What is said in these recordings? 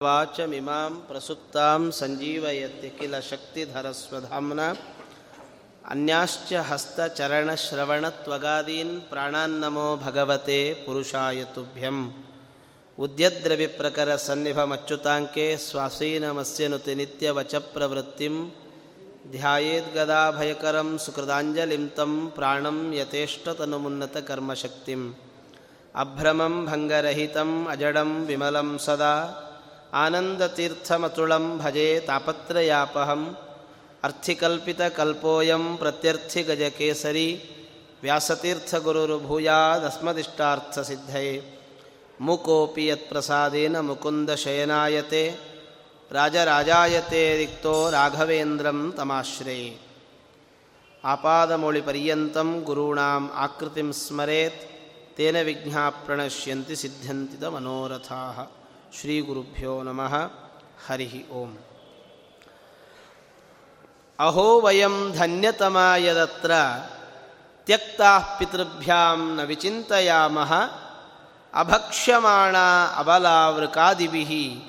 ವಾಚಮಿಮಾಂ ಪ್ರಸುಪ್ತಾಂ ಸಂಜೀವಯತ್ಯ ಕಿಲ ಶಕ್ತಿಧರಸ್ವಧಾಮ್ನ ಅನ್ಯಾಶ್ಚ ಹಸ್ತಚರಣಶ್ರವಣತ್ವಗಾದೀನ್ ಪ್ರಾಣಾನ್ನಮೋ ಭಗವತೆ ಪುರುಷಾಯ ತುಭ್ಯಂ ಉದ್ಯದ್ರವಿಪ್ರಕರ ಸನ್ನಿಭಮಚ್ಯುತಾಂಕೆ ಸ್ವಾಸೀನಮಸ್ಯನುತಿ ನಿತ್ಯವಚಪ್ರವೃತ್ತಿಂ ಧ್ಯಾಯೇದ್ಗದಾಭಯಕರಂ ಸುಕೃದಾಂಜಲಿಂ ತಂ ಪ್ರಾಣಂ ಯಥೇಷ್ಟತನುಮುನ್ನತ ಕರ್ಮಶಕ್ತಿಂ ಅಭ್ರಮಂ ಭಂಗರಹಿತಂ ಅಜಡಂ ವಿಮಲಂ ಸದಾ ಆನಂದತೀರ್ಥಮತುಳಂ ಭಜೆ ತಾಪತ್ರಯಾಪಹಂ ಅರ್ಥಿಕಲ್ಪಿತಕಲ್ಪೋಯಂ ಪ್ರತ್ಯರ್ಥಿಗಜಕೇಸರಿ ವ್ಯಾಸತೀರ್ಥಗುರುರ್ಭೂಯಾದಸ್ಮದಿಷ್ಟಾರ್ಥಸಿದ್ಧಯೇ ಮೂಕೋಪಿ ಯತ್ಪ್ರಸಾದೇನ ಮುಕುಂದಶಯನಾಯತೆ ರಾಜರಾಜಾಯತೆ ರಿಕ್ತೋ ರಾಘವೇಂದ್ರಂ ತಮಾಶ್ರಯೇ ಆಪಾದಮೌಳಿಪರ್ಯಂతం ಗುರುಣಾಂ ಆಕೃತಿಂ ಸ್ಮರೇತ್ ತೇನ ವಿಘ್ನಾ ಪ್ರಣಶ್ಯಂತಿ ಸಿದ್ಧ್ಯಂತಿದ ಮನೋರಥಾ ಶ್ರೀಗುರುಭ್ಯೋ ನಮಃ ಹರಿ ಓಂ ಅಹೋ ವಯಂ ಧನ್ಯತಮಾಯದತ್ರ ತ್ಯಕ್ತಾ ಪಿತೃಭ್ಯಾಂ ನ ವಿಚಿಂತೆಯಾಮಃ ಅಭಕ್ಷ್ಯಮಾಣ ಅಬಲಾವೃಕಾದಿಭಿ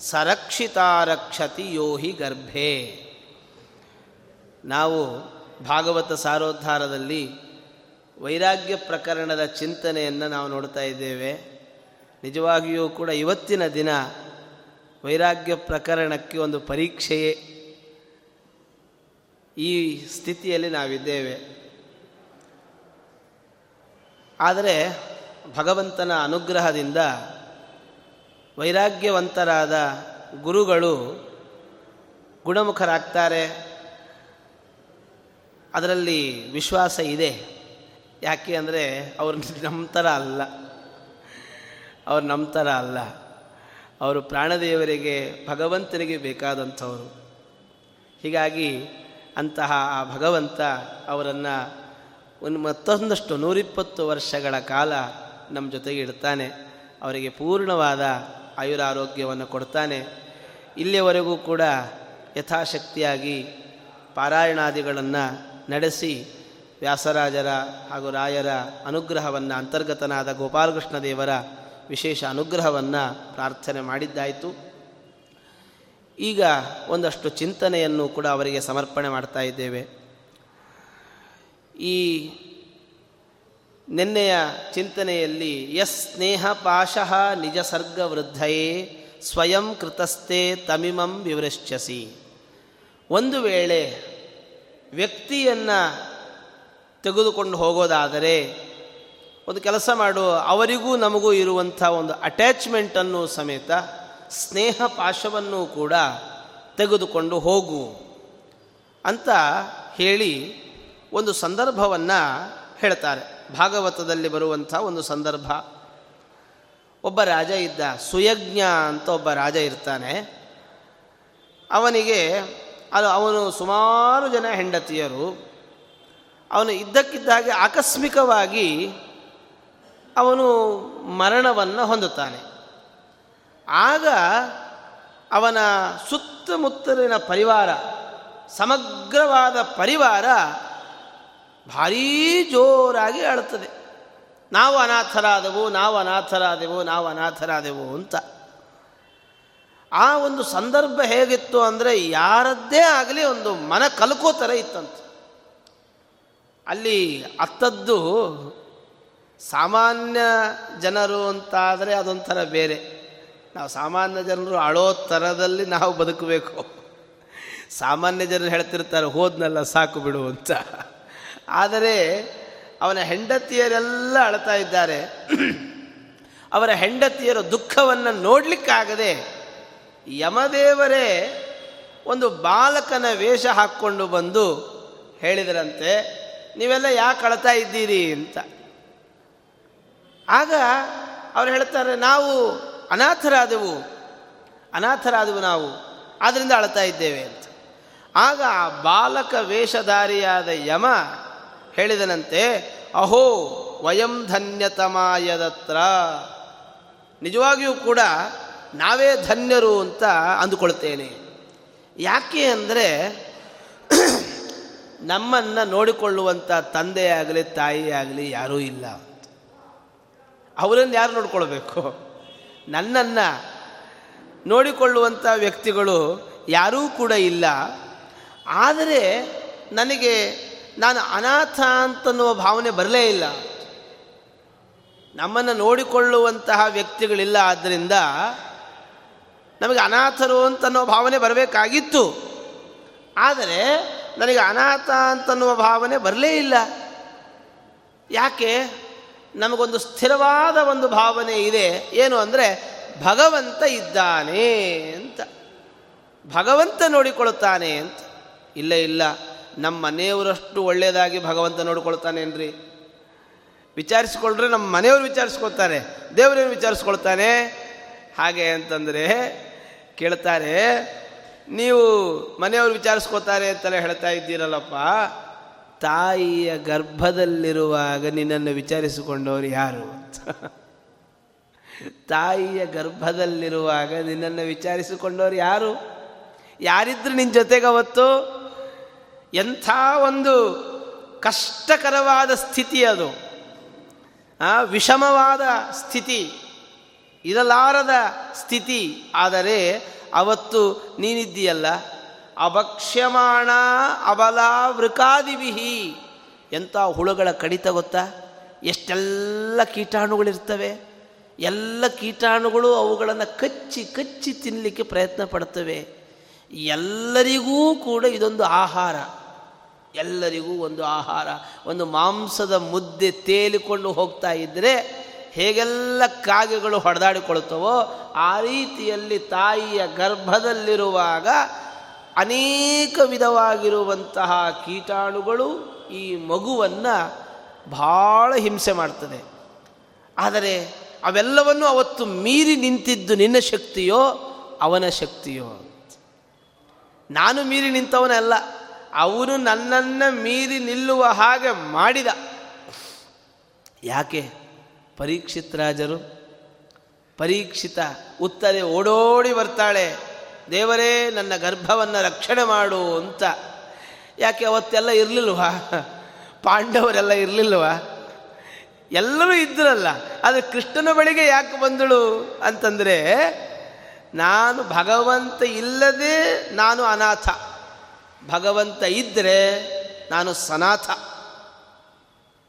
ಸರಕ್ಷಿತಾರಕ್ಷತಿ ಯೋ ಹಿ ಗರ್ಭೆ ನಾವು ಭಾಗವತ ಸಾರೋದ್ಧಾರದಲ್ಲಿ ವೈರಾಗ್ಯ ಪ್ರಕರಣದ ಚಿಂತನೆಯನ್ನು ನಾವು ನೋಡ್ತಾ ಇದ್ದೇವೆ. ನಿಜವಾಗಿಯೂ ಕೂಡ ಇವತ್ತಿನ ದಿನ ವೈರಾಗ್ಯ ಪ್ರಕರಣಕ್ಕೆ ಒಂದು ಪರೀಕ್ಷೆಯೇ ಈ ಸ್ಥಿತಿಯಲ್ಲಿ ನಾವಿದ್ದೇವೆ. ಆದರೆ ಭಗವಂತನ ಅನುಗ್ರಹದಿಂದ ವೈರಾಗ್ಯವಂತರಾದ ಗುರುಗಳು ಗುಣಮುಖರಾಗ್ತಾರೆ. ಅದರಲ್ಲಿ ವಿಶ್ವಾಸ ಇದೆ. ಯಾಕೆ ಅಂದರೆ ಅವರು ನಮ್ಮ ಥರ ಅಲ್ಲ ಅವ್ರು ನಮ್ಮ ಥರ ಅಲ್ಲ. ಅವರು ಪ್ರಾಣದೇವರಿಗೆ, ಭಗವಂತನಿಗೆ ಬೇಕಾದಂಥವರು. ಹೀಗಾಗಿ ಅಂತಹ ಆ ಭಗವಂತ ಅವರನ್ನು ಒಂದು ಮತ್ತೊಂದಷ್ಟು ನೂರಿಪ್ಪತ್ತು ವರ್ಷಗಳ ಕಾಲ ನಮ್ಮ ಜೊತೆಗೆ ಇಡ್ತಾನೆ. ಅವರಿಗೆ ಪೂರ್ಣವಾದ ಆಯುರಾರೋಗ್ಯವನ್ನು ಕೊಡ್ತಾನೆ. ಇಲ್ಲಿಯವರೆಗೂ ಕೂಡ ಯಥಾಶಕ್ತಿಯಾಗಿ ಪಾರಾಯಣಾದಿಗಳನ್ನು ನಡೆಸಿ ವ್ಯಾಸರಾಜರ ಹಾಗೂ ರಾಯರ ಅನುಗ್ರಹವನ್ನು ಅಂತರ್ಗತನಾದ ಗೋಪಾಲಕೃಷ್ಣ ದೇವರ ವಿಶೇಷ ಅನುಗ್ರಹವನ್ನು ಪ್ರಾರ್ಥನೆ ಮಾಡಿದ್ದಾಯಿತು. ಈಗ ಒಂದಷ್ಟು ಚಿಂತನೆಯನ್ನು ಕೂಡ ಅವರಿಗೆ ಸಮರ್ಪಣೆ ಮಾಡ್ತಾ ಇದ್ದೇವೆ. ಈ ನಿನ್ನೆಯ ಚಿಂತನೆಯಲ್ಲಿ, ಯಸ್ ಸ್ನೇಹ ಪಾಶಃ ನಿಜ ಸರ್ಗ ವೃದ್ಧಯೇ ಸ್ವಯಂ ಕೃತಸ್ಥೆ ತಮಿಮಂ ವಿವೃಶ್ಚಸಿ ಒಂದು ವೇಳೆ ವ್ಯಕ್ತಿಯನ್ನು ತೆಗೆದುಕೊಂಡು ಹೋಗೋದಾದರೆ ಒಂದು ಕೆಲಸ ಮಾಡು, ಅವರಿಗೂ ನಮಗೂ ಇರುವಂಥ ಒಂದು ಅಟ್ಯಾಚ್ಮೆಂಟನ್ನು ಸಮೇತ, ಸ್ನೇಹ ಪಾಶವನ್ನು ಕೂಡ ತೆಗೆದುಕೊಂಡು ಹೋಗು ಅಂತ ಹೇಳಿ ಒಂದು ಸಂದರ್ಭವನ್ನು ಹೇಳ್ತಾರೆ. ಭಾಗವತದಲ್ಲಿ ಬರುವಂಥ ಒಂದು ಸಂದರ್ಭ. ಒಬ್ಬ ರಾಜ ಇದ್ದ, ಸುಯಜ್ಞ ಅಂತ ಒಬ್ಬ ರಾಜ ಇರ್ತಾನೆ. ಅವನಿಗೆ, ಅದು ಅವನು ಸುಮಾರು ಜನ ಹೆಂಡತಿಯರು. ಅವನು ಇದ್ದಕ್ಕಿದ್ದಾಗೆ ಆಕಸ್ಮಿಕವಾಗಿ ಅವನು ಮರಣವನ್ನು ಹೊಂದುತ್ತಾನೆ. ಆಗ ಅವನ ಸುತ್ತಮುತ್ತಲಿನ ಪರಿವಾರ, ಸಮಗ್ರವಾದ ಪರಿವಾರ ಭಾರೀ ಜೋರಾಗಿ ಅಳುತ್ತದೆ ನಾವು ಅನಾಥರಾದೆವು ನಾವು ಅನಾಥರಾದೆವು ನಾವು ಅನಾಥರಾದೆವು ಅಂತ. ಆ ಒಂದು ಸಂದರ್ಭ ಹೇಗಿತ್ತು ಅಂದರೆ ಯಾರದ್ದೇ ಆಗಲಿ ಒಂದು ಮನ ಕಲ್ಕೋ ಥರ ಇತ್ತಂತೆ. ಅಲ್ಲಿ ಅತ್ತದ್ದು ಸಾಮಾನ್ಯ ಜನರು ಅಂತಾದರೆ ಅದೊಂಥರ ಬೇರೆ. ನಾವು ಸಾಮಾನ್ಯ ಜನರು ಅಳೋ ಥರದಲ್ಲಿ ನಾವು ಬದುಕಬೇಕು. ಸಾಮಾನ್ಯ ಜನರು ಹೇಳ್ತಿರ್ತಾರೆ, ಹೋದ್ನೆಲ್ಲ ಸಾಕು ಬಿಡು ಅಂತ. ಆದರೆ ಅವನ ಹೆಂಡತಿಯರೆಲ್ಲ ಅಳ್ತಾ ಇದ್ದಾರೆ. ಅವರ ಹೆಂಡತಿಯರ ದುಃಖವನ್ನು ನೋಡಲಿಕ್ಕಾಗದೆ ಯಮದೇವರೇ ಒಂದು ಬಾಲಕನ ವೇಷ ಹಾಕ್ಕೊಂಡು ಬಂದು ಹೇಳಿದರಂತೆ, ನೀವೆಲ್ಲ ಯಾಕೆ ಅಳ್ತಾ ಇದ್ದೀರಿ ಅಂತ. ಆಗ ಅವ್ರು ಹೇಳ್ತಾರೆ, ನಾವು ಅನಾಥರಾದೆವು ಅನಾಥರಾದೆವು ನಾವು ಆದ್ದರಿಂದ ಅಳ್ತಾ ಇದ್ದೇವೆ ಅಂತ. ಆಗ ಆ ಬಾಲಕ ವೇಷಧಾರಿಯಾದ ಯಮ ಹೇಳಿದನಂತೆ, ಅಹೋ ವಯಂ ಧನ್ಯತಮಾಯದತ್ರ. ನಿಜವಾಗಿಯೂ ಕೂಡ ನಾವೇ ಧನ್ಯರು ಅಂತ ಅಂದುಕೊಳ್ತೇನೆ ಯಾಕೆ ಅಂದರೆ ನಮ್ಮನ್ನು ನೋಡಿಕೊಳ್ಳುವಂಥ ತಂದೆಯಾಗಲಿ ತಾಯಿಯಾಗಲಿ ಯಾರೂ ಇಲ್ಲ. ಅವರನ್ನು ಯಾರು ನೋಡ್ಕೊಳ್ಬೇಕು? ನನ್ನನ್ನು ನೋಡಿಕೊಳ್ಳುವಂಥ ವ್ಯಕ್ತಿಗಳು ಯಾರೂ ಕೂಡ ಇಲ್ಲ. ಆದರೆ ನನಗೆ ನಾನು ಅನಾಥ ಅಂತನ್ನುವ ಭಾವನೆ ಬರಲೇ ಇಲ್ಲ. ನಮ್ಮನ್ನು ನೋಡಿಕೊಳ್ಳುವಂತಹ ವ್ಯಕ್ತಿಗಳಿಲ್ಲ ಆದ್ದರಿಂದ ನಮಗೆ ಅನಾಥರು ಅಂತನ್ನೋ ಭಾವನೆ ಬರಬೇಕಾಗಿತ್ತು. ಆದರೆ ನನಗೆ ಅನಾಥ ಅಂತನ್ನುವ ಭಾವನೆ ಬರಲೇ ಇಲ್ಲ. ಯಾಕೆ? ನಮಗೊಂದು ಸ್ಥಿರವಾದ ಒಂದು ಭಾವನೆ ಇದೆ. ಏನು ಅಂದರೆ, ಭಗವಂತ ಇದ್ದಾನೆ ಅಂತ. ಭಗವಂತ ನೋಡಿಕೊಳ್ಳುತ್ತಾನೆ ಅಂತ. ಇಲ್ಲ ಇಲ್ಲ. ನಮ್ಮ ಮನೆಯವರಷ್ಟು ಒಳ್ಳೆಯದಾಗಿ ಭಗವಂತ ನೋಡಿಕೊಳ್ತಾನೇನ್ರಿ ವಿಚಾರಿಸ್ಕೊಳ್ರೆ ನಮ್ಮ ಮನೆಯವರು ವಿಚಾರಿಸ್ಕೊಳ್ತಾರೆ. ದೇವರೇನು ವಿಚಾರಿಸ್ಕೊಳ್ತಾನೆ? ಹಾಗೆ ಅಂತಂದರೆ, ಕೇಳ್ತಾರೆ, ನೀವು ಮನೆಯವರು ವಿಚಾರಿಸ್ಕೋತಾರೆ ಅಂತಲೇ ಹೇಳ್ತಾ ಇದ್ದೀರಲ್ಲಪ್ಪ. ತಾಯಿಯ ಗರ್ಭದಲ್ಲಿರುವಾಗ ನಿನ್ನನ್ನು ವಿಚಾರಿಸಿಕೊಂಡವರು ಯಾರು ತಾಯಿಯ ಗರ್ಭದಲ್ಲಿರುವಾಗ ನಿನ್ನನ್ನು ವಿಚಾರಿಸಿಕೊಂಡವರು ಯಾರು? ಯಾರಿದ್ರು ನಿನ್ನ ಜೊತೆಗೆ ಅವತ್ತು? ಎಂಥ ಒಂದು ಕಷ್ಟಕರವಾದ ಸ್ಥಿತಿ ಅದು. ಆ, ವಿಷಮವಾದ ಸ್ಥಿತಿ, ಇರಲಾರದ ಸ್ಥಿತಿ. ಆದರೆ ಅವತ್ತು ನೀನಿದ್ದೀಯಲ್ಲ ಅಭಕ್ಷ್ಯಮಾಣ ಅಬಲ ವೃಕಾದಿವಿಹಿ ಎಂಥ ಹುಳುಗಳ ಕಡಿತ ಗೊತ್ತಾ? ಎಷ್ಟೆಲ್ಲ ಕೀಟಾಣುಗಳಿರ್ತವೆ? ಎಲ್ಲ ಕೀಟಾಣುಗಳು ಅವುಗಳನ್ನು ಕಚ್ಚಿ ಕಚ್ಚಿ ತಿನ್ನಲಿಕ್ಕೆ ಪ್ರಯತ್ನ ಪಡ್ತವೆ. ಎಲ್ಲರಿಗೂ ಕೂಡ ಇದೊಂದು ಆಹಾರ. ಎಲ್ಲರಿಗೂ ಒಂದು ಆಹಾರ. ಒಂದು ಮಾಂಸದ ಮುದ್ದೆ ತೇಲಿಕೊಂಡು ಹೋಗ್ತಾ ಇದ್ದರೆ ಹೇಗೆಲ್ಲ ಕಾಗೆಗಳು ಹೊಡೆದಾಡಿಕೊಳ್ತವೋ ಆ ರೀತಿಯಲ್ಲಿ ತಾಯಿಯ ಗರ್ಭದಲ್ಲಿರುವಾಗ ಅನೇಕ ವಿಧವಾಗಿರುವಂತಹ ಕೀಟಾಣುಗಳು ಈ ಮಗುವನ್ನು ಭಾಳ ಹಿಂಸೆ ಮಾಡ್ತದೆ. ಆದರೆ ಅವೆಲ್ಲವನ್ನು ಅವತ್ತು ಮೀರಿ ನಿಂತಿದ್ದು ನಿನ್ನ ಶಕ್ತಿಯೋ ಅವನ ಶಕ್ತಿಯೋ? ನಾನು ಮೀರಿ ನಿಂತವನಲ್ಲ ಅವನು ನನ್ನನ್ನು ಮೀರಿ ನಿಲ್ಲುವ ಹಾಗೆ ಮಾಡಿದ. ಯಾಕೆ? ಪರೀಕ್ಷಿತ್ ರಾಜರು, ಪರೀಕ್ಷಿತ ಉತ್ತರೆ ಓಡೋಡಿ ಬರ್ತಾಳೆ. ದೇವರೇ, ನನ್ನ ಗರ್ಭವನ್ನು ರಕ್ಷಣೆ ಮಾಡು ಅಂತ. ಯಾಕೆ ಅವತ್ತೆಲ್ಲ ಇರಲಿಲ್ವಾ? ಪಾಂಡವರೆಲ್ಲ ಇರಲಿಲ್ವಾ? ಎಲ್ಲರೂ ಇದ್ರಲ್ಲ, ಆದರೆ ಕೃಷ್ಣನ ಬಳಿಗೆ ಯಾಕೆ ಬಂದಳು ಅಂತಂದರೆ, ನಾನು ಭಗವಂತ ಇಲ್ಲದೆ ನಾನು ಅನಾಥ. ಭಗವಂತ ಇದ್ದರೆ ನಾನು ಸನಾಥ.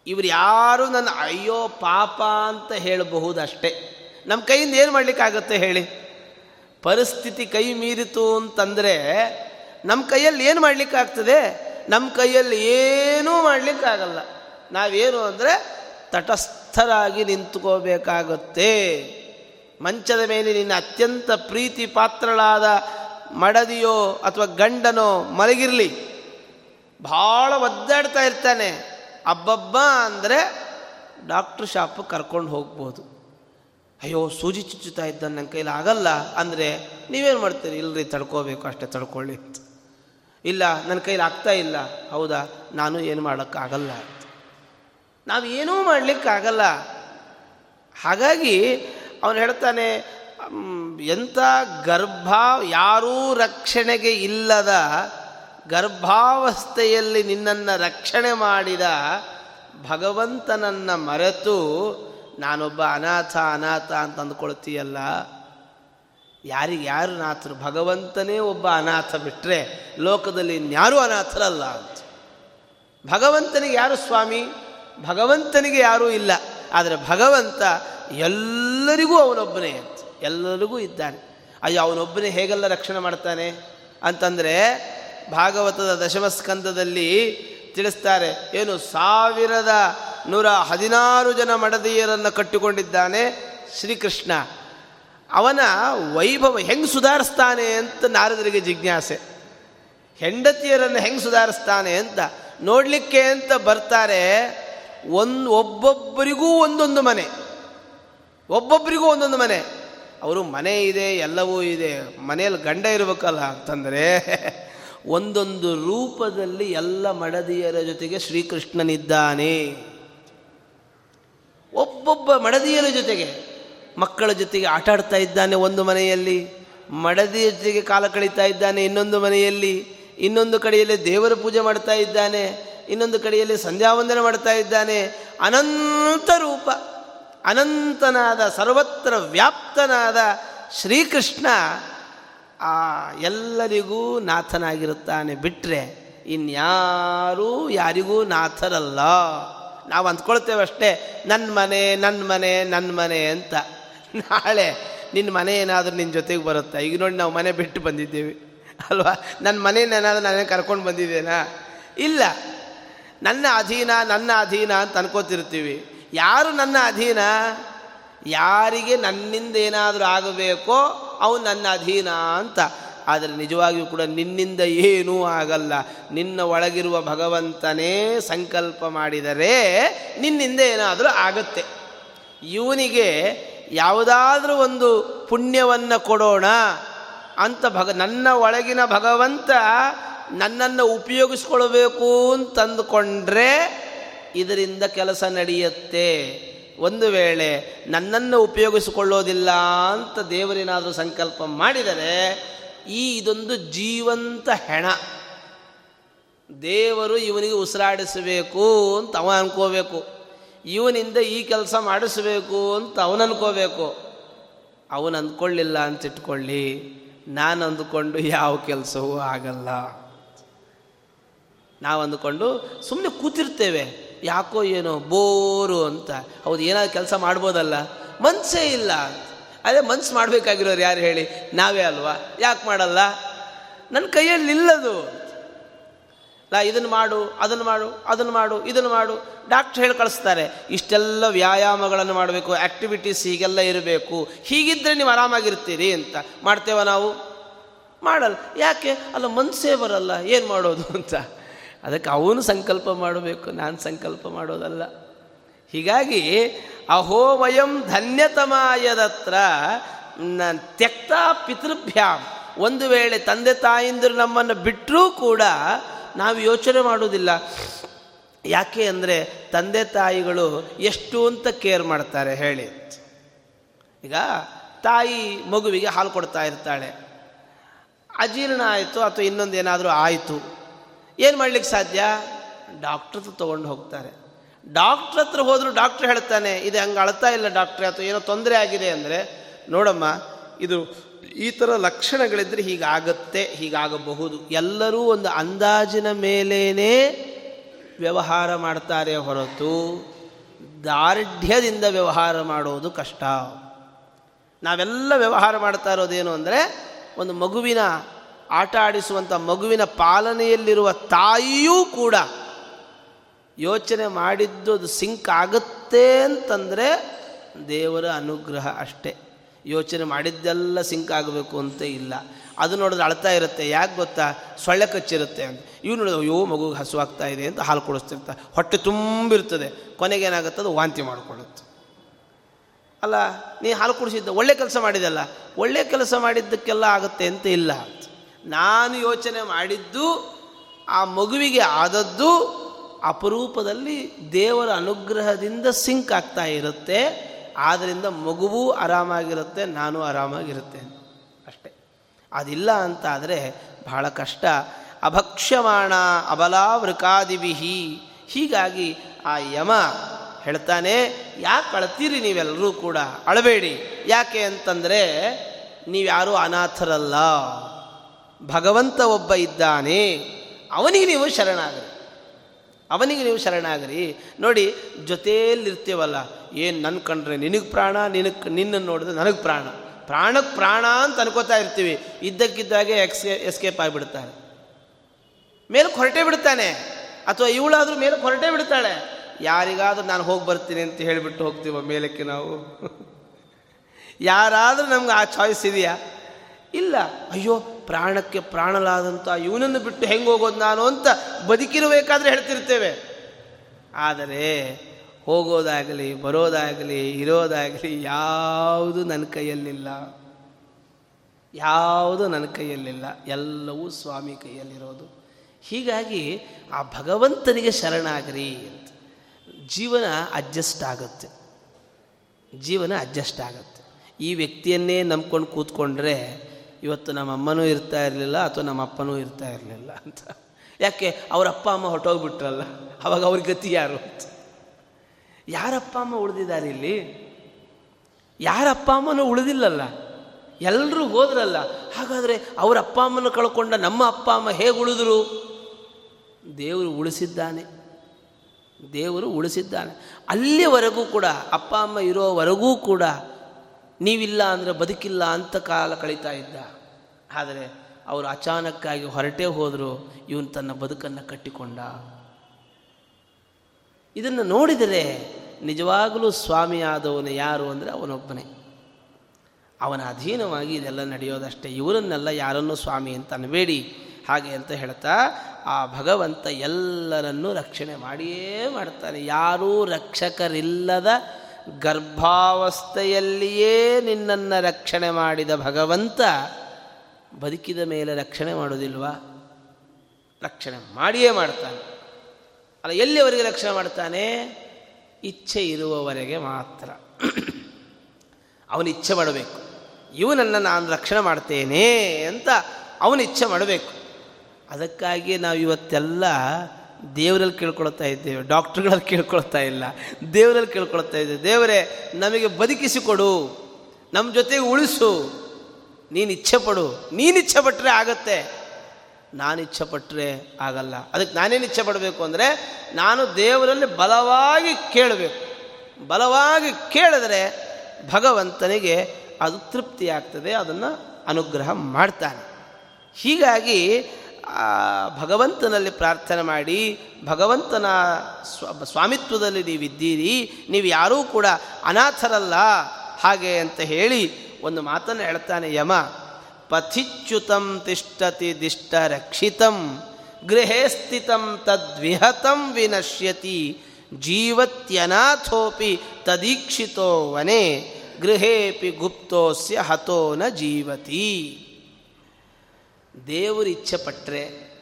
ಇವರು ಯಾರು ನನ್ನ ಅಯ್ಯೋ ಪಾಪ ಅಂತ ಹೇಳಬಹುದಷ್ಟೇ. ನಮ್ಮ ಕೈಯಿಂದ ಏನು ಮಾಡಲಿಕ್ಕಾಗುತ್ತೆ ಹೇಳಿ? ಪರಿಸ್ಥಿತಿ ಕೈ ಮೀರಿತು ಅಂತಂದರೆ ನಮ್ಮ ಕೈಯಲ್ಲಿ ಏನು ಮಾಡಲಿಕ್ಕಾಗ್ತದೆ? ನಮ್ಮ ಕೈಯಲ್ಲಿ ಏನೂ ಮಾಡಲಿಕ್ಕಾಗಲ್ಲ. ನಾವೇನು ಅಂದರೆ ತಟಸ್ಥರಾಗಿ ನಿಂತ್ಕೋಬೇಕಾಗುತ್ತೆ. ಮಂಚದ ಮೇಲೆ ನಿನ್ನ ಅತ್ಯಂತ ಪ್ರೀತಿ ಪಾತ್ರಳಾದ ಮಡದಿಯೋ ಅಥವಾ ಗಂಡನೋ ಮಲಗಿರಲಿ. ಭಾಳ ಒದ್ದಾಡ್ತಾ ಇರ್ತಾನೆ. ಅಬ್ಬಬ್ಬ ಅಂದರೆ ಡಾಕ್ಟ್ರ್ ಶಾಪ್ ಕರ್ಕೊಂಡು ಹೋಗ್ಬೋದು. ಅಯ್ಯೋ, ಸೂಜಿ ಚುಚ್ಚುತ್ತಾ ಇದ್ದ ನನ್ನ ಕೈಲಿ ಆಗಲ್ಲ ಅಂದರೆ ನೀವೇನು ಮಾಡ್ತೀರಿ? ಇಲ್ಲರಿ ತಡ್ಕೋಬೇಕು ಅಷ್ಟೇ, ತಡ್ಕೊಳ್ಳಿ ಇಲ್ಲ, ನನ್ನ ಕೈಲಿ ಆಗ್ತಾ ಇಲ್ಲ. ಹೌದಾ? ನಾನು ಏನು ಮಾಡೋಕ್ಕಾಗಲ್ಲ ನಾವು ಏನೂ ಮಾಡಲಿಕ್ಕಾಗಲ್ಲ ಹಾಗಾಗಿ ಅವನು ಹೇಳ್ತಾನೆ ಎಂಥ ಗರ್ಭ ಯಾರೂ ರಕ್ಷಣೆಗೆ ಇಲ್ಲದ ಗರ್ಭಾವಸ್ಥೆಯಲ್ಲಿ ನಿನ್ನನ್ನು ರಕ್ಷಣೆ ಮಾಡಿದ ಭಗವಂತನನ್ನು ಮರೆತು ನಾನೊಬ್ಬ ಅನಾಥ ಅನಾಥ ಅಂತ ಅಂದ್ಕೊಳ್ತೀಯಲ್ಲ? ಯಾರಿಗೆ ಯಾರು ನಾಥರು? ಭಗವಂತನೇ ಒಬ್ಬ ಅನಾಥ ಬಿಟ್ಟರೆ ಲೋಕದಲ್ಲಿ ಇನ್ಯಾರೂ ಅನಾಥರಲ್ಲ ಅಂತ. ಭಗವಂತನಿಗೆ ಯಾರು ಸ್ವಾಮಿ? ಭಗವಂತನಿಗೆ ಯಾರೂ ಇಲ್ಲ. ಆದರೆ ಭಗವಂತ ಎಲ್ಲರಿಗೂ ಅವನೊಬ್ಬನೇ ಅಂತ. ಎಲ್ಲರಿಗೂ ಇದ್ದಾನೆ. ಅಯ್ಯೋ, ಅವನೊಬ್ಬನೇ ಹೇಗೆಲ್ಲ ರಕ್ಷಣೆ ಮಾಡ್ತಾನೆ? ಅಂತಂದರೆ ಭಾಗವತದ ದಶಮಸ್ಕಂದದಲ್ಲಿ ತಿಳಿಸ್ತಾರೆ, ಏನು ಸಾವಿರದ ನೂರ ಹದಿನಾರು ಜನ ಮಡದಿಯರನ್ನು ಕಟ್ಟಿಕೊಂಡಿದ್ದಾನೆ ಶ್ರೀಕೃಷ್ಣ. ಅವನ ವೈಭವ ಹೆಂಗೆ ಸುಧಾರಿಸ್ತಾನೆ ಅಂತ ನಾರದರಿಗೆ ಜಿಜ್ಞಾಸೆ. ಹೆಂಡತಿಯರನ್ನು ಹೆಂಗೆ ಸುಧಾರಿಸ್ತಾನೆ ಅಂತ ನೋಡಲಿಕ್ಕೆ ಅಂತ ಬರ್ತಾರೆ ಒಂದು ಒಬ್ಬೊಬ್ಬರಿಗೂ ಒಂದೊಂದು ಮನೆ. ಒಬ್ಬೊಬ್ಬರಿಗೂ ಒಂದೊಂದು ಮನೆ. ಅವರು ಮನೆ ಇದೆ, ಎಲ್ಲವೂ ಇದೆ. ಮನೆಯಲ್ಲಿ ಗಂಡ ಇರಬೇಕಲ್ಲ ಅಂತಂದರೆ ಒಂದೊಂದು ರೂಪದಲ್ಲಿ ಎಲ್ಲ ಮಡದಿಯರ ಜೊತೆಗೆ ಶ್ರೀಕೃಷ್ಣನಿದ್ದಾನೆ. ಒಬ್ಬೊಬ್ಬ ಮಡದಿಯರ ಜೊತೆಗೆ ಮಕ್ಕಳ ಜೊತೆಗೆ ಆಟ ಆಡ್ತಾ ಇದ್ದಾನೆ ಒಂದು ಮನೆಯಲ್ಲಿ, ಮಡದಿಯ ಜೊತೆಗೆ ಕಾಲ ಕಳೀತಾ ಇದ್ದಾನೆ ಇನ್ನೊಂದು ಮನೆಯಲ್ಲಿ, ಇನ್ನೊಂದು ಕಡೆಯಲ್ಲಿ ದೇವರ ಪೂಜೆ ಮಾಡ್ತಾ ಇದ್ದಾನೆ, ಇನ್ನೊಂದು ಕಡೆಯಲ್ಲಿ ಸಂಧ್ಯಾವಂದನೆ ಮಾಡ್ತಾ ಇದ್ದಾನೆ. ಅನಂತ ರೂಪ, ಅನಂತನಾದ, ಸರ್ವತ್ರ ವ್ಯಾಪ್ತನಾದ ಶ್ರೀಕೃಷ್ಣ ಆ ಎಲ್ಲರಿಗೂ ನಾಥನಾಗಿರುತ್ತಾನೆ. ಬಿಟ್ಟರೆ ಇನ್ಯಾರೂ ಯಾರಿಗೂ ನಾಥರಲ್ಲ. ನಾವು ಅಂದ್ಕೊಳ್ತೇವೆ ಅಷ್ಟೇ ನನ್ನ ಮನೆ ನನ್ನ ಮನೆ ನನ್ನ ಮನೆ ಅಂತ. ನಾಳೆ ನಿನ್ನ ಮನೆ ಏನಾದರೂ ನಿನ್ನ ಜೊತೆಗೆ ಬರುತ್ತೆ? ಈಗ ನೋಡಿ ನಾವು ಮನೆ ಬಿಟ್ಟು ಬಂದಿದ್ದೀವಿ. ಅಲ್ವಾ? ನನ್ನ ಮನೇನೇನಾದರೂ ನಾನೇ ಕರ್ಕೊಂಡು ಬಂದಿದ್ದೇನಾ? ಇಲ್ಲ. ನನ್ನ ಅಧೀನ ನನ್ನ ಅಧೀನ ಅಂತ ಅನ್ಕೋತಿರ್ತೀವಿ. ಯಾರು ನನ್ನ ಅಧೀನ? ಯಾರಿಗೆ ನನ್ನಿಂದ ಏನಾದರೂ ಆಗಬೇಕೋ, ಅವನು ನನ್ನ ಅಧೀನ ಅಂತ. ಆದರೆ ನಿಜವಾಗಿಯೂ ಕೂಡ ನಿನ್ನಿಂದ ಏನೂ ಆಗಲ್ಲ. ನಿನ್ನ ಒಳಗಿರುವ ಭಗವಂತನೇ ಸಂಕಲ್ಪ ಮಾಡಿದರೆ ನಿನ್ನಿಂದ ಏನಾದರೂ ಆಗುತ್ತೆ. ಇವನಿಗೆ ಯಾವುದಾದ್ರೂ ಒಂದು ಪುಣ್ಯವನ್ನು ಕೊಡೋಣ ಅಂತ ಭಗ, ನನ್ನ ಒಳಗಿನ ಭಗವಂತ ನನ್ನನ್ನು ಉಪಯೋಗಿಸ್ಕೊಳ್ಬೇಕು ಅಂತಂದುಕೊಂಡ್ರೆ ಇದರಿಂದ ಕೆಲಸ ನಡೆಯುತ್ತೆ. ಒಂದು ವೇಳೆ ನನ್ನನ್ನು ಉಪಯೋಗಿಸಿಕೊಳ್ಳೋದಿಲ್ಲ ಅಂತ ದೇವರೇನಾದರೂ ಸಂಕಲ್ಪ ಮಾಡಿದರೆ ಈ ಇದೊಂದು ಜೀವಂತ ಹೆಣ. ದೇವರು ಇವನಿಗೆ ಉಸಿರಾಡಿಸಬೇಕು ಅಂತ ಅವ ಅನ್ಕೋಬೇಕು. ಇವನಿಂದ ಈ ಕೆಲಸ ಮಾಡಿಸಬೇಕು ಅಂತ ಅವನು ಅನ್ಕೋಬೇಕು. ಅವನು ಅಂದ್ಕೊಳ್ಳಿಲ್ಲ ಅಂತ ಇಟ್ಕೊಳ್ಳಿ. ನಾನು ಅಂದುಕೊಂಡು ಯಾವ ಕೆಲಸವೂ ಆಗಲ್ಲ. ನಾವು ಅಂದುಕೊಂಡು ಸುಮ್ಮನೆ ಕೂತಿರ್ತೇವೆ. ಯಾಕೋ ಏನೋ ಬೋರು ಅಂತ. ಹೌದು, ಏನಾದ್ರು ಕೆಲಸ ಮಾಡ್ಬೋದಲ್ಲ? ಮನಸ್ಸೇ ಇಲ್ಲ ಅದೇ ಮನ್ಸು ಮಾಡಬೇಕಾಗಿರೋರು ಯಾರು ಹೇಳಿ? ನಾವೇ ಅಲ್ವಾ? ಯಾಕೆ ಮಾಡಲ್ಲ? ನನ್ನ ಕೈಯಲ್ಲಿ ಇಲ್ಲದು. ಲಾ ಇದನ್ನು ಮಾಡು ಅದನ್ನು ಮಾಡು ಅದನ್ನು ಮಾಡು ಇದನ್ನು ಮಾಡು. ಡಾಕ್ಟ್ರ್ ಹೇಳಿ ಕಳಿಸ್ತಾರೆ, ಇಷ್ಟೆಲ್ಲ ವ್ಯಾಯಾಮಗಳನ್ನು ಮಾಡಬೇಕು ಆ್ಯಕ್ಟಿವಿಟೀಸ್ ಹೀಗೆಲ್ಲ ಇರಬೇಕು. ಹೀಗಿದ್ದರೆ ನೀವು ಆರಾಮಾಗಿರ್ತೀರಿ ಅಂತ. ಮಾಡ್ತೇವ ನಾವು? ಮಾಡಲ್ಲ. ಯಾಕೆ? ಅಲ್ಲ ಮನಸ್ಸೇ ಬರಲ್ಲ. ಏನು ಮಾಡೋದು ಅಂತ. ಅದಕ್ಕೆ ಅವನು ಸಂಕಲ್ಪ ಮಾಡಬೇಕು, ನಾನು ಸಂಕಲ್ಪ ಮಾಡೋದಲ್ಲ. ಹೀಗಾಗಿ ಅಹೋ ವಯಂ ಧನ್ಯತಮಾಯದತ್ರ ತ್ಯಕ್ತ ಪಿತೃಭ್ಯಾಂ. ಒಂದು ವೇಳೆ ತಂದೆ ತಾಯಿಂದರು ನಮ್ಮನ್ನು ಬಿಟ್ಟರೂ ಕೂಡ ನಾವು ಯೋಚನೆ ಮಾಡುವುದಿಲ್ಲ. ಯಾಕೆ ಅಂದರೆ ತಂದೆ ತಾಯಿಗಳು ಎಷ್ಟು ಅಂತ ಕೇರ್ ಮಾಡ್ತಾರೆ ಹೇಳಿ. ಈಗ ತಾಯಿ ಮಗುವಿಗೆ ಹಾಲು ಕೊಡ್ತಾ ಇರ್ತಾಳೆ. ಅಜೀರ್ಣ ಆಯಿತು ಅಥವಾ ಇನ್ನೊಂದು ಏನಾದರೂ ಆಯಿತು. ಏನು ಮಾಡ್ಲಿಕ್ಕೆ ಸಾಧ್ಯ? ಡಾಕ್ಟ್ರದ್ದು ತೊಗೊಂಡು ಹೋಗ್ತಾರೆ. ಡಾಕ್ಟ್ರ್ ಹತ್ರ ಹೋದರೂ ಡಾಕ್ಟ್ರ್ ಹೇಳ್ತಾನೆ, ಇದು ಹಂಗೆ ಅಳ್ತಾ ಇಲ್ಲ ಡಾಕ್ಟ್ರೆ, ಅಥವಾ ಏನೋ ತೊಂದರೆ ಆಗಿದೆ ಅಂದರೆ, ನೋಡಮ್ಮ, ಇದು ಈ ಥರ ಲಕ್ಷಣಗಳಿದ್ದರೆ ಹೀಗಾಗತ್ತೆ, ಹೀಗಾಗಬಹುದು. ಎಲ್ಲರೂ ಒಂದು ಅಂದಾಜಿನ ಮೇಲೇ ವ್ಯವಹಾರ ಮಾಡ್ತಾರೆ ಹೊರತು ದಾರ್ಢ್ಯದಿಂದ ವ್ಯವಹಾರ ಮಾಡೋದು ಕಷ್ಟ. ನಾವೆಲ್ಲ ವ್ಯವಹಾರ ಮಾಡ್ತಾ ಇರೋದೇನು ಅಂದರೆ, ಒಂದು ಮಗುವಿನ ಆಟ ಆಡಿಸುವಂಥ ಮಗುವಿನ ಪಾಲನೆಯಲ್ಲಿರುವ ತಾಯಿಯೂ ಕೂಡ ಯೋಚನೆ ಮಾಡಿದ್ದು ಅದು ಸಿಂಕ್ ಆಗುತ್ತೆ ಅಂತಂದರೆ ದೇವರ ಅನುಗ್ರಹ ಅಷ್ಟೇ. ಯೋಚನೆ ಮಾಡಿದ್ದೆಲ್ಲ ಸಿಂಕ್ ಆಗಬೇಕು ಅಂತ ಇಲ್ಲ. ಅದು ನೋಡಿದ್ರೆ ಅಳ್ತಾ ಇರುತ್ತೆ. ಯಾಕೆ ಗೊತ್ತಾ? ಸೊಳ್ಳೆ ಕಚ್ಚಿರುತ್ತೆ ಅಂತ. ಇವು ನೋಡಿದ್ರೆ, ಅಯ್ಯೋ ಮಗುಗೆ ಹಸುವಾಗ್ತಾ ಇದೆ ಅಂತ ಹಾಲು ಕೊಡಿಸ್ತಿರ್ತ. ಹೊಟ್ಟೆ ತುಂಬಿರ್ತದೆ. ಕೊನೆಗೆ ಏನಾಗುತ್ತೆ? ಅದು ವಾಂತಿ ಮಾಡಿಕೊಳ್ಳುತ್ತೆ. ಅಲ್ಲ, ನೀ ಹಾಲು ಕುಡಿಸಿದ್ದ, ಒಳ್ಳೆ ಕೆಲಸ ಮಾಡಿದಲ್ಲ. ಒಳ್ಳೆ ಕೆಲಸ ಮಾಡಿದ್ದಕ್ಕೆಲ್ಲ ಆಗುತ್ತೆ ಅಂತ ಇಲ್ಲ ನಾನು ಯೋಚನೆ ಮಾಡಿದ್ದು, ಆ ಮಗುವಿಗೆ ಆದದ್ದು ಅಪರೂಪದಲ್ಲಿ ದೇವರ ಅನುಗ್ರಹದಿಂದ ಸಿಂಕ್ ಆಗ್ತಾ ಇರುತ್ತೆ. ಆದ್ದರಿಂದ ಮಗುವೂ ಆರಾಮಾಗಿರುತ್ತೆ, ನಾನು ಆರಾಮಾಗಿರುತ್ತೇನೆ. ಅಷ್ಟೆ. ಅದಿಲ್ಲ ಅಂತಾದರೆ ಬಹಳ ಕಷ್ಟ. ಅಭಕ್ಷ್ಯಮಾಣ ಅಬಲಾವೃಕಾದಿವಿಹಿ ಹೀಗಾಗಿ ಆ ಯಮ ಹೇಳ್ತಾನೆ, ಯಾಕೆ ಅಳ್ತೀರಿ ನೀವೆಲ್ಲರೂ ಕೂಡ? ಅಳಬೇಡಿ. ಯಾಕೆ ಅಂತಂದರೆ ನೀವ್ಯಾರೂ ಅನಾಥರಲ್ಲ. ಭಗವಂತ ಒಬ್ಬ ಇದ್ದಾನೆ. ಅವನಿಗೆ ನೀವು ಶರಣಾಗರಿ. ಅವನಿಗೆ ನೀವು ಶರಣಾಗರಿ ನೋಡಿ, ಜೊತೆಯಲ್ಲಿರ್ತೀವಲ್ಲ, ಏನು ನನ್ನ ಕಂಡ್ರೆ ನಿನಗೆ ಪ್ರಾಣ, ನಿನಗೆ ನಿನ್ನನ್ನು ನೋಡಿದ್ರೆ ನನಗೆ ಪ್ರಾಣ. ಪ್ರಾಣಕ್ಕೆ ಪ್ರಾಣ ಅಂತ ಅನ್ಕೋತಾ ಇರ್ತೀವಿ. ಇದ್ದಕ್ಕಿದ್ದಾಗೆ ಎಕ್ಸ್ಕೆ ಎಸ್ಕೇಪ್ ಆಗಿಬಿಡ್ತಾನೆ ಮೇಲಕ್ಕೆ ಹೊರಟೇ ಬಿಡ್ತಾನೆ. ಅಥವಾ ಇವಳಾದರೂ ಮೇಲೆ ಹೊರಟೇ ಬಿಡ್ತಾಳೆ. ಯಾರಿಗಾದರೂ ನಾನು ಹೋಗಿ ಬರ್ತೀನಿ ಅಂತ ಹೇಳಿಬಿಟ್ಟು ಹೋಗ್ತೀವ ಮೇಲಕ್ಕೆ ನಾವು? ಯಾರಾದರೂ ನಮ್ಗೆ ಆ ಚಾಯ್ಸ್ ಇದೆಯಾ? ಇಲ್ಲ. ಅಯ್ಯೋ ಪ್ರಾಣಕ್ಕೆ ಪ್ರಾಣಲಾದಂಥ ಇವನನ್ನು ಬಿಟ್ಟು ಹೆಂಗೆ ಹೋಗೋದು ನಾನು ಅಂತ ಬದುಕಿರಬೇಕಾದ್ರೆ ಹೇಳ್ತಿರ್ತೇವೆ. ಆದರೆ ಹೋಗೋದಾಗಲಿ, ಬರೋದಾಗಲಿ, ಇರೋದಾಗಲಿ ಯಾವುದು ನನ್ನ ಕೈಯಲ್ಲಿಲ್ಲ. ಯಾವುದು ನನ್ನ ಕೈಯಲ್ಲಿಲ್ಲ. ಎಲ್ಲವೂ ಸ್ವಾಮಿ ಕೈಯಲ್ಲಿರೋದು. ಹೀಗಾಗಿ ಆ ಭಗವಂತನಿಗೆ ಶರಣಾಗ್ರಿ ಅಂತ. ಜೀವನ ಅಡ್ಜಸ್ಟ್ ಆಗುತ್ತೆ. ಜೀವನ ಅಡ್ಜಸ್ಟ್ ಆಗುತ್ತೆ. ಈ ವ್ಯಕ್ತಿಯನ್ನೇ ನಂಬ್ಕೊಂಡು ಕೂತ್ಕೊಂಡ್ರೆ ಇವತ್ತು ನಮ್ಮ ಅಮ್ಮನೂ ಇರ್ತಾ ಇರಲಿಲ್ಲ ಅಥವಾ ನಮ್ಮ ಅಪ್ಪನೂ ಇರ್ತಾ ಇರಲಿಲ್ಲ ಅಂತ. ಯಾಕೆ? ಅವ್ರ ಅಪ್ಪ ಅಮ್ಮ ಹೊಟ್ಟೋಗ್ಬಿಟ್ರಲ್ಲ ಅವಾಗ ಅವ್ರ ಗತಿ ಯಾರು ಅಂತ. ಯಾರಪ್ಪ ಅಮ್ಮ ಉಳಿದಿದ್ದಾರೆ ಇಲ್ಲಿ? ಯಾರ ಅಪ್ಪ ಅಮ್ಮನೂ ಉಳಿದಿಲ್ಲಲ್ಲ. ಎಲ್ಲರೂ ಹೋದ್ರಲ್ಲ. ಹಾಗಾದರೆ ಅವರ ಅಪ್ಪ ಅಮ್ಮನ ಕಳ್ಕೊಂಡ ನಮ್ಮ ಅಪ್ಪ ಅಮ್ಮ ಹೇಗೆ ಉಳಿದ್ರು? ದೇವರು ಉಳಿಸಿದ್ದಾನೆ. ದೇವರು ಉಳಿಸಿದ್ದಾನೆ. ಅಲ್ಲಿವರೆಗೂ ಕೂಡ, ಅಪ್ಪ ಅಮ್ಮ ಇರೋವರೆಗೂ ಕೂಡ ನೀವಿಲ್ಲ ಅಂದರೆ ಬದುಕಿಲ್ಲ ಅಂತ ಕಾಲ ಕಳೀತಾ ಇದ್ದ. ಆದರೆ ಅವರು ಅಚಾನಕ್ಕಾಗಿ ಹೊರಟೇ ಹೋದರು, ಇವನು ತನ್ನ ಬದುಕನ್ನು ಕಟ್ಟಿಕೊಂಡ. ಇದನ್ನು ನೋಡಿದರೆ ನಿಜವಾಗಲೂ ಸ್ವಾಮಿಯಾದವನು ಯಾರು ಅಂದರೆ ಅವನೊಬ್ಬನೇ. ಅವನ ಅಧೀನವಾಗಿ ಇದೆಲ್ಲ ನಡೆಯೋದಷ್ಟೇ, ಇವರನ್ನೆಲ್ಲ ಯಾರನ್ನೂ ಸ್ವಾಮಿ ಅಂತ ಅನ್ಬೇಡಿ. ಹಾಗೆ ಅಂತ ಹೇಳ್ತಾ ಆ ಭಗವಂತ ಎಲ್ಲರನ್ನೂ ರಕ್ಷಣೆ ಮಾಡಿಯೇ ಮಾಡ್ತಾನೆ. ಯಾರೂ ರಕ್ಷಕರಿಲ್ಲದ ಗರ್ಭಾವಸ್ಥೆಯಲ್ಲಿಯೇ ನಿನ್ನನ್ನು ರಕ್ಷಣೆ ಮಾಡಿದ ಭಗವಂತ ಬದುಕಿದ ಮೇಲೆ ರಕ್ಷಣೆ ಮಾಡೋದಿಲ್ವಾ? ರಕ್ಷಣೆ ಮಾಡಿಯೇ ಮಾಡ್ತಾನೆ. ಅಲ್ಲ, ಎಲ್ಲಿಯವರೆಗೆ ರಕ್ಷಣೆ ಮಾಡ್ತಾನೆ? ಇಚ್ಛೆ ಇರುವವರೆಗೆ ಮಾತ್ರ. ಅವನು ಇಚ್ಛೆ ಮಾಡಬೇಕು. ಇವನನ್ನು ನಾನು ರಕ್ಷಣೆ ಮಾಡ್ತೇನೆ ಅಂತ ಅವನು ಇಚ್ಛೆ ಮಾಡಬೇಕು. ಅದಕ್ಕಾಗಿ ನಾವು ಇವತ್ತೆಲ್ಲ ದೇವರಲ್ಲಿ ಕೇಳ್ಕೊಳ್ತಾ ಇದ್ದೇವೆ, ಡಾಕ್ಟ್ರುಗಳಲ್ಲಿ ಕೇಳ್ಕೊಳ್ತಾ ಇಲ್ಲ, ದೇವರಲ್ಲಿ ಕೇಳ್ಕೊಳ್ತಾ ಇದ್ದೇವೆ. ದೇವರೇ, ನಮಗೆ ಬದುಕಿಸಿಕೊಡು, ನಮ್ಮ ಜೊತೆಗೆ ಉಳಿಸು, ನೀನು ಇಚ್ಛೆ ಪಡು ನೀನು ಇಚ್ಛೆ ಪಟ್ಟರೆ ಆಗತ್ತೆ. ನಾನು ಇಚ್ಛೆ ಪಟ್ಟರೆ ಆಗಲ್ಲ. ಅದಕ್ಕೆ ನಾನೇನು ಇಚ್ಛೆ ಪಡಬೇಕು ಅಂದರೆ, ನಾನು ದೇವರಲ್ಲಿ ಬಲವಾಗಿ ಕೇಳಬೇಕು. ಬಲವಾಗಿ ಕೇಳಿದ್ರೆ ಭಗವಂತನಿಗೆ ಅದು ತೃಪ್ತಿ ಆಗ್ತದೆ ಅದನ್ನು ಅನುಗ್ರಹ ಮಾಡ್ತಾನೆ. ಹೀಗಾಗಿ ಭಗವಂತನಲ್ಲಿ ಪ್ರಾರ್ಥನೆ ಮಾಡಿ, ಭಗವಂತನ ಸ್ವ, ಸ್ವಾಮಿತ್ವದಲ್ಲಿ ನೀವಿದ್ದೀರಿ, ನೀವು ಯಾರೂ ಕೂಡ ಅನಾಥರಲ್ಲ ಹಾಗೆ ಅಂತ ಹೇಳಿ ಒಂದು ಮಾತನ್ನು ಹೇಳ್ತಾನೆ, ಯಮ, ಪಥಿಚ್ಯುತಂ ತಿಷ್ಟತಿ ದಿಷ್ಟ ರಕ್ಷಿತಂ ಗೃಹೇ ಸ್ಥಿತಂ ತದ್ವಿಹತಂ ವಿನಶ್ಯತಿ, ಜೀವತ್ಯನಾಥೋಪಿ ತದೀಕ್ಷಿತೋ ವನೆ, ಗೃಹೇಪಿ ಗುಪ್ತೋಸ್ಯ ಹತೋ ನ ಜೀವತಿ. ದೇವರು ಇಚ್ಛೆ ಪಟ್ಟರೆ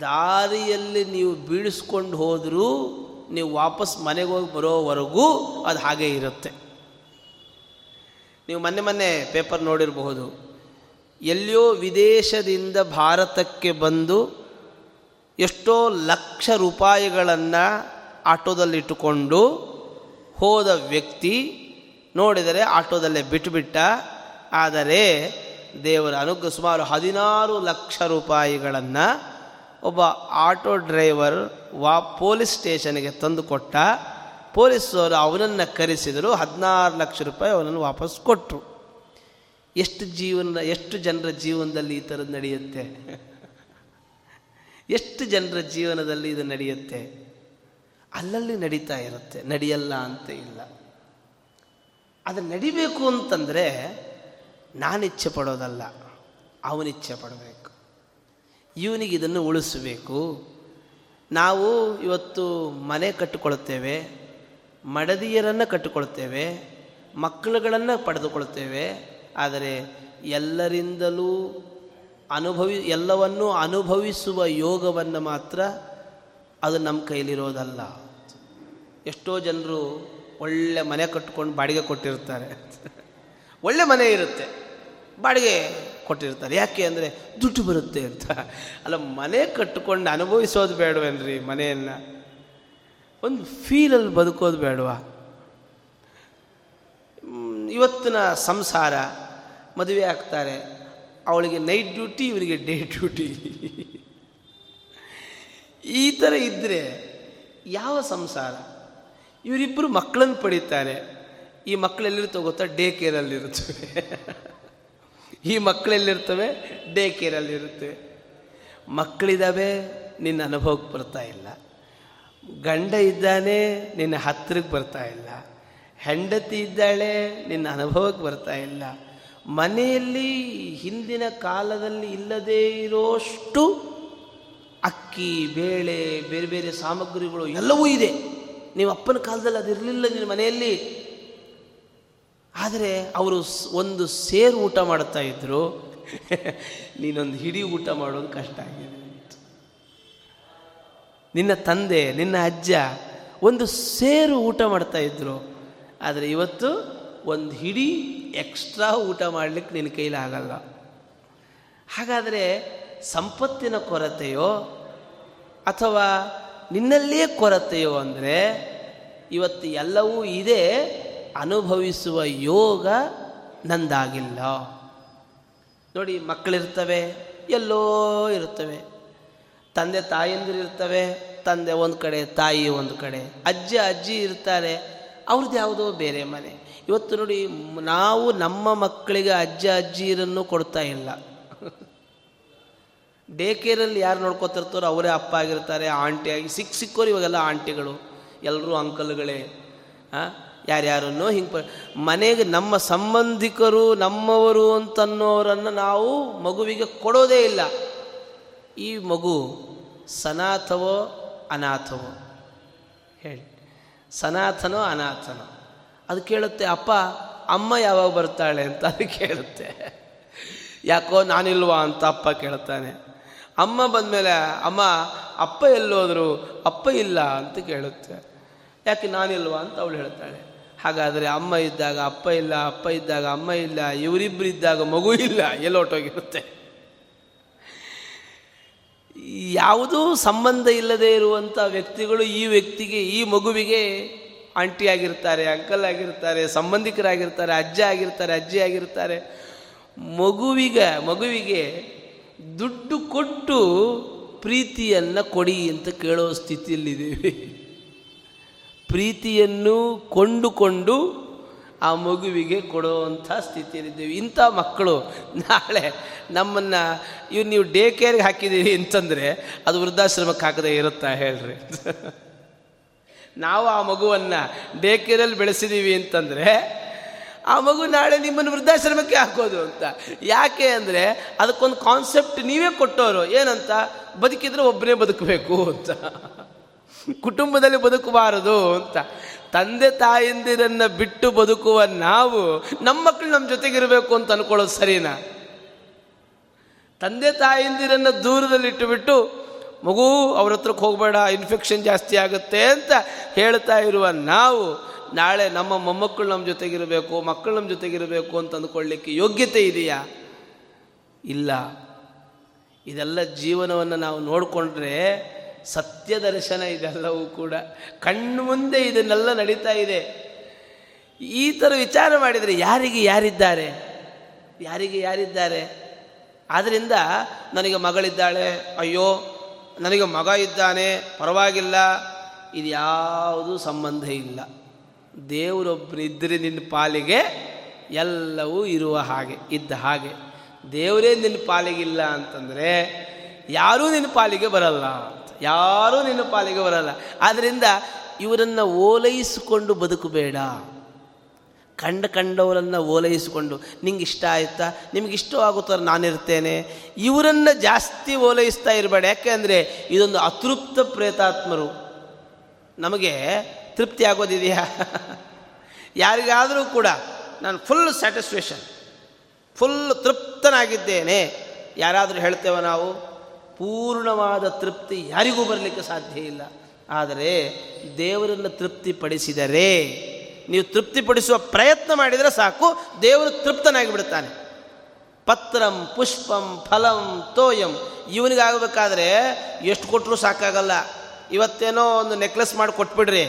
ದಾರಿಯಲ್ಲಿ ನೀವು ಬೀಳಿಸ್ಕೊಂಡು ಹೋದರೂ ನೀವು ವಾಪಸ್ ಮನೆಗೆ ಹೋಗಿ ಬರೋವರೆಗೂ ಅದು ಹಾಗೇ ಇರುತ್ತೆ. ನೀವು ಮೊನ್ನೆ ಮೊನ್ನೆ ಪೇಪರ್ ನೋಡಿರಬಹುದು. ಎಲ್ಲಿಯೋ ವಿದೇಶದಿಂದ ಭಾರತಕ್ಕೆ ಬಂದು ಎಷ್ಟೋ ಲಕ್ಷ ರೂಪಾಯಿಗಳನ್ನು ಆಟೋದಲ್ಲಿಟ್ಟುಕೊಂಡು ಹೋದ ವ್ಯಕ್ತಿ ನೋಡಿದರೆ ಆಟೋದಲ್ಲೇ ಬಿಟ್ಟುಬಿಟ್ಟ ಆದರೆ ದೇವರ ಅನುಗ್ರಹ ಸುಮಾರು ಹದಿನಾರು ಲಕ್ಷ ರೂಪಾಯಿಗಳನ್ನು ಒಬ್ಬ ಆಟೋ ಡ್ರೈವರ್ ವಾ ಪೊಲೀಸ್ ಸ್ಟೇಷನ್ಗೆ ತಂದು ಕೊಟ್ಟ. ಪೊಲೀಸರು ಅವನನ್ನು ಕರೆಸಿದರು. ಹದಿನಾರು ಲಕ್ಷ ರೂಪಾಯಿ ಅವನನ್ನು ವಾಪಸ್ ಕೊಟ್ಟರು ಎಷ್ಟು ಜೀವನ, ಎಷ್ಟು ಜನರ ಜೀವನದಲ್ಲಿ ಈ ಥರದ್ದು ನಡೆಯುತ್ತೆ? ಎಷ್ಟು ಜನರ ಜೀವನದಲ್ಲಿ ಇದು ನಡೆಯುತ್ತೆ? ಅಲ್ಲಲ್ಲಿ ನಡೀತಾ ಇರುತ್ತೆ. ನಡೆಯಲ್ಲ ಅಂತ ಇಲ್ಲ. ಅದು ನಡಿಬೇಕು ಅಂತಂದರೆ ನಾನಿಚ್ಛೆ ಪಡೋದಲ್ಲ ಅವನಿಚ್ಛೆ ಪಡಬೇಕು ಇವನಿಗೆ ಇದನ್ನು ಉಳಿಸಬೇಕು. ನಾವು ಇವತ್ತು ಮನೆ ಕಟ್ಟಿಕೊಳ್ಳುತ್ತೇವೆ, ಮಡದಿಯರನ್ನು ಕಟ್ಟಿಕೊಳ್ತೇವೆ ಮಕ್ಕಳುಗಳನ್ನು ಪಡೆದುಕೊಳ್ತೇವೆ ಆದರೆ ಎಲ್ಲರಿಂದಲೂ ಅನುಭವಿ, ಎಲ್ಲವನ್ನೂ ಅನುಭವಿಸುವ ಯೋಗವನ್ನು ಮಾತ್ರ ಅದು ನಮ್ಮ ಕೈಲಿರೋದಲ್ಲ. ಎಷ್ಟೋ ಜನರು ಒಳ್ಳೆ ಮನೆ ಕಟ್ಕೊಂಡು ಬಾಡಿಗೆ ಕೊಟ್ಟಿರ್ತಾರೆ. ಒಳ್ಳೆ ಮನೆ ಇರುತ್ತೆ. ಬಾಡಿಗೆ ಕೊಟ್ಟಿರ್ತಾರೆ. ಯಾಕೆ ಅಂದರೆ ದುಡ್ಡು ಬರುತ್ತೆ ಅಂತ. ಅಲ್ಲ, ಮನೆ ಕಟ್ಟಿಕೊಂಡು ಅನುಭವಿಸೋದು ಬೇಡವೇನ್ರಿ ಮನೆಯನ್ನು? ಒಂದು ಫೀಲಲ್ಲಿ ಬದುಕೋದು ಬೇಡವಾ? ಇವತ್ತಿನ ಸಂಸಾರ, ಮದುವೆ ಆಗ್ತಾರೆ. ಅವಳಿಗೆ ನೈಟ್ ಡ್ಯೂಟಿ ಇವರಿಗೆ ಡೇ ಡ್ಯೂಟಿ ಈ ಥರ ಇದ್ದರೆ ಯಾವ ಸಂಸಾರ? ಇವರಿಬ್ಬರು ಮಕ್ಕಳನ್ನು ಪಡೀತಾರೆ. ಈ ಮಕ್ಕಳೆಲ್ಲಿರ್ತವೆ ಗೊತ್ತಾ? ಡೇ ಕೇರಲ್ಲಿರುತ್ತವೆ ಈ ಮಕ್ಕಳೆಲ್ಲಿರ್ತವೆ ಡೇ ಕೇರಲ್ಲಿರುತ್ತವೆ ಮಕ್ಕಳಿದ್ದಾವೆ, ನಿನ್ನ ಅನುಭವಕ್ಕೆ ಬರ್ತಾ ಇಲ್ಲ. ಗಂಡ ಇದ್ದಾನೆ, ನಿನ್ನ ಹತ್ತಿರಕ್ಕೆ ಬರ್ತಾ ಇಲ್ಲ. ಹೆಂಡತಿ ಇದ್ದಾಳೆ, ನಿನ್ನ ಅನುಭವಕ್ಕೆ ಬರ್ತಾ ಇಲ್ಲ. ಮನೆಯಲ್ಲಿ ಹಿಂದಿನ ಕಾಲದಲ್ಲಿ ಇಲ್ಲದೇ ಇರೋಷ್ಟು ಅಕ್ಕಿ, ಬೇಳೆ, ಬೇರೆ ಬೇರೆ ಸಾಮಗ್ರಿಗಳು ಎಲ್ಲವೂ ಇದೆ. ನೀವು ಅಪ್ಪನ ಕಾಲದಲ್ಲಿ ಅದಿರಲಿಲ್ಲ ನಿನ್ನ ಮನೆಯಲ್ಲಿ. ಆದರೆ ಅವರು ಒಂದು ಸೇರು ಊಟ ಮಾಡ್ತಾ ಇದ್ರು. ನೀನೊಂದು ಹಿಡಿ ಊಟ ಮಾಡೋದು ಕಷ್ಟ ಆಗಿದೆ. ನಿನ್ನ ತಂದೆ ನಿನ್ನ ಅಜ್ಜ ಒಂದು ಸೇರು ಊಟ ಮಾಡ್ತಾ ಇದ್ರು. ಆದರೆ ಇವತ್ತು ಒಂದು ಹಿಡಿ ಎಕ್ಸ್ಟ್ರಾ ಊಟ ಮಾಡಲಿಕ್ಕೆ ನಿನ್ನ ಕೈಲಿ ಆಗಲ್ಲ. ಹಾಗಾದರೆ ಸಂಪತ್ತಿನ ಕೊರತೆಯೋ ಅಥವಾ ನಿನ್ನಲ್ಲಿಯೇ ಕೊರತೆಯೋ ಅಂದರೆ ಇವತ್ತು ಎಲ್ಲವೂ ಇದೆ. ಅನುಭವಿಸುವ ಯೋಗ ನಂದಾಗಿಲ್ಲ. ನೋಡಿ, ಮಕ್ಕಳಿರ್ತವೆ, ಎಲ್ಲೋ ಇರ್ತವೆ. ತಂದೆ ತಾಯಂದಿರು ಇರ್ತವೆ, ತಂದೆ ಒಂದು ಕಡೆ, ತಾಯಿ ಒಂದು ಕಡೆ. ಅಜ್ಜ, ಅಜ್ಜಿ ಇರ್ತಾರೆ, ಅವ್ರದ್ದು ಯಾವುದೋ ಬೇರೆ ಮನೆ. ಇವತ್ತು ನೋಡಿ, ನಾವು ನಮ್ಮ ಮಕ್ಕಳಿಗೆ ಅಜ್ಜ, ಅಜ್ಜಿಯರನ್ನು ಕೊಡ್ತಾ ಇಲ್ಲ. ಡೇ ಕೇರಲ್ಲಿ ಯಾರು ನೋಡ್ಕೊತಿರ್ತಾರೋ ಅವರೇ ಅಪ್ಪ ಆಗಿರ್ತಾರೆ, ಆಂಟಿ ಆಗಿ ಸಿಕ್ಕ ಸಿಕ್ಕೋರು ಇವಾಗೆಲ್ಲ ಆಂಟಿಗಳು ಎಲ್ಲರೂ ಅಂಕಲ್ಗಳೇ ಯಾರ್ಯಾರನ್ನೋ ಹಿಂಗೆ ಪ ಮನೆಗೆ ನಮ್ಮ ಸಂಬಂಧಿಕರು, ನಮ್ಮವರು ಅಂತನ್ನೋರನ್ನು ನಾವು ಮಗುವಿಗೆ ಕೊಡೋದೇ ಇಲ್ಲ. ಈ ಮಗು ಸನಾಥವೋ ಅನಾಥವೋ? ಹೇಳಿ. ಸನಾಥನೋ ಅನಾಥನೋ? ಅದು ಕೇಳುತ್ತೆ, ಅಪ್ಪ, ಅಮ್ಮ ಯಾವಾಗ ಬರ್ತಾಳೆ? ಅಂತ ಅದು ಕೇಳುತ್ತೆ. ಯಾಕೋ ನಾನಿಲ್ವಾ ಅಂತ ಅಪ್ಪ ಕೇಳ್ತಾನೆ. ಅಮ್ಮ ಬಂದಮೇಲೆ, ಅಮ್ಮ, ಅಪ್ಪ ಎಲ್ಲೋದ್ರು? ಅಪ್ಪ ಇಲ್ಲ? ಅಂತ ಕೇಳುತ್ತೆ. ಯಾಕೆ ನಾನಿಲ್ವಾ ಅಂತ ಅವಳು ಹೇಳ್ತಾಳೆ. ಹಾಗಾದರೆ ಅಮ್ಮ ಇದ್ದಾಗ ಅಪ್ಪ ಇಲ್ಲ, ಅಪ್ಪ ಇದ್ದಾಗ ಅಮ್ಮ ಇಲ್ಲ ಇವರಿಬ್ಬರು ಇದ್ದಾಗ ಮಗು ಇಲ್ಲ ಎಲ್ಲೋಟೋಗಿರುತ್ತೆ ಯಾವುದೂ ಸಂಬಂಧ ಇಲ್ಲದೆ ಇರುವಂಥ ವ್ಯಕ್ತಿಗಳು ಈ ವ್ಯಕ್ತಿಗೆ, ಈ ಮಗುವಿಗೆ ಆಂಟಿ ಆಗಿರ್ತಾರೆ, ಅಂಕಲ್ ಆಗಿರ್ತಾರೆ, ಸಂಬಂಧಿಕರಾಗಿರ್ತಾರೆ, ಅಜ್ಜ ಆಗಿರ್ತಾರೆ, ಅಜ್ಜಿ ಆಗಿರ್ತಾರೆ. ಮಗುವಿಗೆ ಮಗುವಿಗೆ ದುಡ್ಡು ಕೊಟ್ಟು ಪ್ರೀತಿಯನ್ನು ಕೊಡಿ ಅಂತ ಕೇಳೋ ಸ್ಥಿತಿಯಲ್ಲಿದ್ದೀವಿ. ಪ್ರೀತಿಯನ್ನು ಕೊಂಡುಕೊಂಡು ಆ ಮಗುವಿಗೆ ಕೊಡುವಂಥ ಸ್ಥಿತಿಯಲ್ಲಿದ್ದೇವೆ. ಇಂಥ ಮಕ್ಕಳು ನಾಳೆ ನಮ್ಮನ್ನು ಇವು ನೀವು ಡೇ ಕೇರ್ಗೆ ಹಾಕಿದ್ದೀರಿ ಅಂತಂದರೆ ಅದು ವೃದ್ಧಾಶ್ರಮಕ್ಕೆ ಹಾಕದೇ ಇರುತ್ತಾ ಹೇಳ್ರಿ. ನಾವು ಆ ಮಗುವನ್ನು ಡೇ ಕೇರಲ್ಲಿ ಬೆಳೆಸಿದ್ದೀವಿ ಅಂತಂದರೆ ಆ ಮಗು ನಾಳೆ ನಿಮ್ಮನ್ನು ವೃದ್ಧಾಶ್ರಮಕ್ಕೆ ಹಾಕೋದು ಅಂತ. ಯಾಕೆ ಅಂದರೆ ಅದಕ್ಕೊಂದು ಕಾನ್ಸೆಪ್ಟ್ ನೀವೇ ಕೊಟ್ಟವರು ಏನಂತ? ಬದುಕಿದ್ರೆ ಒಬ್ಬನೇ ಬದುಕಬೇಕು ಅಂತ. ಕುಟುಂಬದಲ್ಲಿ ಬದುಕಬಾರದು ಅಂತ. ತಂದೆ ತಾಯಂದಿರನ್ನ ಬಿಟ್ಟು ಬದುಕುವ ನಾವು ನಮ್ಮ ಮಕ್ಕಳು ನಮ್ಮ ಜೊತೆಗಿರಬೇಕು ಅಂತ ಅನ್ಕೊಳ್ಳೋದು ಸರಿನಾ? ತಂದೆ ತಾಯಂದಿರನ್ನ ದೂರದಲ್ಲಿಟ್ಟುಬಿಟ್ಟು ಮಗು ಅವ್ರ ಹತ್ರಕ್ಕೆ ಹೋಗಬೇಡ ಇನ್ಫೆಕ್ಷನ್ ಜಾಸ್ತಿ ಆಗುತ್ತೆ ಅಂತ ಹೇಳ್ತಾ ಇರುವ ನಾವು ನಾಳೆ ನಮ್ಮ ಮೊಮ್ಮಕ್ಕಳು ನಮ್ಮ ಜೊತೆಗಿರಬೇಕು, ಮಕ್ಕಳು ನಮ್ಮ ಜೊತೆಗಿರಬೇಕು ಅಂತ ಅಂದ್ಕೊಳ್ಳಿಕ್ಕೆ ಯೋಗ್ಯತೆ ಇದೆಯಾ? ಇಲ್ಲ. ಇದೆಲ್ಲ ಜೀವನವನ್ನು ನಾವು ನೋಡಿಕೊಂಡ್ರೆ ಸತ್ಯ ದರ್ಶನ ಇದೆಲ್ಲವೂ ಕೂಡ. ಕಣ್ಣು ಮುಂದೆ ಇದನ್ನೆಲ್ಲ ನಡೀತಾ ಇದೆ. ಈ ಥರ ವಿಚಾರ ಮಾಡಿದರೆ ಯಾರಿಗೆ ಯಾರಿದ್ದಾರೆ? ಯಾರಿಗೆ ಯಾರಿದ್ದಾರೆ? ಆದ್ದರಿಂದ ನನಗೆ ಮಗಳಿದ್ದಾಳೆ. ಅಯ್ಯೋ, ನನಗೆ ಮಗ ಇದ್ದಾನೆ. ಪರವಾಗಿಲ್ಲ. ಇದು ಯಾವುದೂ ಸಂಬಂಧ ಇಲ್ಲ. ದೇವರೊಬ್ಬರು ಇದ್ದರೆ ನಿನ್ನ ಪಾಲಿಗೆ ಎಲ್ಲವೂ ಇರುವ ಹಾಗೆ, ಇದ್ದ ಹಾಗೆ. ದೇವರೇ ನಿನ್ನ ಪಾಲಿಗಿಲ್ಲ ಅಂತಂದರೆ ಯಾರೂ ನಿನ್ನ ಪಾಲಿಗೆ ಬರಲ್ಲ. ಯಾರೂ ನಿನ್ನ ಪಾಲಿಗೆ ಬರಲ್ಲ. ಆದ್ದರಿಂದ ಇವರನ್ನು ಓಲೈಸಿಕೊಂಡು ಬದುಕಬೇಡ. ಕಂಡ ಕಂಡವರನ್ನು ಓಲೈಸಿಕೊಂಡು, ನಿಂಗೆ ಇಷ್ಟ ಆಯ್ತಾ? ನಿಮ್ಗೆ ಇಷ್ಟವಾಗುತ್ತಾರೆ ನಾನಿರ್ತೇನೆ. ಇವರನ್ನು ಜಾಸ್ತಿ ಓಲೈಸ್ತಾ ಇರಬೇಡ. ಯಾಕೆ ಅಂದರೆ ಇದೊಂದು ಅತೃಪ್ತ ಪ್ರೇತಾತ್ಮರು. ನಮಗೆ ತೃಪ್ತಿ ಆಗೋದಿದೆಯಾ? ಯಾರಿಗಾದರೂ ಕೂಡ ನಾನು ಫುಲ್ ಸ್ಯಾಟಿಸ್ಫ್ಯಾಕ್ಷನ್ ಫುಲ್ ತೃಪ್ತನಾಗಿದ್ದೇನೆ. ಯಾರಾದರೂ ಹೇಳ್ತೇವೆ ನಾವು? ಪೂರ್ಣವಾದ ತೃಪ್ತಿ ಯಾರಿಗೂ ಬರಲಿಕ್ಕೆ ಸಾಧ್ಯ ಇಲ್ಲ. ಆದರೆ ದೇವರನ್ನು ತೃಪ್ತಿಪಡಿಸಿದರೆ, ನೀವು ತೃಪ್ತಿಪಡಿಸುವ ಪ್ರಯತ್ನ ಮಾಡಿದರೆ ಸಾಕು, ದೇವರು ತೃಪ್ತನಾಗಿ ಬಿಡುತ್ತಾನೆ ಪತ್ರಂ, ಪುಷ್ಪಂ, ಫಲಂ, ತೋಯಂ, ಇವನಿಗಾಗಬೇಕಾದ್ರೆ ಎಷ್ಟು ಕೊಟ್ಟರೂ ಸಾಕಾಗಲ್ಲ. ಇವತ್ತೇನೋ ಒಂದು ನೆಕ್ಲೆಸ್ ಮಾಡಿ ಕೊಟ್ಬಿಡ್ರಿ,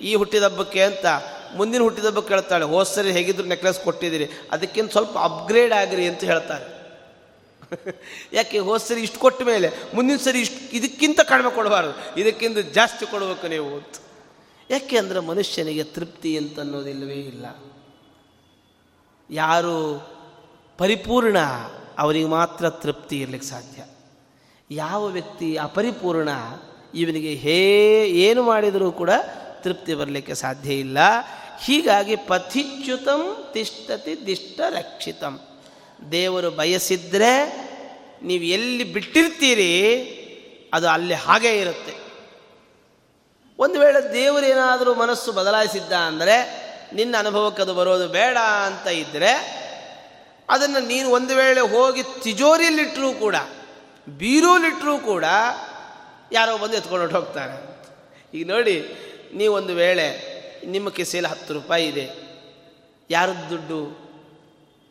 ಈ ಹುಟ್ಟಿದ ಹಬ್ಬಕ್ಕೆ ಅಂತ. ಮುಂದಿನ ಹುಟ್ಟಿದ ಹಬ್ಬಕ್ಕೆ ಹೇಳ್ತಾಳೆ, ಹೋದ ಸರಿ ಹೇಗಿದ್ರು ನೆಕ್ಲೆಸ್ ಕೊಟ್ಟಿದ್ದೀರಿ, ಅದಕ್ಕಿಂತ ಸ್ವಲ್ಪ ಅಪ್ಗ್ರೇಡ್ ಆಗಿರಿ ಅಂತ ಹೇಳ್ತಾರೆ. ಯಾಕೆ ಹೋದ ಸರಿ ಇಷ್ಟು ಕೊಟ್ಟ ಮೇಲೆ, ಮುಂದಿನ ಸರಿ ಇಷ್ಟು, ಇದಕ್ಕಿಂತ ಕಡಿಮೆ ಕೊಡಬಾರ್ದು, ಇದಕ್ಕಿಂತ ಜಾಸ್ತಿ ಕೊಡಬೇಕು ನೀವು ಅಂತ. ಯಾಕೆ ಅಂದರೆ ಮನುಷ್ಯನಿಗೆ ತೃಪ್ತಿ ಅಂತ ಅನ್ನೋದಿಲ್ಲವೇ ಇಲ್ಲ. ಯಾರು ಪರಿಪೂರ್ಣ ಅವರಿಗೆ ಮಾತ್ರ ತೃಪ್ತಿ ಇರಲಿಕ್ಕೆ ಸಾಧ್ಯ. ಯಾವ ವ್ಯಕ್ತಿ ಅಪರಿಪೂರ್ಣ, ಇವನಿಗೆ ಹೇ, ಏನು ಮಾಡಿದರೂ ಕೂಡ ತೃಪ್ತಿ ಬರಲಿಕ್ಕೆ ಸಾಧ್ಯ ಇಲ್ಲ. ಹೀಗಾಗಿ ಪಥಿಚ್ಯುತಂ ತಿಷ್ಟತಿ ದಿಷ್ಟ ರಕ್ಷಿತಂ. ದೇವರು ಬಯಸಿದ್ರೆ ನೀವು ಎಲ್ಲಿ ಬಿಟ್ಟಿರ್ತೀರಿ, ಅದು ಅಲ್ಲಿ ಹಾಗೇ ಇರುತ್ತೆ. ಒಂದು ವೇಳೆ ದೇವರೇನಾದರೂ ಮನಸ್ಸು ಬದಲಾಯಿಸಿದ್ದ ಅಂದರೆ, ನಿನ್ನ ಅನುಭವಕ್ಕೆ ಅದು ಬರೋದು ಬೇಡ ಅಂತ ಇದ್ದರೆ ಅದನ್ನು ನೀನು ಒಂದು ವೇಳೆ ಹೋಗಿ ತಿಜೋರಿಯಲ್ಲಿಟ್ಟರೂ ಕೂಡ, ಬೀರೂಲಿಟ್ಟರೂ ಕೂಡ ಯಾರೋ ಬಂದು ಎತ್ಕೊಂಡು ಹೋಗ್ತಾರೆ. ಈಗ ನೋಡಿ ನೀವೊಂದು ವೇಳೆ ನಿಮ್ಮ ಕಿಸೆಯಲ್ಲಿ ಹತ್ತು ರೂಪಾಯಿ ಇದೆ, ಯಾರದ್ದು ದುಡ್ಡು?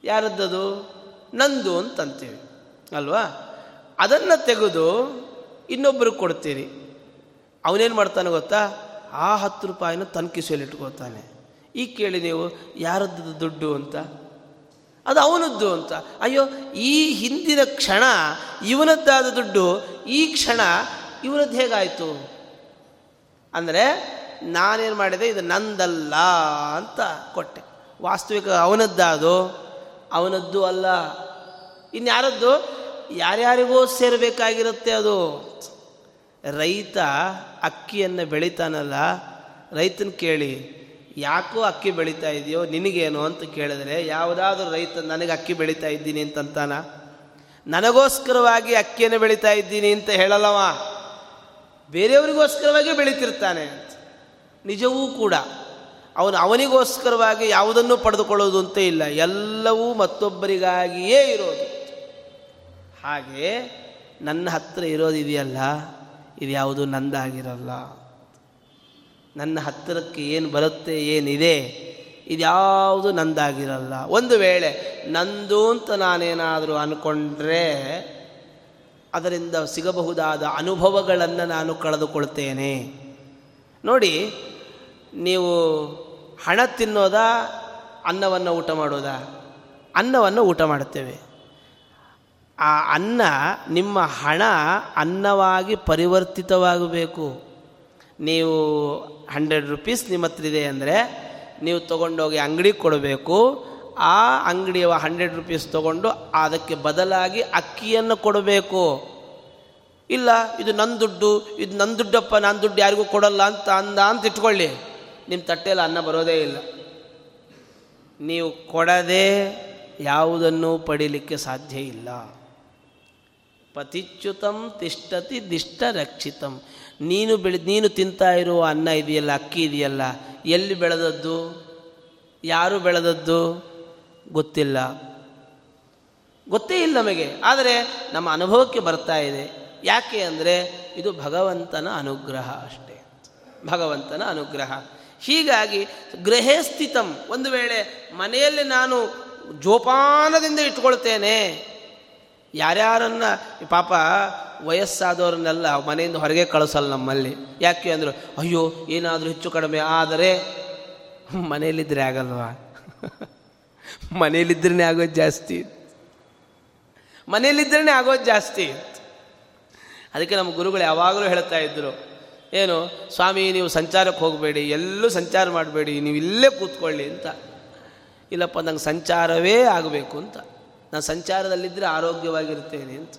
ಯಾರದ್ದದು? ನಂದು ಅಂತಂತೀವಿ, ಅಲ್ವಾ? ಅದನ್ನು ತೆಗೆದು ಇನ್ನೊಬ್ಬರಿಗೆ ಕೊಡ್ತೀರಿ ಅವನೇನು ಮಾಡ್ತಾನೆ ಗೊತ್ತಾ? ಆ ಹತ್ತು ರೂಪಾಯಿನ ತನ್ನ ಕಿಸೆಯಲ್ಲಿ ಇಟ್ಕೋತಾನೆ ಈಗ ಕೇಳಿ ನೀವು ಯಾರದ್ದು ದುಡ್ಡು ಅಂತ? ಅದು ಅವನದ್ದು ಅಂತ. ಅಯ್ಯೋ, ಈ ಹಿಂದಿನ ಕ್ಷಣ ಇವನದ್ದಾದ ದುಡ್ಡು, ಈ ಕ್ಷಣ ಇವನದ್ದು ಹೇಗಾಯಿತು? ಅಂದರೆ, ನಾನೇನು ಮಾಡಿದೆ? ಇದು ನಂದಲ್ಲ ಅಂತ ಕೊಟ್ಟೆ. ವಾಸ್ತವಿಕ ಅವನದ್ದಾದು ಅವನದ್ದು ಅಲ್ಲ. ಇನ್ಯಾರದ್ದು? ಯಾರ್ಯಾರಿಗೋ ಸೇರಬೇಕಾಗಿರುತ್ತೆ ಅದು. ರೈತ ಅಕ್ಕಿಯನ್ನು ಬೆಳಿತಾನಲ್ಲ. ರೈತನ ಕೇಳಿ, ಯಾಕೋ ಅಕ್ಕಿ ಬೆಳೀತಾ ಇದೆಯೋ? ನಿನಗೇನು? ಅಂತ ಕೇಳಿದ್ರೆ, ಯಾವುದಾದ್ರೂ ರೈತ ನನಗೆ ಅಕ್ಕಿ ಬೆಳೀತಾ ಇದ್ದೀನಿ ಅಂತಂತಾನ. ನನಗೋಸ್ಕರವಾಗಿ ಅಕ್ಕಿಯನ್ನು ಬೆಳೀತಾ ಇದ್ದೀನಿ ಅಂತ ಹೇಳಲ್ಲವ. ಬೇರೆಯವರಿಗೋಸ್ಕರವಾಗಿ ಬೆಳೀತಿರ್ತಾನೆ. ನಿಜವೂ ಕೂಡ. ಅವನು ಅವನಿಗೋಸ್ಕರವಾಗಿ ಯಾವುದನ್ನು ಪಡೆದುಕೊಳ್ಳೋದು ಅಂತ ಇಲ್ಲ. ಎಲ್ಲವೂ ಮತ್ತೊಬ್ಬರಿಗಾಗಿಯೇ ಇರೋದು. ಹಾಗೆ ನನ್ನ ಹತ್ತಿರ ಇರೋದಿದೆಯಲ್ಲ ಇದು ಯಾವುದು ನಂದಾಗಿರಲ್ಲ. ನನ್ನ ಹತ್ತಿರಕ್ಕೆ ಏನು ಬರುತ್ತೆ, ಏನಿದೆ, ಇದ್ಯಾವುದು ನಂದಾಗಿರಲ್ಲ. ಒಂದು ವೇಳೆ ನಂದು ಅಂತ ನಾನೇನಾದರೂ ಅಂದ್ಕೊಂಡ್ರೆ ಅದರಿಂದ ಸಿಗಬಹುದಾದ ಅನುಭವಗಳನ್ನು ನಾನು ಕಳೆದುಕೊಳ್ತೇನೆ. ನೋಡಿ ನೀವು ಹಣ ತಿನ್ನೋದಾ, ಅನ್ನವನ್ನು ಊಟ ಮಾಡೋದಾ? ಅನ್ನವನ್ನು ಊಟ ಮಾಡುತ್ತೇವೆ. ಆ ಅನ್ನ, ನಿಮ್ಮ ಹಣ ಅನ್ನವಾಗಿ ಪರಿವರ್ತಿತವಾಗಬೇಕು. ನೀವು ಹಂಡ್ರೆಡ್ ರುಪೀಸ್ ನಿಮ್ಮ ಹತ್ರ ಇದೆ ಅಂದರೆ ನೀವು ತೊಗೊಂಡೋಗಿ ಅಂಗಡಿಗೆ ಕೊಡಬೇಕು. ಆ ಅಂಗಡಿಯ ಹಂಡ್ರೆಡ್ ರುಪೀಸ್ ತೊಗೊಂಡು ಅದಕ್ಕೆ ಬದಲಾಗಿ ಅಕ್ಕಿಯನ್ನು ಕೊಡಬೇಕು. ಇಲ್ಲ, ಇದು ನನ್ನ ದುಡ್ಡು, ಇದು ನನ್ನ ದುಡ್ಡಪ್ಪ ನನ್ನ ದುಡ್ಡು ಯಾರಿಗೂ ಕೊಡಲ್ಲ ಅಂತ ಅಂದ ಅಂತ ಇಟ್ಕೊಳ್ಳಿ. ನಿಮ್ಮ ತಟ್ಟೆಯಲ್ಲಿ ಅನ್ನ ಬರೋದೇ ಇಲ್ಲ. ನೀವು ಕೊಡದೆ ಯಾವುದನ್ನು ಪಡೀಲಿಕ್ಕೆ ಸಾಧ್ಯ ಇಲ್ಲ. ಪತಿಚ್ಯುತಂ ತಿಷ್ಟತಿ ದಿಷ್ಟ ರಕ್ಷಿತಂ. ನೀನು ಬೆಳೆ, ನೀನು ತಿಂತಾ ಇರುವ ಅನ್ನ ಇದೆಯಲ್ಲ, ಅಕ್ಕಿ ಇದೆಯಲ್ಲ, ಎಲ್ಲಿ ಬೆಳೆದದ್ದು? ಯಾರು ಬೆಳೆದದ್ದು? ಗೊತ್ತಿಲ್ಲ. ಗೊತ್ತೇ ಇಲ್ಲ ನಮಗೆ. ಆದರೆ ನಮ್ಮ ಅನುಭವಕ್ಕೆ ಬರ್ತಾ ಇದೆ. ಯಾಕೆ ಅಂದರೆ ಇದು ಭಗವಂತನ ಅನುಗ್ರಹ ಅಷ್ಟೇ. ಭಗವಂತನ ಅನುಗ್ರಹ. ಹೀಗಾಗಿ ಗೃಹೇ ಸ್ಥಿತಂ ಒಂದು ವೇಳೆ ಮನೆಯಲ್ಲಿ ನಾನು ಜೋಪಾನದಿಂದ ಇಟ್ಕೊಳ್ತೇನೆ, ಯಾರ್ಯಾರನ್ನು ಪಾಪ ವಯಸ್ಸಾದವ್ರನ್ನೆಲ್ಲ ಮನೆಯಿಂದ ಹೊರಗೆ ಕಳಿಸಲ್ಲ ನಮ್ಮಲ್ಲಿ. ಯಾಕೆ ಅಂದರು, ಅಯ್ಯೋ, ಏನಾದರೂ ಹೆಚ್ಚು ಕಡಿಮೆ ಆದರೆ ಮನೆಯಲ್ಲಿದ್ದರೆ ಆಗಲ್ವಾ? ಮನೆಯಲ್ಲಿದ್ದರೆ ಆಗೋದು ಜಾಸ್ತಿ. ಮನೆಯಲ್ಲಿದ್ದರೆ ಆಗೋದು ಜಾಸ್ತಿ. ಅದಕ್ಕೆ ನಮ್ಮ ಗುರುಗಳು ಯಾವಾಗಲೂ ಹೇಳ್ತಾ ಇದ್ದರು ಏನು, ಸ್ವಾಮಿ, ನೀವು ಸಂಚಾರಕ್ಕೆ ಹೋಗಬೇಡಿ, ಎಲ್ಲೂ ಸಂಚಾರ ಮಾಡಬೇಡಿ, ನೀವು ಇಲ್ಲೇ ಕೂತ್ಕೊಳ್ಳಿ ಅಂತ. ಇಲ್ಲಪ್ಪ, ನಂಗೆ ಸಂಚಾರವೇ ಆಗಬೇಕು ಅಂತ. ನಾನು ಸಂಚಾರದಲ್ಲಿದ್ದರೆ ಆರೋಗ್ಯವಾಗಿರ್ತೇನೆ ಅಂತ.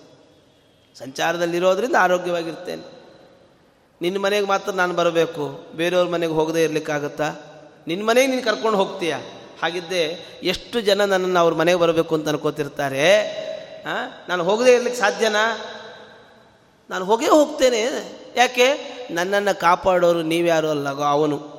ಸಂಚಾರದಲ್ಲಿರೋದ್ರಿಂದ ಆರೋಗ್ಯವಾಗಿರ್ತೇನೆ. ನಿನ್ನ ಮನೆಗೆ ಮಾತ್ರ ನಾನು ಬರಬೇಕು. ಬೇರೆಯವ್ರ ಮನೆಗೆ ಹೋಗದೇ ಇರಲಿಕ್ಕಾಗತ್ತಾ? ನಿನ್ನ ಮನೆಗೆ ನೀನು ಕರ್ಕೊಂಡು ಹೋಗ್ತೀಯಾ? ಹಾಗಿದ್ದೆ ಎಷ್ಟು ಜನ ನನ್ನನ್ನು ಅವ್ರ ಮನೆಗೆ ಬರಬೇಕು ಅಂತ ಅನ್ಕೋತಿರ್ತಾರೆ. ನಾನು ಹೋಗದೇ ಇರಲಿಕ್ಕೆ ಸಾಧ್ಯನಾ? ನಾನು ಹೋಗೇ ಹೋಗ್ತೇನೆ. ಯಾಕೆ? ನನ್ನನ್ನು ಕಾಪಾಡೋರು ನೀವ್ಯಾರು ಅಲ್ಲಗೋ ಅವನು.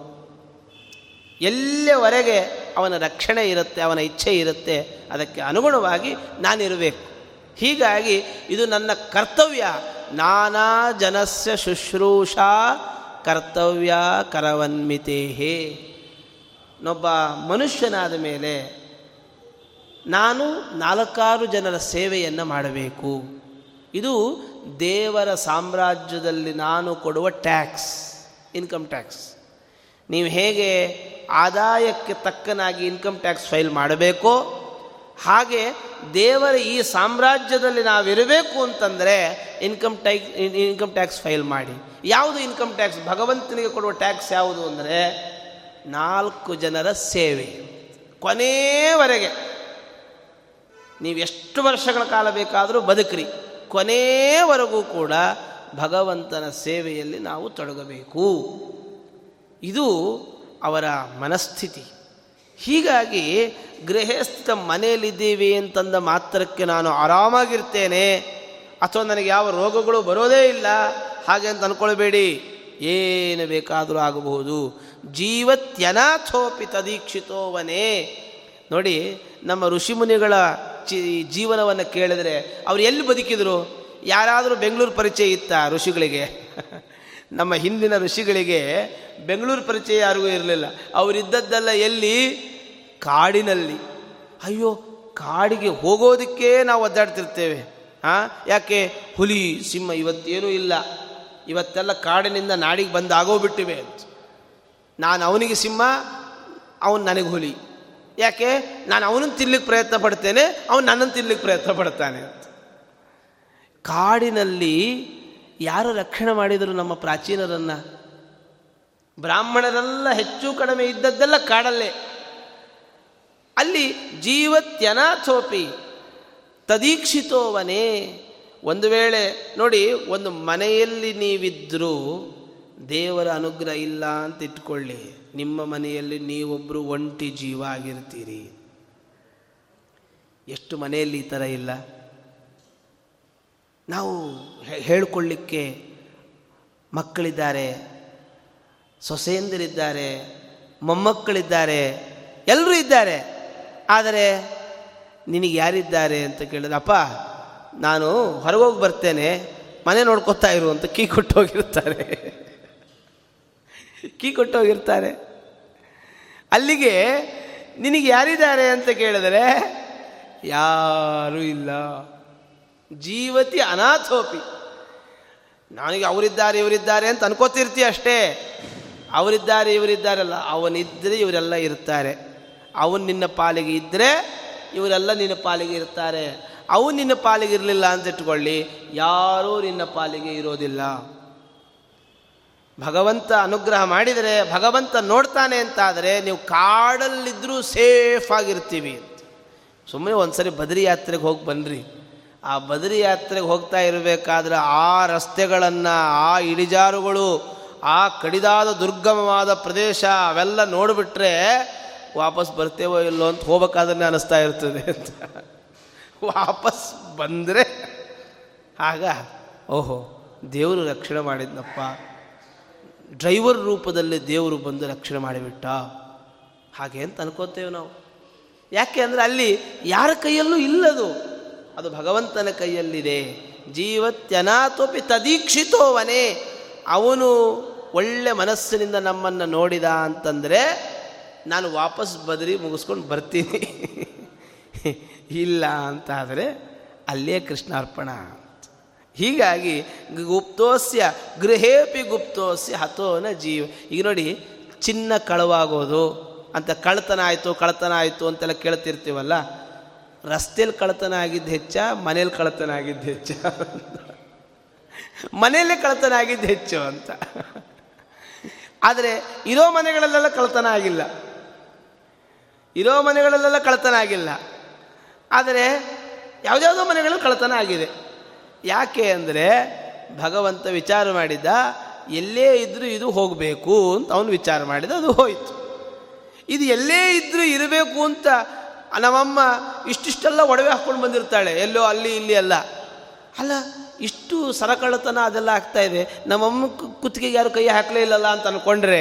ಎಲ್ಲಿಯವರೆಗೆ ಅವನ ರಕ್ಷಣೆ ಇರುತ್ತೆ, ಅವನ ಇಚ್ಛೆ ಇರುತ್ತೆ, ಅದಕ್ಕೆ ಅನುಗುಣವಾಗಿ ನಾನಿರಬೇಕು. ಹೀಗಾಗಿ ಇದು ನನ್ನ ಕರ್ತವ್ಯ. ನಾನಾ ಜನಸ್ಯ ಶುಶ್ರೂಷಾ ಕರ್ತವ್ಯ ಕರವನ್ಮಿತೇಹೇ. ನೊಬ್ಬ ಮನುಷ್ಯನಾದ ಮೇಲೆ ನಾನು ನಾಲ್ಕಾರು ಜನರ ಸೇವೆಯನ್ನು ಮಾಡಬೇಕು. ಇದು ದೇವರ ಸಾಮ್ರಾಜ್ಯದಲ್ಲಿ ನಾನು ಕೊಡುವ ಟ್ಯಾಕ್ಸ್, ಇನ್ಕಮ್ ಟ್ಯಾಕ್ಸ್. ನೀವು ಹೇಗೆ ಆದಾಯಕ್ಕೆ ತಕ್ಕನಾಗಿ ಇನ್ಕಮ್ ಟ್ಯಾಕ್ಸ್ ಫೈಲ್ ಮಾಡಬೇಕೋ, ಹಾಗೆ ದೇವರ ಈ ಸಾಮ್ರಾಜ್ಯದಲ್ಲಿ ನಾವಿರಬೇಕು ಅಂತಂದರೆ income tax income tax file ಮಾಡಿ. ಯಾವುದು ಇನ್ಕಮ್ ಟ್ಯಾಕ್ಸ್? ಭಗವಂತನಿಗೆ ಕೊಡುವ ಟ್ಯಾಕ್ಸ್ ಯಾವುದು ಅಂದರೆ ನಾಲ್ಕು ಜನರ ಸೇವೆ. ಕೊನೆಯವರೆಗೆ ನೀವು ಎಷ್ಟು ವರ್ಷಗಳ ಕಾಲ ಬೇಕಾದರೂ ಬದುಕ್ರಿ. ಕೊನೆಯವರೆಗೂ ಕೂಡ ಭಗವಂತನ ಸೇವೆಯಲ್ಲಿ ನಾವು ತೊಡಗಬೇಕು. ಇದು ಅವರ ಮನಸ್ಥಿತಿ. ಹೀಗಾಗಿ ಗೃಹಸ್ಥ ಮನೆಯಲ್ಲಿದ್ದೀವಿ ಅಂತಂದ ಮಾತ್ರಕ್ಕೆ ನಾನು ಆರಾಮಾಗಿರ್ತೇನೆ. ಅಥವಾ ನನಗೆ ಯಾವ ರೋಗಗಳು ಬರೋದೇ ಇಲ್ಲ. ಹಾಗೆ ಅಂತ ಅಂದ್ಕೊಳ್ಬೇಡಿ ಏನು ಬೇಕಾದರೂ ಆಗಬಹುದು. ಜೀವತ್ಯನಾಥೋಪಿ ತದೀಕ್ಷಿತೋವನೇ. ನೋಡಿ, ನಮ್ಮ ಋಷಿಮುನಿಗಳ ಚಿ ಜೀವನವನ್ನು ಕೇಳಿದರೆ ಅವ್ರು ಎಲ್ಲಿ ಬದುಕಿದ್ರು? ಯಾರಾದರೂ ಬೆಂಗಳೂರು ಪರಿಚಯ ಇತ್ತ ಋಷಿಗಳಿಗೆ? ನಮ್ಮ ಹಿಂದಿನ ಋಷಿಗಳಿಗೆ ಬೆಂಗಳೂರು ಪರಿಚಯ ಯಾರಿಗೂ ಇರಲಿಲ್ಲ. ಅವರಿದ್ದದ್ದೆಲ್ಲ ಎಲ್ಲಿ? ಕಾಡಿನಲ್ಲಿ. ಅಯ್ಯೋ, ಕಾಡಿಗೆ ಹೋಗೋದಕ್ಕೆ ನಾವು ಒದ್ದಾಡ್ತಿರ್ತೇವೆ. ಹಾಂ ಯಾಕೆ? ಹುಲಿ, ಸಿಂಹ ಇವತ್ತೇನೂ ಇಲ್ಲ. ಇವತ್ತೆಲ್ಲ ಕಾಡಿನಿಂದ ನಾಡಿಗೆ ಬಂದು ಆಗೋಗ್ಬಿಟ್ಟಿವೆ ಅಂತ. ನಾನು ಅವನಿಗೆ ಸಿಂಹ, ಅವನು ನನಗೆ ಹುಲಿ. ಯಾಕೆ? ನಾನು ಅವನನ್ನು ತಿನ್ಲಿಕ್ಕೆ ಪ್ರಯತ್ನ ಪಡ್ತೇನೆ, ಅವನು ನನ್ನನ್ನು ತಿನ್ಲಿಕ್ಕೆ ಪ್ರಯತ್ನ ಪಡ್ತಾನೆ ಕಾಡಿನಲ್ಲಿ ಯಾರು ರಕ್ಷಣೆ ಮಾಡಿದರು ನಮ್ಮ ಪ್ರಾಚೀನರನ್ನು? ಬ್ರಾಹ್ಮಣರೆಲ್ಲ ಹೆಚ್ಚು ಕಡಿಮೆ ಇದ್ದದ್ದೆಲ್ಲ ಕಾಡಲ್ಲೇ. ಅಲ್ಲಿ ಜೀವತ್ಯನಾಥೋಪಿ ತದೀಕ್ಷಿತೋವನೇ. ಒಂದು ವೇಳೆ ನೋಡಿ, ಒಂದು ಮನೆಯಲ್ಲಿ ನೀವಿದ್ದರೂ ದೇವರ ಅನುಗ್ರಹ ಇಲ್ಲ ಅಂತ ಇಟ್ಕೊಳ್ಳಿ. ನಿಮ್ಮ ಮನೆಯಲ್ಲಿ ನೀವೊಬ್ಬರು ಒಂಟಿ ಜೀವ ಆಗಿರ್ತೀರಿ. ಎಷ್ಟು ಮನೆಯಲ್ಲಿ ಈ ಥರ ಇಲ್ಲ? ನಾವು ಹೇಳ್ಕೊಳ್ಳಿಕ್ಕೆ ಮಕ್ಕಳಿದ್ದಾರೆ, ಸೊಸೆಯಂದಿರಿದ್ದಾರೆ, ಮೊಮ್ಮಕ್ಕಳಿದ್ದಾರೆ ಎಲ್ಲರೂ ಇದ್ದಾರೆ. ಆದರೆ ನಿನಗೆ ಯಾರಿದ್ದಾರೆ ಅಂತ ಕೇಳಿದ ಅಪ್ಪ, ನಾನು ಹೊರಗೋಗಿ ಬರ್ತೇನೆ, ಮನೆ ನೋಡ್ಕೋತಾ ಇರು ಅಂತ ಕೀ ಕೊಟ್ಟೋಗಿರ್ತಾರೆ ಕೀ ಕೊಟ್ಟೋಗಿರ್ತಾರೆ. ಅಲ್ಲಿಗೆ ನಿನಗೆ ಯಾರಿದ್ದಾರೆ ಅಂತ ಕೇಳಿದರೆ, ಯಾರೂ ಇಲ್ಲ. ಜೀವತಿ ಅನಾಥೋಪಿ. ನನಗೆ ಅವರಿದ್ದಾರೆ, ಇವರಿದ್ದಾರೆ ಅಂತ ಅನ್ಕೋತಿರ್ತಿ ಅಷ್ಟೇ. ಅವರಿದ್ದಾರೆ, ಇವರಿದ್ದಾರಲ್ಲ. ಅವನಿದ್ದರೆ ಇವರೆಲ್ಲ ಇರ್ತಾರೆ. ಅವನು ನಿನ್ನ ಪಾಲಿಗೆ ಇದ್ದರೆ ಇವರೆಲ್ಲ ನಿನ್ನ ಪಾಲಿಗೆ ಇರ್ತಾರೆ. ಅವನು ನಿನ್ನ ಪಾಲಿಗೆ ಇರಲಿಲ್ಲ ಅಂತ ಇಟ್ಕೊಳ್ಳಿ. ಯಾರೂ ನಿನ್ನ ಪಾಲಿಗೆ ಇರೋದಿಲ್ಲ. ಭಗವಂತ ಅನುಗ್ರಹ ಮಾಡಿದರೆ ಭಗವಂತ ನೋಡ್ತಾನೆ ಅಂತಾದರೆ ನೀವು ಕಾಡಲ್ಲಿದ್ದರೂ ಸೇಫ್ ಆಗಿರ್ತೀವಿ ಸುಮ್ಮನೆ ಒಂದು ಸರಿ ಬದ್ರಿ ಯಾತ್ರೆಗೆ ಹೋಗಿ ಬನ್ನಿರಿ ಆ ಬದರಿ ಯಾತ್ರೆಗೆ ಹೋಗ್ತಾ ಇರಬೇಕಾದ್ರೆ ಆ ರಸ್ತೆಗಳನ್ನು, ಆ ಇಳಿಜಾರುಗಳು, ಆ ಕಡಿದಾದ ದುರ್ಗಮವಾದ ಪ್ರದೇಶ ಅವೆಲ್ಲ ನೋಡಿಬಿಟ್ರೆ ವಾಪಸ್ ಬರ್ತೇವೋ ಇಲ್ಲೋ ಅಂತ ಹೋಗ್ಬೇಕಾದ್ರೆ ಅನ್ನಿಸ್ತಾ ಇರ್ತದೆ ಅಂತ. ವಾಪಸ್ ಬಂದರೆ ಆಗ, ಓಹೋ, ದೇವರು ರಕ್ಷಣೆ ಮಾಡಿದ್ನಪ್ಪ. ಡ್ರೈವರ್ ರೂಪದಲ್ಲಿ ದೇವರು ಬಂದು ರಕ್ಷಣೆ ಮಾಡಿಬಿಟ್ಟ. ಹಾಗೆ ಅಂತ ಅನ್ಕೋತೇವೆ ನಾವು. ಯಾಕೆ ಅಂದರೆ ಅಲ್ಲಿ ಯಾರ ಕೈಯಲ್ಲೂ ಇಲ್ಲದು. ಅದು ಭಗವಂತನ ಕೈಯಲ್ಲಿದೆ. ಜೀವತ್ಯನಾಥೋಪಿ ತದೀಕ್ಷಿತೋವನೇ. ಅವನು ಒಳ್ಳೆ ಮನಸ್ಸಿನಿಂದ ನಮ್ಮನ್ನು ನೋಡಿದ ಅಂತಂದರೆ ನಾನು ವಾಪಸ್ ಬದರಿ ಮುಗಿಸ್ಕೊಂಡು ಬರ್ತೀನಿ. ಇಲ್ಲ ಅಂತಾದರೆ ಅಲ್ಲೇ ಕೃಷ್ಣಾರ್ಪಣ. ಹೀಗಾಗಿ ಗುಪ್ತೋಸ್ಯ ಗೃಹೇಪಿ ಗುಪ್ತೋಸ್ಯ ಹತೋನ ಜೀವ. ಈಗ ನೋಡಿ, ಚಿನ್ನ ಕಳವಾಗೋದು ಅಂತ ಕಳ್ತನ ಆಯಿತು ಕಳ್ತನ ಆಯಿತು ಅಂತೆಲ್ಲ ಕೇಳ್ತಿರ್ತೀವಲ್ಲ ರಸ್ತೆಯಲ್ಲಿ ಕಳ್ತನ ಆಗಿದ್ದು ಹೆಚ್ಚ, ಮನೇಲಿ ಕಳ್ತನ ಆಗಿದ್ದು ಹೆಚ್ಚ? ಮನೆಯಲ್ಲೇ ಕಳ್ತನ ಆಗಿದ್ದು ಹೆಚ್ಚು ಅಂತ. ಆದರೆ, ಇರೋ ಮನೆಗಳಲ್ಲೆಲ್ಲ ಕಳ್ತನ ಆಗಿಲ್ಲ. ಇರೋ ಮನೆಗಳಲ್ಲೆಲ್ಲ ಕಳ್ತನ ಆಗಿಲ್ಲ. ಆದರೆ, ಯಾವುದ್ಯಾವುದೋ ಮನೆಗಳಲ್ಲಿ ಕಳ್ತನ ಆಗಿದೆ. ಯಾಕೆ ಅಂದರೆ ಭಗವಂತ ವಿಚಾರ ಮಾಡಿದ್ದ, ಎಲ್ಲೇ ಇದ್ದರೂ ಇದು ಹೋಗಬೇಕು ಅಂತ ಅವನು ವಿಚಾರ ಮಾಡಿದ, ಅದು ಹೋಯಿತು. ಇದು ಎಲ್ಲೇ ಇದ್ದರೂ ಇರಬೇಕು ಅಂತ ನಮ್ಮಮ್ಮ ಇಷ್ಟಿಷ್ಟೆಲ್ಲ ಒಡವೆ ಹಾಕ್ಕೊಂಡು ಬಂದಿರ್ತಾಳೆ, ಎಲ್ಲೋ ಅಲ್ಲಿ ಇಲ್ಲಿ ಅಲ್ಲ ಅಲ್ಲ, ಇಷ್ಟು ಸರಕಳ್ಳತನ ಅದೆಲ್ಲ ಆಗ್ತಾ ಇದೆ, ನಮ್ಮಮ್ಮ ಕುತ್ತಿಗೆಗೆ ಯಾರು ಕೈ ಹಾಕಲೇ ಇಲ್ಲಲ್ಲ ಅಂತ ಅಂದ್ಕೊಂಡ್ರೆ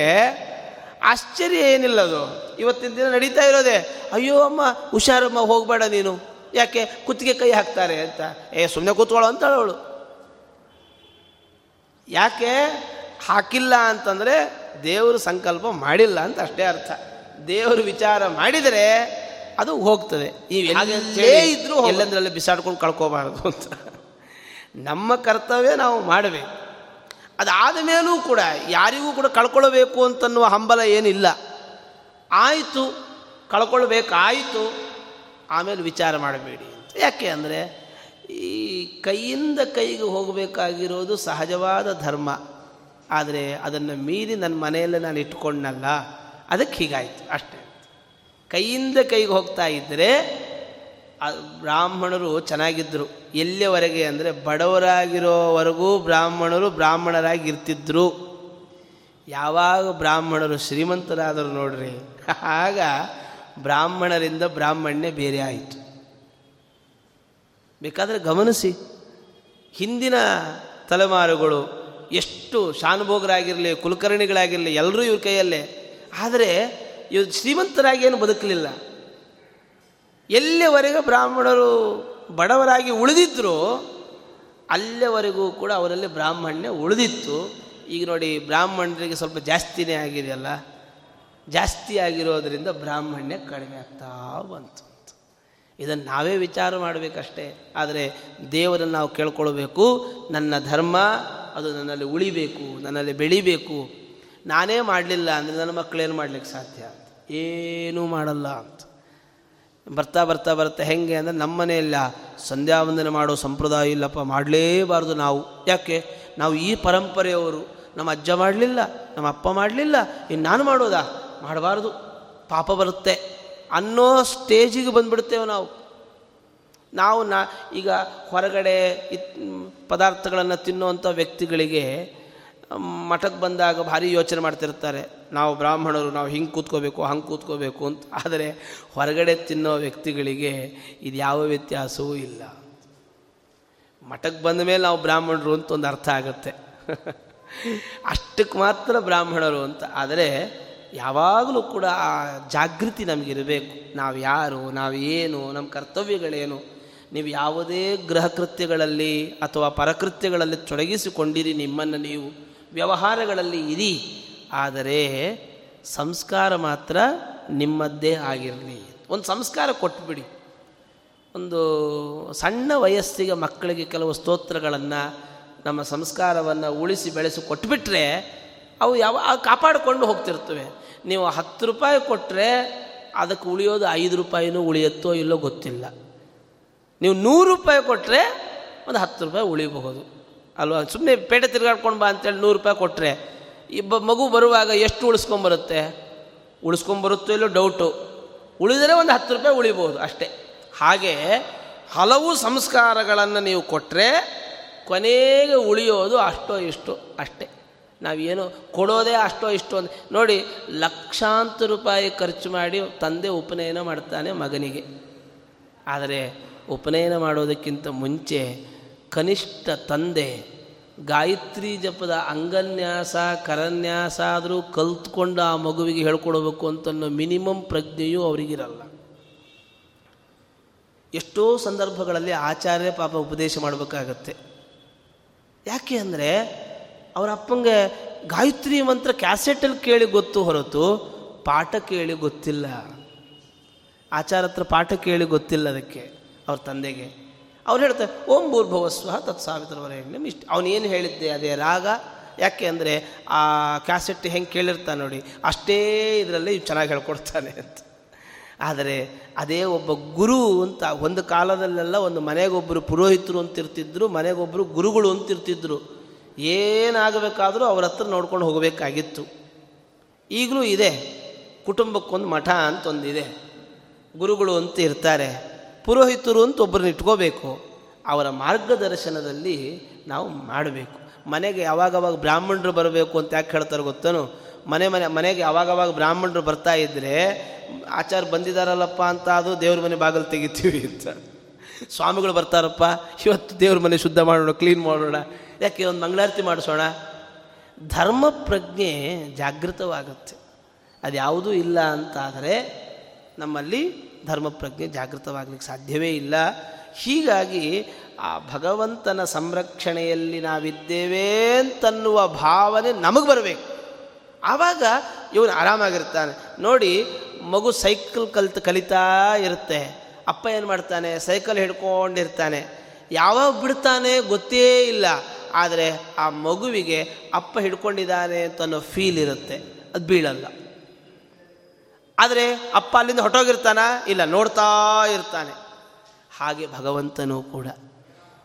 ಆಶ್ಚರ್ಯ ಏನಿಲ್ಲ ಅದು ಇವತ್ತಿನ ದಿನ ನಡೀತಾ ಇರೋದೆ, ಅಯ್ಯೋ ಅಮ್ಮ, ಹುಷಾರಮ್ಮ, ಹೋಗಬೇಡ ನೀನು. ಯಾಕೆ ಕುತ್ತಿಗೆ ಕೈ ಹಾಕ್ತಾರೆ ಅಂತ? ಏ ಸುಮ್ಮನೆ ಕೂತ್ಕೊಳ್ಳೋ ಅಂತ ಅವಳು ಯಾಕೆ? ಹಾಕಿಲ್ಲ ಅಂತಂದರೆ ದೇವರು ಸಂಕಲ್ಪ ಮಾಡಿಲ್ಲ ಅಂತ ಅಷ್ಟೇ ಅರ್ಥ. ದೇವರು ವಿಚಾರ ಮಾಡಿದರೆ ಅದು ಹೋಗ್ತದೆ. ಇದ್ರೂ ಎಲ್ಲಂದ್ರಲ್ಲಿ ಬಿಸಾಡ್ಕೊಂಡು ಕಳ್ಕೋಬಾರದು ಅಂತ. ನಮ್ಮ ಕರ್ತವ್ಯ ನಾವು ಮಾಡಬೇಕು. ಅದಾದ ಮೇಲೂ ಕೂಡ ಯಾರಿಗೂ ಕೂಡ ಕಳ್ಕೊಳ್ಬೇಕು ಅಂತನ್ನುವ ಹಂಬಲ ಏನಿಲ್ಲ. ಆಯಿತು ಕಳ್ಕೊಳ್ಬೇಕಾಯಿತು. ಆಮೇಲೆ ವಿಚಾರ ಮಾಡಬೇಡಿ ಅಂತ. ಯಾಕೆ ಅಂದರೆ ಈ ಕೈಯಿಂದ ಕೈಗೆ ಹೋಗಬೇಕಾಗಿರೋದು ಸಹಜವಾದ ಧರ್ಮ. ಆದರೆ ಅದನ್ನು ಮೀರಿ ನನ್ನ ಮನೆಯಲ್ಲೇ ನಾನು ಇಟ್ಕೊಂಡಲ್ಲ ಅದಕ್ಕೆ ಹೀಗಾಯಿತು ಅಷ್ಟೇ. ಕೈಯಿಂದ ಕೈಗೆ ಹೋಗ್ತಾ ಇದ್ದರೆ ಬ್ರಾಹ್ಮಣರು ಚೆನ್ನಾಗಿದ್ದರು ಎಲ್ಲಿಯವರೆಗೆ ಅಂದರೆ ಬಡವರಾಗಿರೋವರೆಗೂ ಬ್ರಾಹ್ಮಣರು ಬ್ರಾಹ್ಮಣರಾಗಿ ಇರ್ತಿದ್ರು ಯಾವಾಗ ಬ್ರಾಹ್ಮಣರು ಶ್ರೀಮಂತರಾದರು ನೋಡ್ರಿ. ಆಗ ಬ್ರಾಹ್ಮಣರಿಂದ ಬ್ರಾಹ್ಮಣ್ಯ ಬೇರೆ ಆಯಿತು. ಬೇಕಾದರೆ ಗಮನಿಸಿ, ಹಿಂದಿನ ತಲೆಮಾರುಗಳು ಎಷ್ಟು ಶಾನುಭೋಗರಾಗಿರಲಿ, ಕುಲಕರ್ಣಿಗಳಾಗಿರಲಿ, ಎಲ್ಲರೂ ಇವ್ರ ಕೈಯಲ್ಲೇ. ಆದರೆ ಇವ್ರು ಶ್ರೀಮಂತರಾಗಿ ಏನು ಬದುಕಲಿಲ್ಲ. ಎಲ್ಲಿವರೆಗೆ ಬ್ರಾಹ್ಮಣರು ಬಡವರಾಗಿ ಉಳಿದಿದ್ದರು ಅಲ್ಲಿವರೆಗೂ ಕೂಡ ಅವರಲ್ಲಿ ಬ್ರಾಹ್ಮಣ್ಯ ಉಳಿದಿತ್ತು. ಈಗ ನೋಡಿ, ಬ್ರಾಹ್ಮಣರಿಗೆ ಸ್ವಲ್ಪ ಜಾಸ್ತಿನೇ ಆಗಿದೆಯಲ್ಲ ಜಾಸ್ತಿ ಆಗಿರೋದರಿಂದ ಬ್ರಾಹ್ಮಣ್ಯ ಕಡಿಮೆ ಆಗ್ತಾ ಬಂತು. ಇದನ್ನು ನಾವೇ ವಿಚಾರ ಮಾಡಬೇಕಷ್ಟೇ. ಆದರೆ ದೇವರನ್ನು ನಾವು ಕೇಳ್ಕೊಳ್ಬೇಕು. ನನ್ನ ಧರ್ಮ, ಅದು ನನ್ನಲ್ಲಿ ಉಳಿಬೇಕು, ನನ್ನಲ್ಲಿ ಬೆಳಿಬೇಕು. ನಾನೇ ಮಾಡಲಿಲ್ಲ ಅಂದರೆ ನನ್ನ ಮಕ್ಕಳೇನು ಮಾಡಲಿಕ್ಕೆ ಸಾಧ್ಯ? ಅಂತ ಏನೂ ಮಾಡಲ್ಲ ಅಂತ. ಬರ್ತಾ ಬರ್ತಾ ಬರ್ತಾ ಹೆಂಗೆ ಅಂದರೆ ನಮ್ಮ ಮನೆಯಲ್ಲ ಸಂಧ್ಯಾ ವಂದನೆ ಮಾಡೋ ಸಂಪ್ರದಾಯ ಇಲ್ಲಪ್ಪ, ಮಾಡಲೇಬಾರ್ದು ನಾವು. ಯಾಕೆ? ನಾವು ಈ ಪರಂಪರೆಯವರು. ನಮ್ಮ ಅಜ್ಜ ಮಾಡಲಿಲ್ಲ, ನಮ್ಮ ಅಪ್ಪ ಮಾಡಲಿಲ್ಲ, ಇನ್ನು ನಾನು ಮಾಡೋದಾ? ಮಾಡಬಾರ್ದು. ಪಾಪ ಬರುತ್ತೆ. ಅನ್ನೋ ಸ್ಟೇಜಿಗೆ ಬಂದುಬಿಡ್ತೇವೆ ನಾವು. ನಾವು ನಾ, ಈಗ ಹೊರಗಡೆ ಇತ್ ಪದಾರ್ಥಗಳನ್ನು ತಿನ್ನುವಂಥ ವ್ಯಕ್ತಿಗಳಿಗೆ ಮಠಕ್ಕೆ ಬಂದಾಗ ಭಾರಿ ಯೋಚನೆ ಮಾಡ್ತಿರ್ತಾರೆ. ನಾವು ಬ್ರಾಹ್ಮಣರು, ನಾವು ಹಿಂಗೆ ಕೂತ್ಕೋಬೇಕು, ಹಂಗೆ ಕೂತ್ಕೋಬೇಕು ಅಂತ. ಆದರೆ ಹೊರಗಡೆ ತಿನ್ನೋ ವ್ಯಕ್ತಿಗಳಿಗೆ ಇದು ಯಾವ ವ್ಯತ್ಯಾಸವೂ ಇಲ್ಲ. ಮಠಕ್ಕೆ ಬಂದ ಮೇಲೆ ನಾವು ಬ್ರಾಹ್ಮಣರು ಅಂತ ಒಂದು ಅರ್ಥ ಆಗುತ್ತೆ. ಅಷ್ಟಕ್ಕೆ ಮಾತ್ರ ಬ್ರಾಹ್ಮಣರು ಅಂತ. ಆದರೆ ಯಾವಾಗಲೂ ಕೂಡ ಆ ಜಾಗೃತಿ ನಮಗಿರಬೇಕು. ನಾವು ಯಾರು, ನಾವು ಏನು ನಮ್ಮ ಕರ್ತವ್ಯಗಳೇನು, ನೀವು ಯಾವುದೇ ಗೃಹ ಕೃತ್ಯಗಳಲ್ಲಿ ಅಥವಾ ಪರಕೃತ್ಯಗಳಲ್ಲಿ ತೊಡಗಿಸಿಕೊಂಡಿರಿ, ನಿಮ್ಮನ್ನು ನೀವು ವ್ಯವಹಾರಗಳಲ್ಲಿ ಇರಿ. ಆದರೆ ಸಂಸ್ಕಾರ ಮಾತ್ರ ನಿಮ್ಮದ್ದೇ ಆಗಿರಲಿ. ಒಂದು ಸಂಸ್ಕಾರ ಕೊಟ್ಬಿಡಿ. ಒಂದು ಸಣ್ಣ ವಯಸ್ಸಿಗೆ ಮಕ್ಕಳಿಗೆ ಕೆಲವು ಸ್ತೋತ್ರಗಳನ್ನು ನಮ್ಮ ಸಂಸ್ಕಾರವನ್ನು ಉಳಿಸಿ ಬೆಳೆಸಿ ಕೊಟ್ಬಿಟ್ರೆ ಅವು ಯಾವ ಕಾಪಾಡಿಕೊಂಡು ಹೋಗ್ತಿರ್ತವೆ. ನೀವು ಹತ್ತು ರೂಪಾಯಿ ಕೊಟ್ಟರೆ ಅದಕ್ಕೆ ಉಳಿಯೋದು ಐದು ರೂಪಾಯಿನೂ ಉಳಿಯುತ್ತೋ ಇಲ್ಲೋ ಗೊತ್ತಿಲ್ಲ. ನೀವು ನೂರು ರೂಪಾಯಿ ಕೊಟ್ಟರೆ ಒಂದು ಹತ್ತು ರೂಪಾಯಿ ಉಳಿಬಹುದು. ಅಲ್ವಾ? ಸುಮ್ಮನೆ ಪೇಟೆ ತಿರುಗಾಡ್ಕೊಂಡು ಬಾ ಅಂತೇಳಿ ನೂರು ರೂಪಾಯಿ ಕೊಟ್ಟರೆ ಇಬ್ಬ ಮಗು ಬರುವಾಗ ಎಷ್ಟು ಉಳಿಸ್ಕೊಂಬರುತ್ತೆ? ಉಳಿಸ್ಕೊಂಬರುತ್ತೋ ಇಲ್ಲೋ ಡೌಟು. ಉಳಿದರೆ ಒಂದು ಹತ್ತು ರೂಪಾಯಿ ಉಳಿಬೋದು ಅಷ್ಟೇ. ಹಾಗೆ ಹಲವು ಸಂಸ್ಕಾರಗಳನ್ನು ನೀವು ಕೊಟ್ಟರೆ ಕೊನೆಗೆ ಉಳಿಯೋದು ಅಷ್ಟೋ ಇಷ್ಟೋ ಅಷ್ಟೇ. ನಾವೇನು ಕೊಡೋದೇ ಅಷ್ಟೋ ಇಷ್ಟೋ ಅಂತ. ನೋಡಿ ಲಕ್ಷಾಂತರ ರೂಪಾಯಿ ಖರ್ಚು ಮಾಡಿ ತಂದೆ ಉಪನಯನ ಮಾಡ್ತಾನೆ ಮಗನಿಗೆ. ಆದರೆ ಉಪನಯನ ಮಾಡೋದಕ್ಕಿಂತ ಮುಂಚೆ ಕನಿಷ್ಠ ತಂದೆ ಗಾಯತ್ರಿ ಜಪದ ಅಂಗನ್ಯಾಸ, ಕರನ್ಯಾಸ ಆದರೂ ಕಲ್ತ್ಕೊಂಡು ಆ ಮಗುವಿಗೆ ಹೇಳ್ಕೊಡ್ಬೇಕು ಅಂತನ್ನೋ ಮಿನಿಮಮ್ ಪ್ರಜ್ಞೆಯೂ ಅವರಿಗಿರಲ್ಲ. ಎಷ್ಟೋ ಸಂದರ್ಭಗಳಲ್ಲಿ ಆಚಾರ್ಯ ಪಾಪ ಉಪದೇಶ ಮಾಡಬೇಕಾಗತ್ತೆ. ಯಾಕೆ ಅಂದರೆ ಅವರ ಅಪ್ಪಂಗೆ ಗಾಯತ್ರಿ ಮಂತ್ರ ಕ್ಯಾಸೆಟಲ್ಲಿ ಕೇಳಿ ಗೊತ್ತು ಹೊರತು ಪಾಠ ಕೇಳಿ ಗೊತ್ತಿಲ್ಲ. ಆಚಾರ ಹತ್ರ ಪಾಠ ಕೇಳಿ ಗೊತ್ತಿಲ್ಲ ಅದಕ್ಕೆ ಅವ್ರ ತಂದೆಗೆ. ಅವ್ರು ಹೇಳ್ತಾರೆ, ಓಂ ಭೂರ್ಭವಸ್ವ ತತ್ ಸಾವಿತ್ರವರೆಣ್ಯಂ ಇಷ್ಟು. ಅವನೇನು ಹೇಳಿದ್ದೆ, ಅದೇ ರಾಗ. ಯಾಕೆ ಅಂದರೆ ಆ ಕ್ಯಾಸೆಟ್ ಹೆಂಗೆ ಕೇಳಿರ್ತಾನೆ ನೋಡಿ, ಅಷ್ಟೇ ಇದರಲ್ಲಿ ಚೆನ್ನಾಗಿ ಹೇಳ್ಕೊಡ್ತಾನೆ ಅಂತ. ಆದರೆ ಅದೇ ಒಬ್ಬ ಗುರು ಅಂತ, ಒಂದು ಕಾಲದಲ್ಲೆಲ್ಲ ಒಂದು ಮನೆಗೊಬ್ಬರು ಪುರೋಹಿತರು ಅಂತಿರ್ತಿದ್ರು ಮನೆಗೊಬ್ಬರು ಗುರುಗಳು ಅಂತಿರ್ತಿದ್ರು. ಏನಾಗಬೇಕಾದರೂ ಅವ್ರ ಹತ್ರ ನೋಡ್ಕೊಂಡು ಹೋಗಬೇಕಾಗಿತ್ತು. ಈಗಲೂ ಇದೆ. ಕುಟುಂಬಕ್ಕೊಂದು ಮಠ ಅಂತ ಒಂದಿದೆ ಗುರುಗಳು ಅಂತ ಇರ್ತಾರೆ. ಪುರೋಹಿತರು ಅಂತ ಒಬ್ಬರನ್ನ ಇಟ್ಕೋಬೇಕು. ಅವರ ಮಾರ್ಗದರ್ಶನದಲ್ಲಿ ನಾವು ಮಾಡಬೇಕು. ಮನೆಗೆ ಯಾವಾಗವಾಗ ಬ್ರಾಹ್ಮಣರು ಬರಬೇಕು ಅಂತ ಯಾಕೆ ಹೇಳ್ತಾರೆ ಗೊತ್ತೇನು? ಮನೆ ಮನೆ, ಮನೆಗೆ ಯಾವಾಗವಾಗ ಬ್ರಾಹ್ಮಣರು ಬರ್ತಾ ಇದ್ದರೆ ಆಚಾರ ಬಂದಿದ್ದಾರಲ್ಲಪ್ಪ ಅಂತ ಅದು ದೇವ್ರ ಮನೆ ಬಾಗಿಲು ತೆಗಿತೀವಿ ಅಂತ. ಸ್ವಾಮಿಗಳು ಬರ್ತಾರಪ್ಪ, ಇವತ್ತು ದೇವ್ರ ಮನೆ ಶುದ್ಧ ಮಾಡೋಣ, ಕ್ಲೀನ್ ಮಾಡೋಣ ಯಾಕೆ ಒಂದು ಮಂಗಳಾರತಿ ಮಾಡಿಸೋಣ? ಧರ್ಮ ಪ್ರಜ್ಞೆ ಜಾಗೃತವಾಗುತ್ತೆ. ಅದು ಯಾವುದೂ ಇಲ್ಲ ಅಂತಾದರೆ ನಮ್ಮಲ್ಲಿ ಧರ್ಮ ಪ್ರಜ್ಞೆ ಜಾಗೃತವಾಗಲಿಕ್ಕೆ ಸಾಧ್ಯವೇ ಇಲ್ಲ. ಹೀಗಾಗಿ ಆ ಭಗವಂತನ ಸಂರಕ್ಷಣೆಯಲ್ಲಿ ನಾವಿದ್ದೇವೆ ಅಂತನ್ನುವ ಭಾವನೆ ನಮಗೆ ಬರಬೇಕು. ಆವಾಗ ಇವನು ಆರಾಮಾಗಿರ್ತಾನೆ. ನೋಡಿ, ಮಗು ಸೈಕಲ್ ಕಲ್ತು ಕಲಿತಾ ಇರುತ್ತೆ. ಅಪ್ಪ ಏನು ಮಾಡ್ತಾನೆ? ಸೈಕಲ್ ಹಿಡ್ಕೊಂಡಿರ್ತಾನೆ. ಯಾವಾಗ ಬಿಡ್ತಾನೆ ಗೊತ್ತೇ ಇಲ್ಲ. ಆದರೆ ಆ ಮಗುವಿಗೆ ಅಪ್ಪ ಹಿಡ್ಕೊಂಡಿದ್ದಾನೆ ಅಂತ ಅನ್ನೋ ಫೀಲ್ ಇರುತ್ತೆ. ಅದು ಬೀಳಲ್ಲ. ಆದರೆ ಅಪ್ಪ ಅಲ್ಲಿಂದ ಹೊಟ್ಟೋಗಿರ್ತಾನ ಇಲ್ಲ, ನೋಡ್ತಾ ಇರ್ತಾನೆ. ಹಾಗೆ ಭಗವಂತನೂ ಕೂಡ.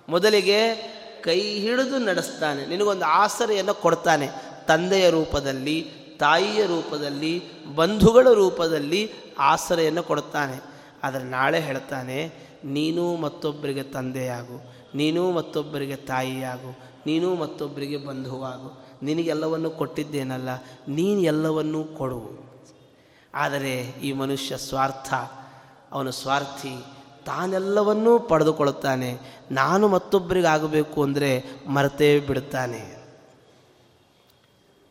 ಮೊದಲಿಗೆ ಕೈ ಹಿಡಿದು ನಡೆಸ್ತಾನೆ. ನಿನಗೊಂದು ಆಸರೆಯನ್ನು ಕೊಡ್ತಾನೆ. ತಂದೆಯ ರೂಪದಲ್ಲಿ, ತಾಯಿಯ ರೂಪದಲ್ಲಿ, ಬಂಧುಗಳ ರೂಪದಲ್ಲಿ ಆಸರೆಯನ್ನು ಕೊಡ್ತಾನೆ. ಆದರೆ ನಾಳೆ ಹೇಳ್ತಾನೆ, ನೀನು ಮತ್ತೊಬ್ಬರಿಗೆ ತಂದೆಯಾಗು, ನೀನು ಮತ್ತೊಬ್ಬರಿಗೆ ತಾಯಿಯಾಗು ನೀನು ಮತ್ತೊಬ್ಬರಿಗೆ ಬಂಧುವಾಗು ನಿನಗೆಲ್ಲವನ್ನು ಕೊಟ್ಟಿದ್ದೇನಲ್ಲ, ನೀನು ಎಲ್ಲವನ್ನೂ ಕೊಡು. ಆದರೆ ಈ ಮನುಷ್ಯ ಸ್ವಾರ್ಥ, ಅವನು ಸ್ವಾರ್ಥಿ, ತಾನೆಲ್ಲವನ್ನೂ ಪಡೆದುಕೊಳ್ಳುತ್ತಾನೆ. ನಾನು ಮತ್ತೊಬ್ಬರಿಗೆ ಆಗಬೇಕು ಅಂದರೆ ಮರೆತೇ ಬಿಡುತ್ತಾನೆ.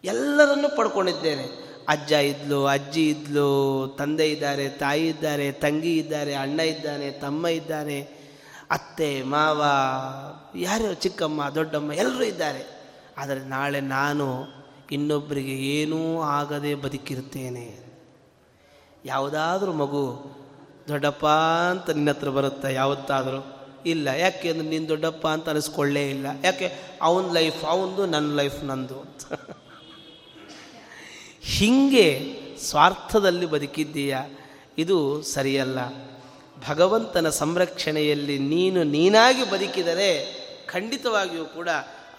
ಎಲ್ಲರನ್ನೂ ಪಡ್ಕೊಂಡಿದ್ದೇನೆ. ಅಜ್ಜ ಇದ್ಲು, ಅಜ್ಜಿ ಇದ್ಲು, ತಂದೆ ಇದ್ದಾರೆ, ತಾಯಿ ಇದ್ದಾರೆ, ತಂಗಿ ಇದ್ದಾರೆ, ಅಣ್ಣ ಇದ್ದಾನೆ, ತಮ್ಮ ಇದ್ದಾನೆ. ಅತ್ತೆ, ಮಾವ ಯಾರು ಚಿಕ್ಕಮ್ಮ, ದೊಡ್ಡಮ್ಮ, ಎಲ್ಲರೂ ಇದ್ದಾರೆ. ಆದರೆ ನಾಳೆ ನಾನು ಇನ್ನೊಬ್ಬರಿಗೆ ಏನೂ ಆಗದೆ ಬದುಕಿರುತ್ತೇನೆ. ಯಾವುದಾದ್ರೂ ಮಗು, ದೊಡ್ಡಪ್ಪ ಅಂತ ನಿನ್ನ ಹತ್ರ ಬರುತ್ತಾ? ಯಾವತ್ತಾದರೂ? ಇಲ್ಲ. ಯಾಕೆ? ಅಂದ್ರೆ ನೀನು ದೊಡ್ಡಪ್ಪ ಅಂತ ಅನಿಸ್ಕೊಳ್ಳೇ ಇಲ್ಲ. ಯಾಕೆ? ಅವನ ಲೈಫ್ ಅವನದು ನನ್ನ ಲೈಫ್ ನಂದು. ಅಂತ ಹೀಗೆ ಸ್ವಾರ್ಥದಲ್ಲಿ ಬದುಕಿದ್ದೀಯ? ಇದು ಸರಿಯಲ್ಲ. ಭಗವಂತನ ಸಂರಕ್ಷಣೆಯಲ್ಲಿ ನೀನು ನೀನಾಗಿ ಬದುಕಿದರೆ ಖಂಡಿತವಾಗಿಯೂ ಕೂಡ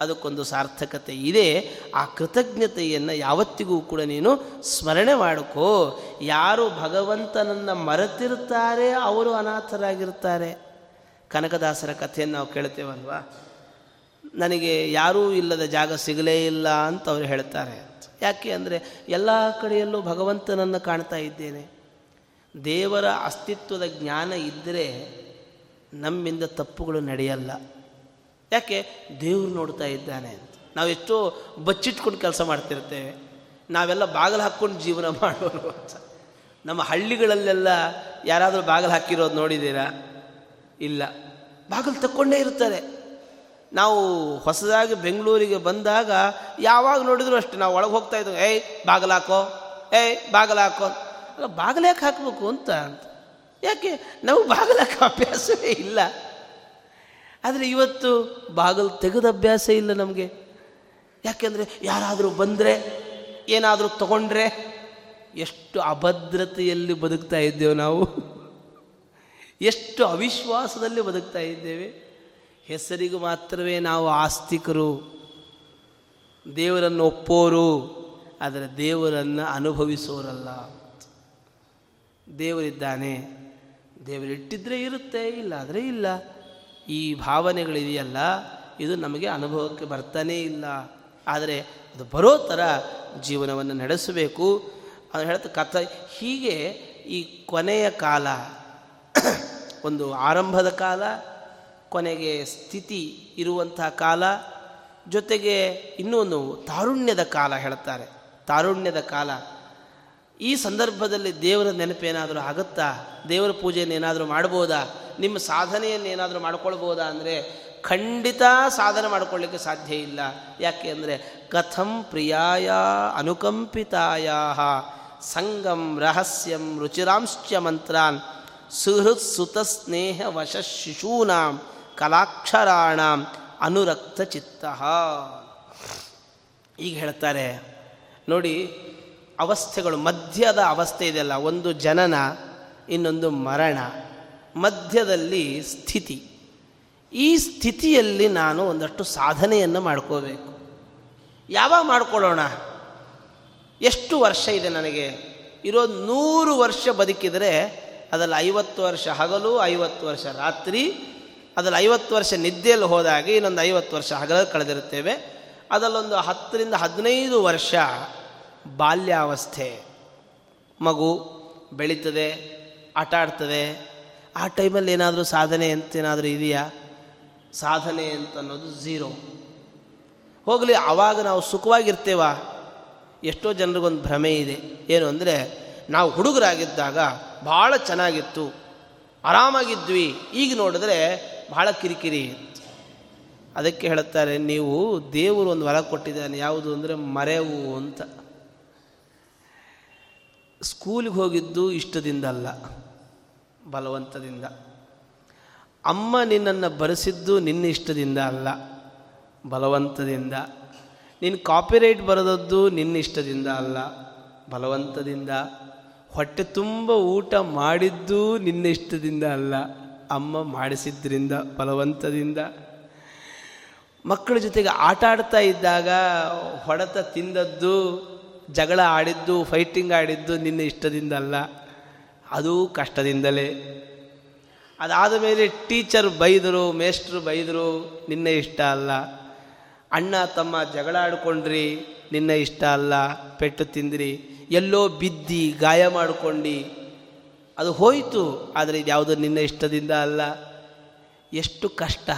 ಅದಕ್ಕೊಂದು ಸಾರ್ಥಕತೆ ಇದೆ. ಆ ಕೃತಜ್ಞತೆಯನ್ನು ಯಾವತ್ತಿಗೂ ಕೂಡ ನೀನು ಸ್ಮರಣೆ ಮಾಡಿಕೋ. ಯಾರು ಭಗವಂತನನ್ನು ಮರೆತಿರ್ತಾರೆ ಅವರು ಅನಾಥರಾಗಿರ್ತಾರೆ ಕನಕದಾಸರ ಕಥೆಯನ್ನು ನಾವು ಕೇಳ್ತೇವಲ್ವಾ? ನನಗೆ ಯಾರೂ ಇಲ್ಲದ ಜಾಗ ಸಿಗಲೇ ಇಲ್ಲ ಅಂತ ಅವರು ಹೇಳ್ತಾರೆ. ಯಾಕೆ ಅಂದರೆ ಎಲ್ಲ ಕಡೆಯಲ್ಲೂ ಭಗವಂತನನ್ನು ಕಾಣ್ತಾ ಇದ್ದೇನೆ. ದೇವರ ಅಸ್ತಿತ್ವದ ಜ್ಞಾನ ಇದ್ದರೆ ನಮ್ಮಿಂದ ತಪ್ಪುಗಳು ನಡೆಯಲ್ಲ. ಯಾಕೆ? ದೇವರು ನೋಡ್ತಾ ಇದ್ದಾನೆ ಅಂತ. ನಾವು ಎಷ್ಟೋ ಬಚ್ಚಿಟ್ಕೊಂಡು ಕೆಲಸ ಮಾಡ್ತಿರ್ತೇವೆ. ನಾವೆಲ್ಲ ಬಾಗಿಲು ಹಾಕ್ಕೊಂಡು ಜೀವನ ಮಾಡೋರು ಅಂತ. ನಮ್ಮ ಹಳ್ಳಿಗಳಲ್ಲೆಲ್ಲ ಯಾರಾದರೂ ಬಾಗಿಲು ಹಾಕಿರೋದು ನೋಡಿದ್ದೀರಾ? ಇಲ್ಲ. ಬಾಗಿಲು ತಕ್ಕೊಂಡೇ ಇರ್ತಾರೆ. ನಾವು ಹೊಸದಾಗಿ ಬೆಂಗಳೂರಿಗೆ ಬಂದಾಗ ಯಾವಾಗ ನೋಡಿದ್ರು ಅಷ್ಟೇ. ನಾವು ಒಳಗೆ ಹೋಗ್ತಾ ಇದ್ವಿ. ಏಯ್, ಬಾಗಿಲು ಹಾಕೋ. ಏಯ್, ಬಾಗಿಲು ಹಾಕೋ ಅಲ್ಲ ಬಾಗಿಲು ಹಾಕಬೇಕು ಅಂತ ಅಂತ. ಯಾಕೆ? ನಾವು ಬಾಗಲಕ್ಕೆ ಅಭ್ಯಾಸವೇ ಇಲ್ಲ. ಆದರೆ ಇವತ್ತು ಬಾಗಲು ತೆಗೆದ ಅಭ್ಯಾಸ ಇಲ್ಲ ನಮಗೆ. ಯಾಕೆಂದರೆ ಯಾರಾದರೂ ಬಂದರೆ, ಏನಾದರೂ ತಗೊಂಡ್ರೆ ಎಷ್ಟು ಅಭದ್ರತೆಯಲ್ಲಿ ಬದುಕ್ತಾ ಇದ್ದೇವೆ ನಾವು. ಎಷ್ಟು ಅವಿಶ್ವಾಸದಲ್ಲಿ ಬದುಕ್ತಾ ಇದ್ದೇವೆ. ಹೆಸರಿಗೂ ಮಾತ್ರವೇ ನಾವು ಆಸ್ತಿಕರು, ದೇವರನ್ನು ಒಪ್ಪೋರು, ಆದರೆ ದೇವರನ್ನು ಅನುಭವಿಸೋರಲ್ಲ. ದೇವರಿದ್ದಾನೆ. ದೇವರಿಟ್ಟಿದ್ರೆ ಇರುತ್ತೆ ಇಲ್ಲ ಆದರೆ ಇಲ್ಲ. ಈ ಭಾವನೆಗಳಿದೆಯಲ್ಲ ಇದು ನಮಗೆ ಅನುಭವಕ್ಕೆ ಬರ್ತಾನೇ ಇಲ್ಲ. ಆದರೆ ಅದು ಬರೋ ಥರ ಜೀವನವನ್ನು ನಡೆಸಬೇಕು. ಅದು ಹೇಳ್ತಾ ಕಥ, ಹೀಗೆ ಈ ಕೊನೆಯ ಕಾಲ, ಒಂದು ಆರಂಭದ ಕಾಲ, ಕೊನೆಗೆ ಸ್ಥಿತಿ ಇರುವಂತಹ ಕಾಲ, ಜೊತೆಗೆ ಇನ್ನೊಂದು ತಾರುಣ್ಯದ ಕಾಲ ಹೇಳ್ತಾರೆ. ತಾರುಣ್ಯದ ಕಾಲ. ಈ ಸಂದರ್ಭದಲ್ಲಿ ದೇವರ ನೆನಪೇನಾದರೂ ಆಗುತ್ತಾ? ದೇವರ ಪೂಜೆಯನ್ನು ಏನಾದರೂ ಮಾಡ್ಬೋದಾ? ನಿಮ್ಮ ಸಾಧನೆಯನ್ನು ಏನಾದರೂ ಮಾಡ್ಕೊಳ್ಬೋದಾ ಅಂದರೆ ಖಂಡಿತ ಸಾಧನೆ ಮಾಡ್ಕೊಳ್ಳಿಕ್ಕೆ ಸಾಧ್ಯ ಇಲ್ಲ. ಯಾಕೆ ಅಂದರೆ ಕಥಂ ಪ್ರಿಯಾಯ ಅನುಕಂಪಿತಾಯ ಸಂಗಂ ರಹಸ್ಯಂ ರುಚಿರಾಂಶ್ಚ ಮಂತ್ರಾನ್ ಸುಹೃತ್ ಸುತ ಸ್ನೇಹ ವಶ ಶಿಶೂನಾಂ ಕಲಾಕ್ಷರಾಣ ಅನುರಕ್ತ ಚಿತ್ತ. ಈಗ ಹೇಳ್ತಾರೆ, ನೋಡಿ ಅವಸ್ಥೆಗಳು, ಮಧ್ಯದ ಅವಸ್ಥೆ ಇದೆಯಲ್ಲ, ಒಂದು ಜನನ, ಇನ್ನೊಂದು ಮರಣ, ಮಧ್ಯದಲ್ಲಿ ಸ್ಥಿತಿ. ಈ ಸ್ಥಿತಿಯಲ್ಲಿ ನಾನು ಒಂದಷ್ಟು ಸಾಧನೆಯನ್ನು ಮಾಡ್ಕೋಬೇಕು. ಯಾವಾಗ ಮಾಡ್ಕೊಳ್ಳೋಣ? ಎಷ್ಟು ವರ್ಷ ಇದೆ ನನಗೆ? ಇರೋ ನೂರು ವರ್ಷ ಬದುಕಿದರೆ ಅದರಲ್ಲಿ ಐವತ್ತು ವರ್ಷ ಹಗಲು, ಐವತ್ತು ವರ್ಷ ರಾತ್ರಿ, ಅದರಲ್ಲಿ ಐವತ್ತು ವರ್ಷ ನಿದ್ದೆಯಲ್ಲಿ ಹೋದಾಗ ಇನ್ನೊಂದು ಐವತ್ತು ವರ್ಷ ಹಗಲಲ್ಲಿ ಕಳೆದಿರುತ್ತೇವೆ. ಅದರಲ್ಲೊಂದು ಹತ್ತರಿಂದ ಹದಿನೈದು ವರ್ಷ ಬಾಲ್ಯಾವಸ್ಥೆ. ಮಗು ಬೆಳೀತದೆ, ಆಟ ಆಡ್ತದೆ. ಆ ಟೈಮಲ್ಲಿ ಏನಾದರೂ ಸಾಧನೆ ಅಂತ ಏನಾದರೂ ಇದೆಯಾ? ಸಾಧನೆ ಅಂತ ಅನ್ನೋದು ಝೀರೋ. ಹೋಗಲಿ ಆವಾಗ ನಾವು ಸುಖವಾಗಿರ್ತೇವ? ಎಷ್ಟೋ ಜನರಿಗೊಂದು ಭ್ರಮೆ ಇದೆ. ಏನು ಅಂದರೆ, ನಾವು ಹುಡುಗರಾಗಿದ್ದಾಗ ಭಾಳ ಚೆನ್ನಾಗಿತ್ತು. ಆರಾಮಾಗಿದ್ವಿ. ಈಗ ನೋಡಿದ್ರೆ ಭಾಳ ಕಿರಿಕಿರಿ. ಅದಕ್ಕೆ ಹೇಳುತ್ತಾರೆ ನೀವು ದೇವರು ಒಂದು ವರ ಕೊಟ್ಟಿದ್ದಾನೆ. ಯಾವುದು ಅಂದರೆ ಮರೆವು ಅಂತ. ಸ್ಕೂಲಿಗೆ ಹೋಗಿದ್ದು ಇಷ್ಟದಿಂದ ಅಲ್ಲ ಬಲವಂತದಿಂದ. ಅಮ್ಮ ನಿನ್ನನ್ನು ಬರೆಸಿದ್ದು ನಿನ್ನ ಇಷ್ಟದಿಂದ ಅಲ್ಲ, ಬಲವಂತದಿಂದ. ನಿನ್ನ ಕಾಪಿರೈಟ್ ಬರೆದದ್ದು ನಿನ್ನ ಇಷ್ಟದಿಂದ ಅಲ್ಲ, ಬಲವಂತದಿಂದ. ಹೊಟ್ಟೆ ತುಂಬ ಊಟ ಮಾಡಿದ್ದು ನಿನ್ನ ಇಷ್ಟದಿಂದ ಅಲ್ಲ, ಅಮ್ಮ ಮಾಡಿಸಿದ್ರಿಂದ, ಬಲವಂತದಿಂದ. ಮಕ್ಕಳ ಜೊತೆಗೆ ಆಟ ಆಡ್ತಾ ಇದ್ದಾಗ, ಹೊಡೆತ ತಿಂದದ್ದು ಜಗಳ ಆಡಿದ್ದು ಫೈಟಿಂಗ್ ಆಡಿದ್ದು ನಿನ್ನ ಇಷ್ಟದಿಂದಲ್ಲ. ಅದು ಕಷ್ಟದಿಂದಲೇ. ಅದಾದ ಮೇಲೆ ಟೀಚರ್ ಬೈದರು ಮೇಸ್ಟ್ರು ಬೈದರು, ನಿನ್ನ ಇಷ್ಟ ಅಲ್ಲ. ಅಣ್ಣ, ತಮ್ಮ ಜಗಳ ಆಡ್ಕೊಂಡ್ರಿ, ನಿನ್ನ ಇಷ್ಟ ಅಲ್ಲ. ಪೆಟ್ಟು ತಿಂದ್ರಿ, ಎಲ್ಲೋ ಬಿದ್ದಿ, ಗಾಯ ಮಾಡಿಕೊಂಡು. ಅದು ಹೋಯಿತು, ಆದರೆ ಇದು ಯಾವುದೋ ನಿನ್ನ ಇಷ್ಟದಿಂದ ಅಲ್ಲ. ಎಷ್ಟು ಕಷ್ಟ.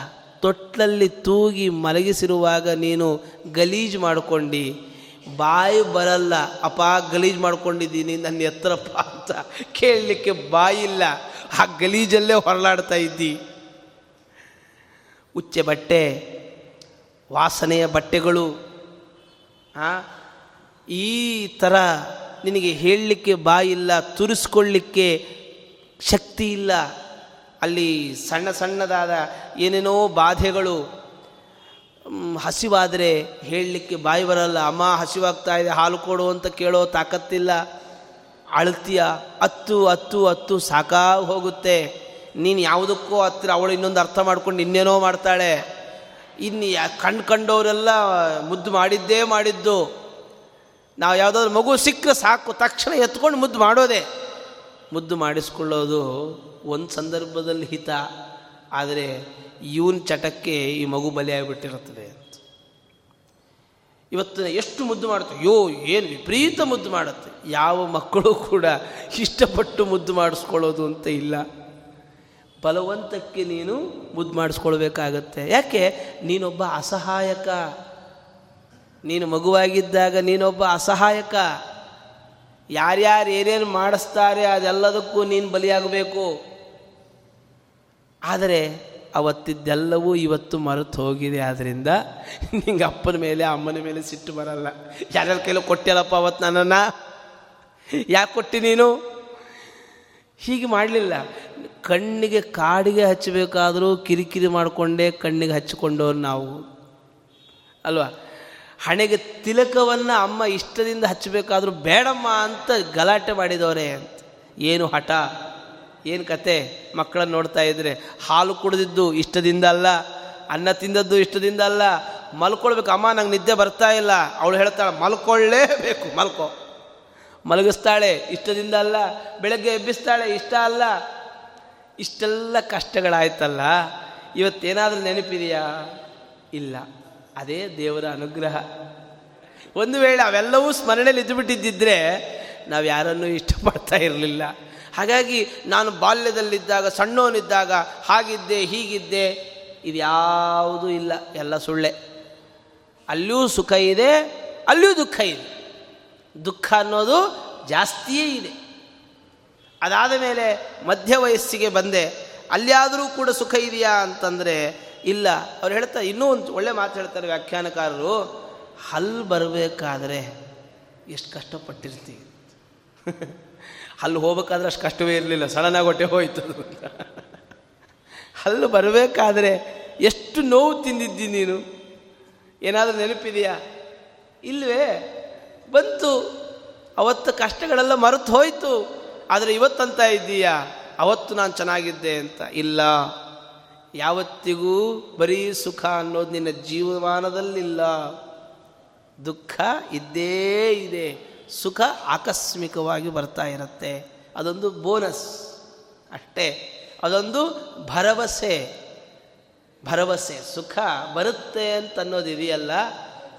ತೊಟ್ಲಲ್ಲಿ ತೂಗಿ ಮಲಗಿಸಿರುವಾಗ ನೀನು ಗಲೀಜು ಮಾಡ್ಕೊಂಡು. ಬಾಯಿ ಬರಲ್ಲ. ಅಪ್ಪ, ಗಲೀಜು ಮಾಡ್ಕೊಂಡಿದ್ದೀನಿ, ನನ್ನ ಎತ್ತರಪ್ಪ ಅಂತ ಕೇಳಲಿಕ್ಕೆ ಬಾಯಿಲ್ಲ ಆ ಗಲೀಜಲ್ಲೇ ಹೊರಲಾಡ್ತಾ ಇದ್ದಿ. ಉಚ್ಚೆ ಬಟ್ಟೆ, ವಾಸನೆಯ ಬಟ್ಟೆಗಳು ಈ ಥರ ನಿನಗೆ ಹೇಳಲಿಕ್ಕೆ ಬಾಯಿಲ್ಲ ತುರಿಸ್ಕೊಳ್ಳಿಕ್ಕೆ ಶಕ್ತಿ ಇಲ್ಲ. ಅಲ್ಲಿ ಸಣ್ಣ ಸಣ್ಣದಾದ ಏನೇನೋ ಬಾಧೆಗಳು ಹಸಿವಾದರೆ ಹೇಳಲಿಕ್ಕೆ ಬಾಯಿ ಬರಲ್ಲ. ಅಮ್ಮ, ಹಸಿವಾಗ್ತಾ ಇದೆ, ಹಾಲು ಕೊಡು ಅಂತ ಕೇಳೋ ತಾಕತ್ತಿಲ್ಲ. ಅಳ್ತೀಯ ಹತ್ತು ಹತ್ತು ಹತ್ತು ಸಾಕಾ ಹೋಗುತ್ತೆ. ನೀನು ಯಾವುದಕ್ಕೂ ಹತ್ತಿರ ಅವಳು ಇನ್ನೊಂದು ಅರ್ಥ ಮಾಡ್ಕೊಂಡು ಇನ್ನೇನೋ ಮಾಡ್ತಾಳೆ. ಇನ್ನು ಯಾ, ಕಣ್ ಕಂಡವರೆಲ್ಲ ಮುದ್ದು ಮಾಡಿದ್ದೇ ಮಾಡಿದ್ದು. ನಾವು ಯಾವುದಾದ್ರು ಮಗು ಸಿಕ್ಕರೆ ಸಾಕು, ತಕ್ಷಣ ಎತ್ಕೊಂಡು ಮುದ್ದು ಮಾಡೋದೆ. ಮುದ್ದು ಮಾಡಿಸ್ಕೊಳ್ಳೋದು ಒಂದು ಸಂದರ್ಭದಲ್ಲಿ ಹಿತ. ಆದರೆ ಇವನ ಚಟಕ್ಕೆ ಈ ಮಗು ಬಲಿಯಾಗಿಬಿಟ್ಟಿರುತ್ತದೆ ಅಂತ. ಇವತ್ತು ಎಷ್ಟು ಮುದ್ದು ಮಾಡುತ್ತೆ? ಅಯ್ಯೋ ಏನು ವಿಪರೀತ ಮುದ್ದು ಮಾಡುತ್ತೆ. ಯಾವ ಮಕ್ಕಳು ಕೂಡ ಇಷ್ಟಪಟ್ಟು ಮುದ್ದು ಮಾಡಿಸ್ಕೊಳ್ಳೋದು ಅಂತ ಇಲ್ಲ. ಬಲವಂತಕ್ಕೆ ನೀನು ಮುದ್ದು ಮಾಡಿಸ್ಕೊಳ್ಬೇಕಾಗತ್ತೆ. ಯಾಕೆ? ನೀನೊಬ್ಬ ಅಸಹಾಯಕ. ನೀನು ಮಗುವಾಗಿದ್ದಾಗ ನೀನೊಬ್ಬ ಅಸಹಾಯಕ. ಯಾರ್ಯಾರು ಏನೇನು ಮಾಡಿಸ್ತಾರೆ ಅದೆಲ್ಲದಕ್ಕೂ ನೀನು ಬಲಿಯಾಗಬೇಕು. ಆದರೆ ಅವತ್ತಿದ್ದೆಲ್ಲವೂ ಇವತ್ತು ಮರೆತು ಹೋಗಿದೆ. ಆದ್ದರಿಂದ ನಿಂಗೆ ಅಪ್ಪನ ಮೇಲೆ, ಅಮ್ಮನ ಮೇಲೆ ಸಿಟ್ಟು ಬರಲ್ಲ. ಯಾರ್ಯಾರ ಕೈಲೂ ಕೊಟ್ಟಿಲ್ಲಪ್ಪ ಅವತ್ತು ನನ್ನನ್ನು? ಯಾಕೆ ಕೊಟ್ಟಿ ನೀನು? ಹೀಗೆ ಮಾಡಲಿಲ್ಲ. ಕಣ್ಣಿಗೆ ಕಾಡಿಗೆ ಹಚ್ಚಬೇಕಾದರೂ ಕಿರಿಕಿರಿ ಮಾಡಿಕೊಂಡೇ ಕಣ್ಣಿಗೆ ಹಚ್ಚಿಕೊಂಡವ್ರು ನಾವು. ಅಲ್ವಾ? ಹಣೆಗೆ ತಿಲಕವನ್ನು ಅಮ್ಮ ಇಷ್ಟದಿಂದ ಹಚ್ಚಬೇಕಾದ್ರೂ ಬೇಡಮ್ಮ ಅಂತ ಗಲಾಟೆ ಮಾಡಿದವರೇ ಏನು ಹಠ? ಏನು ಕತೆ? ಮಕ್ಕಳನ್ನು ನೋಡ್ತಾ ಇದ್ರೆ ಹಾಲು ಕುಡಿದಿದ್ದು ಇಷ್ಟದಿಂದ ಅಲ್ಲ, ಅನ್ನ ತಿಂದದ್ದು ಇಷ್ಟದಿಂದ ಅಲ್ಲ, ಮಲ್ಕೊಳ್ಬೇಕು. ಅಮ್ಮ, ನಂಗೆ ನಿದ್ದೆ ಬರ್ತಾ ಇಲ್ಲ. ಅವಳು ಹೇಳ್ತಾಳೆ, ಮಲ್ಕೊಳ್ಳೇಬೇಕು, ಮಲ್ಕೋ. ಮಲಗಿಸ್ತಾಳೆ, ಇಷ್ಟದಿಂದ ಅಲ್ಲ. ಬೆಳಗ್ಗೆ ಎಬ್ಬಿಸ್ತಾಳೆ, ಇಷ್ಟ ಅಲ್ಲ. ಇಷ್ಟೆಲ್ಲ ಕಷ್ಟಗಳಾಯ್ತಲ್ಲ. ಇವತ್ತೇನಾದರೂ ನೆನಪಿದೆಯಾ? ಇಲ್ಲ. ಅದೇ ದೇವರ ಅನುಗ್ರಹ. ಒಂದು ವೇಳೆ ಅವೆಲ್ಲವೂ ಸ್ಮರಣೆಯಲ್ಲಿ ಇದ್ದುಬಿಟ್ಟಿದ್ದಿದ್ರೆ ನಾವು ಯಾರನ್ನೂ ಇಷ್ಟಪಡ್ತಾ ಇರಲಿಲ್ಲ. ಹಾಗಾಗಿ ನಾನು ಬಾಲ್ಯದಲ್ಲಿದ್ದಾಗ, ಸಣ್ಣವನಿದ್ದಾಗ, ಹಾಗಿದ್ದೆ, ಹೀಗಿದ್ದೆ, ಇದು ಯಾವುದೂ ಇಲ್ಲ, ಎಲ್ಲ ಸುಳ್ಳೆ. ಅಲ್ಲಿಯೂ ಸುಖ ಇದೆ, ಅಲ್ಲಿಯೂ ದುಃಖ ಇದೆ. ದುಃಖ ಅನ್ನೋದು ಜಾಸ್ತಿಯೇ ಇದೆ. ಅದಾದ ಮೇಲೆ ಮಧ್ಯ ವಯಸ್ಸಿಗೆ ಬಂದೆ. ಅಲ್ಲಿಯಾದರೂ ಕೂಡ ಸುಖ ಇದೆಯಾ ಅಂತಂದರೆ, ಇಲ್ಲ. ಅವ್ರು ಹೇಳ್ತಾರೆ, ಇನ್ನೂ ಒಂದು ಒಳ್ಳೆ ಮಾತು ಹೇಳ್ತಾರೆ ವ್ಯಾಖ್ಯಾನಕಾರರು ಹಲ್ಲು ಬರಬೇಕಾದ್ರೆ ಎಷ್ಟು ಕಷ್ಟಪಟ್ಟಿರ್ತೀವಿ. ಹಲ್ಲು ಹೋಗ್ಬೇಕಾದ್ರೆ ಅಷ್ಟು ಕಷ್ಟವೇ ಇರಲಿಲ್ಲ. ಸಡನ್ನಾಗೊಟ್ಟೆ ಹೋಯ್ತು. ಅಲ್ಲಿ ಬರಬೇಕಾದ್ರೆ ಎಷ್ಟು ನೋವು ತಿಂದಿದ್ದಿ ನೀನು? ಏನಾದರೂ ನೆನಪಿದೆಯಾ? ಇಲ್ವೇ? ಬಂತು. ಅವತ್ತು ಕಷ್ಟಗಳೆಲ್ಲ ಮರೆತು ಹೋಯ್ತು. ಆದರೆ ಇವತ್ತಂತ ಇದ್ದೀಯಾ? ಅವತ್ತು ನಾನು ಚೆನ್ನಾಗಿದ್ದೆ ಅಂತ. ಇಲ್ಲ. ಯಾವತ್ತಿಗೂ ಬರೀ ಸುಖ ಅನ್ನೋದು ನಿನ್ನ ಜೀವಮಾನದಲ್ಲಿಲ್ಲ. ದುಃಖ ಇದ್ದೇ ಇದೆ. ಸುಖ ಆಕಸ್ಮಿಕವಾಗಿ ಬರ್ತಾ ಇರುತ್ತೆ. ಅದೊಂದು ಬೋನಸ್ ಅಷ್ಟೇ. ಅದೊಂದು ಭರವಸೆ. ಭರವಸೆ. ಸುಖ ಬರುತ್ತೆ ಅಂತ ಅನ್ನೋದಿದೆಯಲ್ಲ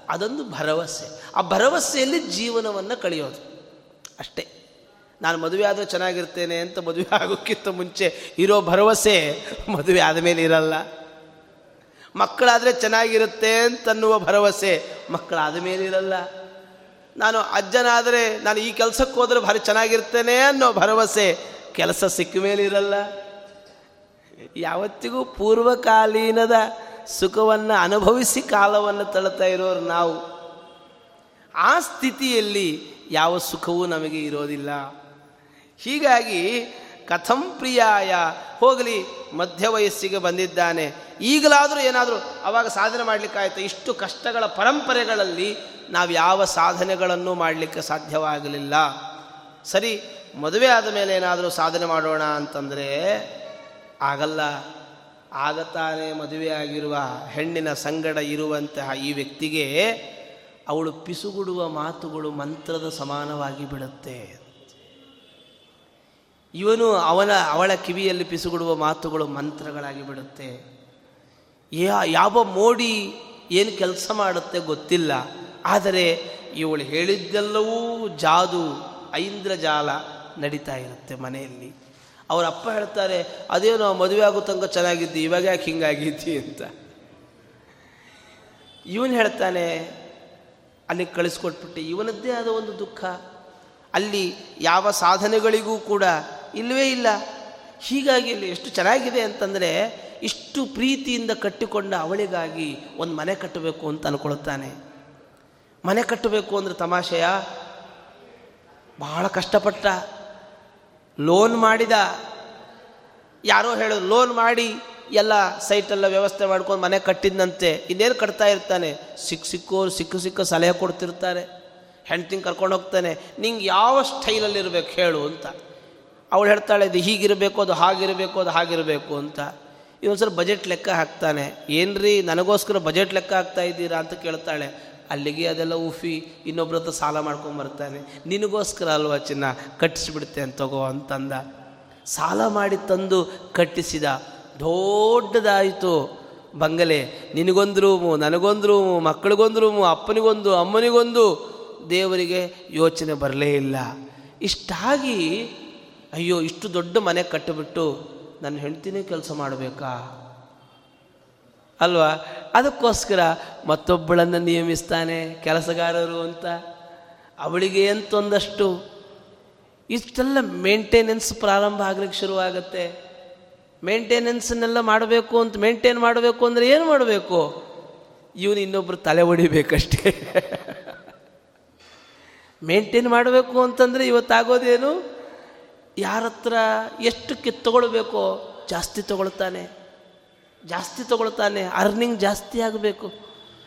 ಅದೊಂದು ಭರವಸೆ. ಆ ಭರವಸೆಯಲ್ಲಿ ಜೀವನವನ್ನು ಕಳೆಯೋದು ಅಷ್ಟೇ. ನಾನು ಮದುವೆ ಆದರೆ ಚೆನ್ನಾಗಿರ್ತೇನೆ ಅಂತ ಮದುವೆ ಆಗೋಕ್ಕಿಂತ ಮುಂಚೆ ಇರೋ ಭರವಸೆ ಮದುವೆ ಆದ ಮೇಲೆ ಇರಲ್ಲ. ಮಕ್ಕಳಾದರೆ ಚೆನ್ನಾಗಿರುತ್ತೆ ಅಂತನ್ನುವ ಭರವಸೆ ಮಕ್ಕಳಾದ ಮೇಲೆ ಇರಲ್ಲ. ನಾನು ಅಜ್ಜನಾದರೆ ನಾನು ಈ ಕೆಲಸಕ್ಕೆ ಹೋದರೆ ಭಾರಿ ಚೆನ್ನಾಗಿರ್ತೇನೆ ಅನ್ನೋ ಭರವಸೆ. ಕೆಲಸ ಸಿಕ್ಕ ಮೇಲೆ ಇರಲ್ಲ. ಯಾವತ್ತಿಗೂ ಪೂರ್ವಕಾಲೀನದ ಸುಖವನ್ನು ಅನುಭವಿಸಿ ಕಾಲವನ್ನು ತಳ್ತಾ ಇರೋರು ನಾವು. ಆ ಸ್ಥಿತಿಯಲ್ಲಿ ಯಾವ ಸುಖವೂ ನಮಗೆ ಇರೋದಿಲ್ಲ. ಹೀಗಾಗಿ ಕಥಂ ಪ್ರಿಯಾಯ ಹೋಗಲಿ ಮಧ್ಯ ವಯಸ್ಸಿಗೆ ಬಂದಿದ್ದಾನೆ. ಈಗಲಾದರೂ ಏನಾದರೂ ಅವಾಗ ಸಾಧನೆ ಮಾಡಲಿಕ್ಕಾಯ್ತು. ಇಷ್ಟು ಕಷ್ಟಗಳ ಪರಂಪರೆಗಳಲ್ಲಿ ನಾವು ಯಾವ ಸಾಧನೆಗಳನ್ನು ಮಾಡಲಿಕ್ಕೆ ಸಾಧ್ಯವಾಗಲಿಲ್ಲ. ಸರಿ, ಮದುವೆ ಆದ ಮೇಲೆ ಏನಾದರೂ ಸಾಧನೆ ಮಾಡೋಣ ಅಂತಂದರೆ, ಆಗಲ್ಲ. ಆಗತಾನೆ ಮದುವೆಯಾಗಿರುವ ಹೆಣ್ಣಿನ ಸಂಗಡ ಇರುವಂತಹ ಈ ವ್ಯಕ್ತಿಗೆ ಅವಳು ಪಿಸುಗುಡುವ ಮಾತುಗಳು ಮಂತ್ರದ ಸಮಾನವಾಗಿ ಬಿಡುತ್ತೆ. ಇವನು ಅವನ, ಅವಳ ಕಿವಿಯಲ್ಲಿ ಪಿಸುಗುಡುವ ಮಾತುಗಳು ಮಂತ್ರಗಳಾಗಿ ಬಿಡುತ್ತೆ. ಯಾವ ಮೋಡಿ ಏನು ಕೆಲಸ ಮಾಡುತ್ತೆ ಗೊತ್ತಿಲ್ಲ. ಆದರೆ ಇವಳು ಹೇಳಿದ್ದೆಲ್ಲವೂ ಜಾದು ಐಂದ್ರಜಾಲ ನಡೀತಾ ಇರುತ್ತೆ ಮನೆಯಲ್ಲಿ. ಅವರ ಅಪ್ಪ ಹೇಳ್ತಾರೆ, ಅದೇನೋ ಮದುವೆ ಆಗೋ ತನಕ ಚೆನ್ನಾಗಿದ್ದಿ, ಇವಾಗ ಯಾಕೆ ಹಿಂಗಾಗಿದ್ದಿ ಅಂತ? ಇವನು ಹೇಳ್ತಾನೆ, ಅಲ್ಲಿ ಕಳಿಸ್ಕೊಟ್ಬಿಟ್ಟು. ಇವನದ್ದೇ ಆದ ಒಂದು ದುಃಖ. ಅಲ್ಲಿ ಯಾವ ಸಾಧನೆಗಳಿಗೂ ಕೂಡ ಇಲ್ಲವೇ ಇಲ್ಲ. ಹೀಗಾಗಿ ಇಲ್ಲಿ ಎಷ್ಟು ಚೆನ್ನಾಗಿದೆ ಅಂತಂದರೆ ಇಷ್ಟು ಪ್ರೀತಿಯಿಂದ ಕಟ್ಟಿಕೊಂಡ ಅವಳಿಗಾಗಿ ಒಂದು ಮನೆ ಕಟ್ಟಬೇಕು ಅಂತ ಅನ್ಕೊಳ್ತಾನೆ. ಮನೆ ಕಟ್ಟಬೇಕು ಅಂದರೆ ತಮಾಷೆಯ? ಬಹಳ ಕಷ್ಟಪಟ್ಟ. ಲೋನ್ ಮಾಡಿದ. ಯಾರೋ ಹೇಳೋದು ಲೋನ್ ಮಾಡಿ ಎಲ್ಲ ಸೈಟೆಲ್ಲ ವ್ಯವಸ್ಥೆ ಮಾಡ್ಕೊಂಡು ಮನೆ ಕಟ್ಟಿದ್ದಂತೆ ಇನ್ನೇನು ಕಟ್ತಾ ಇರ್ತಾನೆ? ಸಿಕ್ಕ ಸಿಕ್ಕೋರು ಸಿಕ್ಕ ಸಿಕ್ಕ ಸಲಹೆ ಕೊಡ್ತಿರ್ತಾರೆ. ಹೆಂಡ್ತಿಂಗ್ ಕರ್ಕೊಂಡು ಹೋಗ್ತಾನೆ. ನಿಂಗೆ ಯಾವ ಸ್ಟೈಲಲ್ಲಿ ಇರಬೇಕು ಹೇಳು ಅಂತ. ಅವಳು ಹೇಳ್ತಾಳೆ, ಇದು ಹೀಗಿರಬೇಕು, ಅದು ಹಾಗಿರಬೇಕು ಅದು ಹಾಗಿರಬೇಕು ಅಂತ. ಇವೊಂದ್ಸಲ ಬಜೆಟ್ ಲೆಕ್ಕ ಹಾಕ್ತಾನೆ. ಏನ್ರಿ, ನನಗೋಸ್ಕರ ಬಜೆಟ್ ಲೆಕ್ಕ ಹಾಕ್ತಾ ಇದ್ದೀರಾ? ಅಂತ ಕೇಳ್ತಾಳೆ. ಅಲ್ಲಿಗೆ ಅದೆಲ್ಲ ಉಫಿ, ಇನ್ನೊಬ್ರ ಹತ್ರ ಸಾಲ ಮಾಡ್ಕೊಂಬರ್ತಾನೆ ನಿನಗೋಸ್ಕರ ಅಲ್ವಾ ಚಿನ್ನ ಅಂತ ತಗೋ ಅಂತಂದ. ಸಾಲ ಮಾಡಿ ತಂದು ಕಟ್ಟಿಸಿದ. ದೊಡ್ಡದಾಯಿತು. ಬಂಗಲೆ, ನಿನಗೊಂದು ರೂಮು, ನನಗೊಂದು ರೂಮು, ಮಕ್ಕಳಿಗೊಂದು ರೂಮು, ಅಪ್ಪನಿಗೊಂದು, ಅಮ್ಮನಿಗೊಂದು. ದೇವರಿಗೆ ಯೋಚನೆ ಬರಲೇ ಇಲ್ಲ. ಇಷ್ಟಾಗಿ ಅಯ್ಯೋ, ಇಷ್ಟು ದೊಡ್ಡ ಮನೆ ಕಟ್ಟಿಬಿಟ್ಟು ನನ್ನ ಹೆಂಡ್ತಿನೇ ಕೆಲಸ ಮಾಡಬೇಕಾ? ಅಲ್ವಾ? ಅದಕ್ಕೋಸ್ಕರ ಮತ್ತೊಬ್ಬಳನ್ನು ನಿಯಮಿಸ್ತಾನೆ ಕೆಲಸಗಾರರು ಅಂತ. ಅವಳಿಗೆ ಅಂತೊಂದಷ್ಟು ಇಷ್ಟೆಲ್ಲ ಮೇಂಟೆನೆನ್ಸ್ ಪ್ರಾರಂಭ ಆಗ್ಲಿಕ್ಕೆ ಶುರುವಾಗತ್ತೆ. ಮೇಂಟೆನೆನ್ಸನ್ನೆಲ್ಲ ಮಾಡಬೇಕು ಅಂತ ಮೇಂಟೈನ್ ಮಾಡಬೇಕು ಅಂದರೆ ಏನು ಮಾಡಬೇಕು? ಇವನು ಇನ್ನೊಬ್ಬರು ತಲೆ ಒಡಿಬೇಕಷ್ಟೇ. ಮೇಂಟೈನ್ ಮಾಡಬೇಕು ಅಂತಂದರೆ ಇವತ್ತಾಗೋದೇನು? ಯಾರ ಹತ್ರ ಎಷ್ಟು ಕಿತ್ತುಕೊಳ್ಬೇಕೋ ಜಾಸ್ತಿ ತಗೊಳ್ತಾನೆ. ಜಾಸ್ತಿ ತಗೊಳ್ತಾನೆ. ಅರ್ನಿಂಗ್ ಜಾಸ್ತಿ ಆಗಬೇಕು.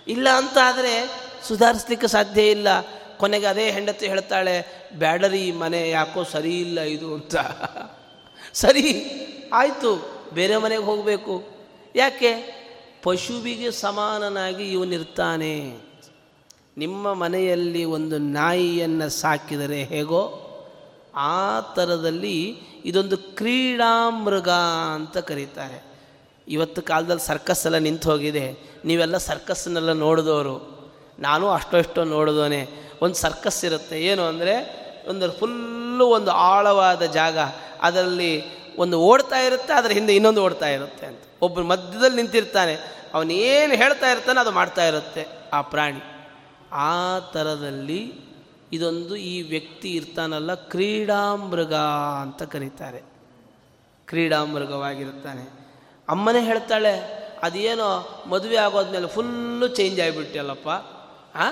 ಇಲ್ಲ ಅಂತ ಆದರೆ ಸುಧಾರಿಸ್ಲಿಕ್ಕೆ ಸಾಧ್ಯ ಇಲ್ಲ. ಕೊನೆಗೆ ಅದೇ ಹೆಂಡತಿ ಹೇಳ್ತಾಳೆ, ಬ್ಯಾಡರಿ ಮನೆ ಯಾಕೋ ಸರಿ ಇಲ್ಲ ಇದು ಅಂತ. ಸರಿ, ಆಯಿತು. ಬೇರೆ ಮನೆಗೆ ಹೋಗಬೇಕು. ಯಾಕೆ? ಪಶುವಿಗೆ ಸಮಾನನಾಗಿ ಇವನಿರ್ತಾನೆ ನಿಮ್ಮ ಮನೆಯಲ್ಲಿ ಒಂದು ನಾಯಿಯನ್ನು ಸಾಕಿದರೆ ಹೇಗೋ ಆ ಥರದಲ್ಲಿ ಇದೊಂದು ಕ್ರೀಡಾಮೃಗ ಅಂತ ಕರೀತಾರೆ. ಇವತ್ತು ಕಾಲದಲ್ಲಿ ಸರ್ಕಸ್ ಎಲ್ಲ ನಿಂತು ಹೋಗಿದೆ. ನೀವೆಲ್ಲ ಸರ್ಕಸ್ನೆಲ್ಲ ನೋಡಿದವರು. ನಾನು ಅಷ್ಟೋ ಇಷ್ಟೋ ನೋಡಿದೋನೆ ಒಂದು ಸರ್ಕಸ್ ಇರುತ್ತೆ. ಏನು ಅಂದರೆ ಒಂದು ಫುಲ್ಲು ಒಂದು ಆಳವಾದ ಜಾಗ. ಅದರಲ್ಲಿ ಒಂದು ಓಡ್ತಾ ಇರುತ್ತೆ, ಅದರ ಹಿಂದೆ ಇನ್ನೊಂದು ಓಡ್ತಾ ಇರುತ್ತೆ ಅಂತ. ಒಬ್ಬರು ಮಧ್ಯದಲ್ಲಿ ನಿಂತಿರ್ತಾನೆ. ಅವನೇನು ಹೇಳ್ತಾ ಇರ್ತಾನೆ ಅದು ಮಾಡ್ತಾ ಇರುತ್ತೆ ಆ ಪ್ರಾಣಿ. ಆ ಥರದಲ್ಲಿ ಇದೊಂದು ಈ ವ್ಯಕ್ತಿ ಇರ್ತಾನಲ್ಲ ಕ್ರೀಡಾಮೃಗ ಅಂತ ಕರೀತಾರೆ. ಕ್ರೀಡಾಮೃಗವಾಗಿರುತ್ತಾನೆ. ಅಮ್ಮನೇ ಹೇಳ್ತಾಳೆ, ಅದೇನೋ ಮದುವೆ ಆಗೋದ್ಮೇಲೆ ಫುಲ್ಲು ಚೇಂಜ್ ಆಗಿಬಿಟ್ಟಲ್ಲಪ್ಪ ಆ?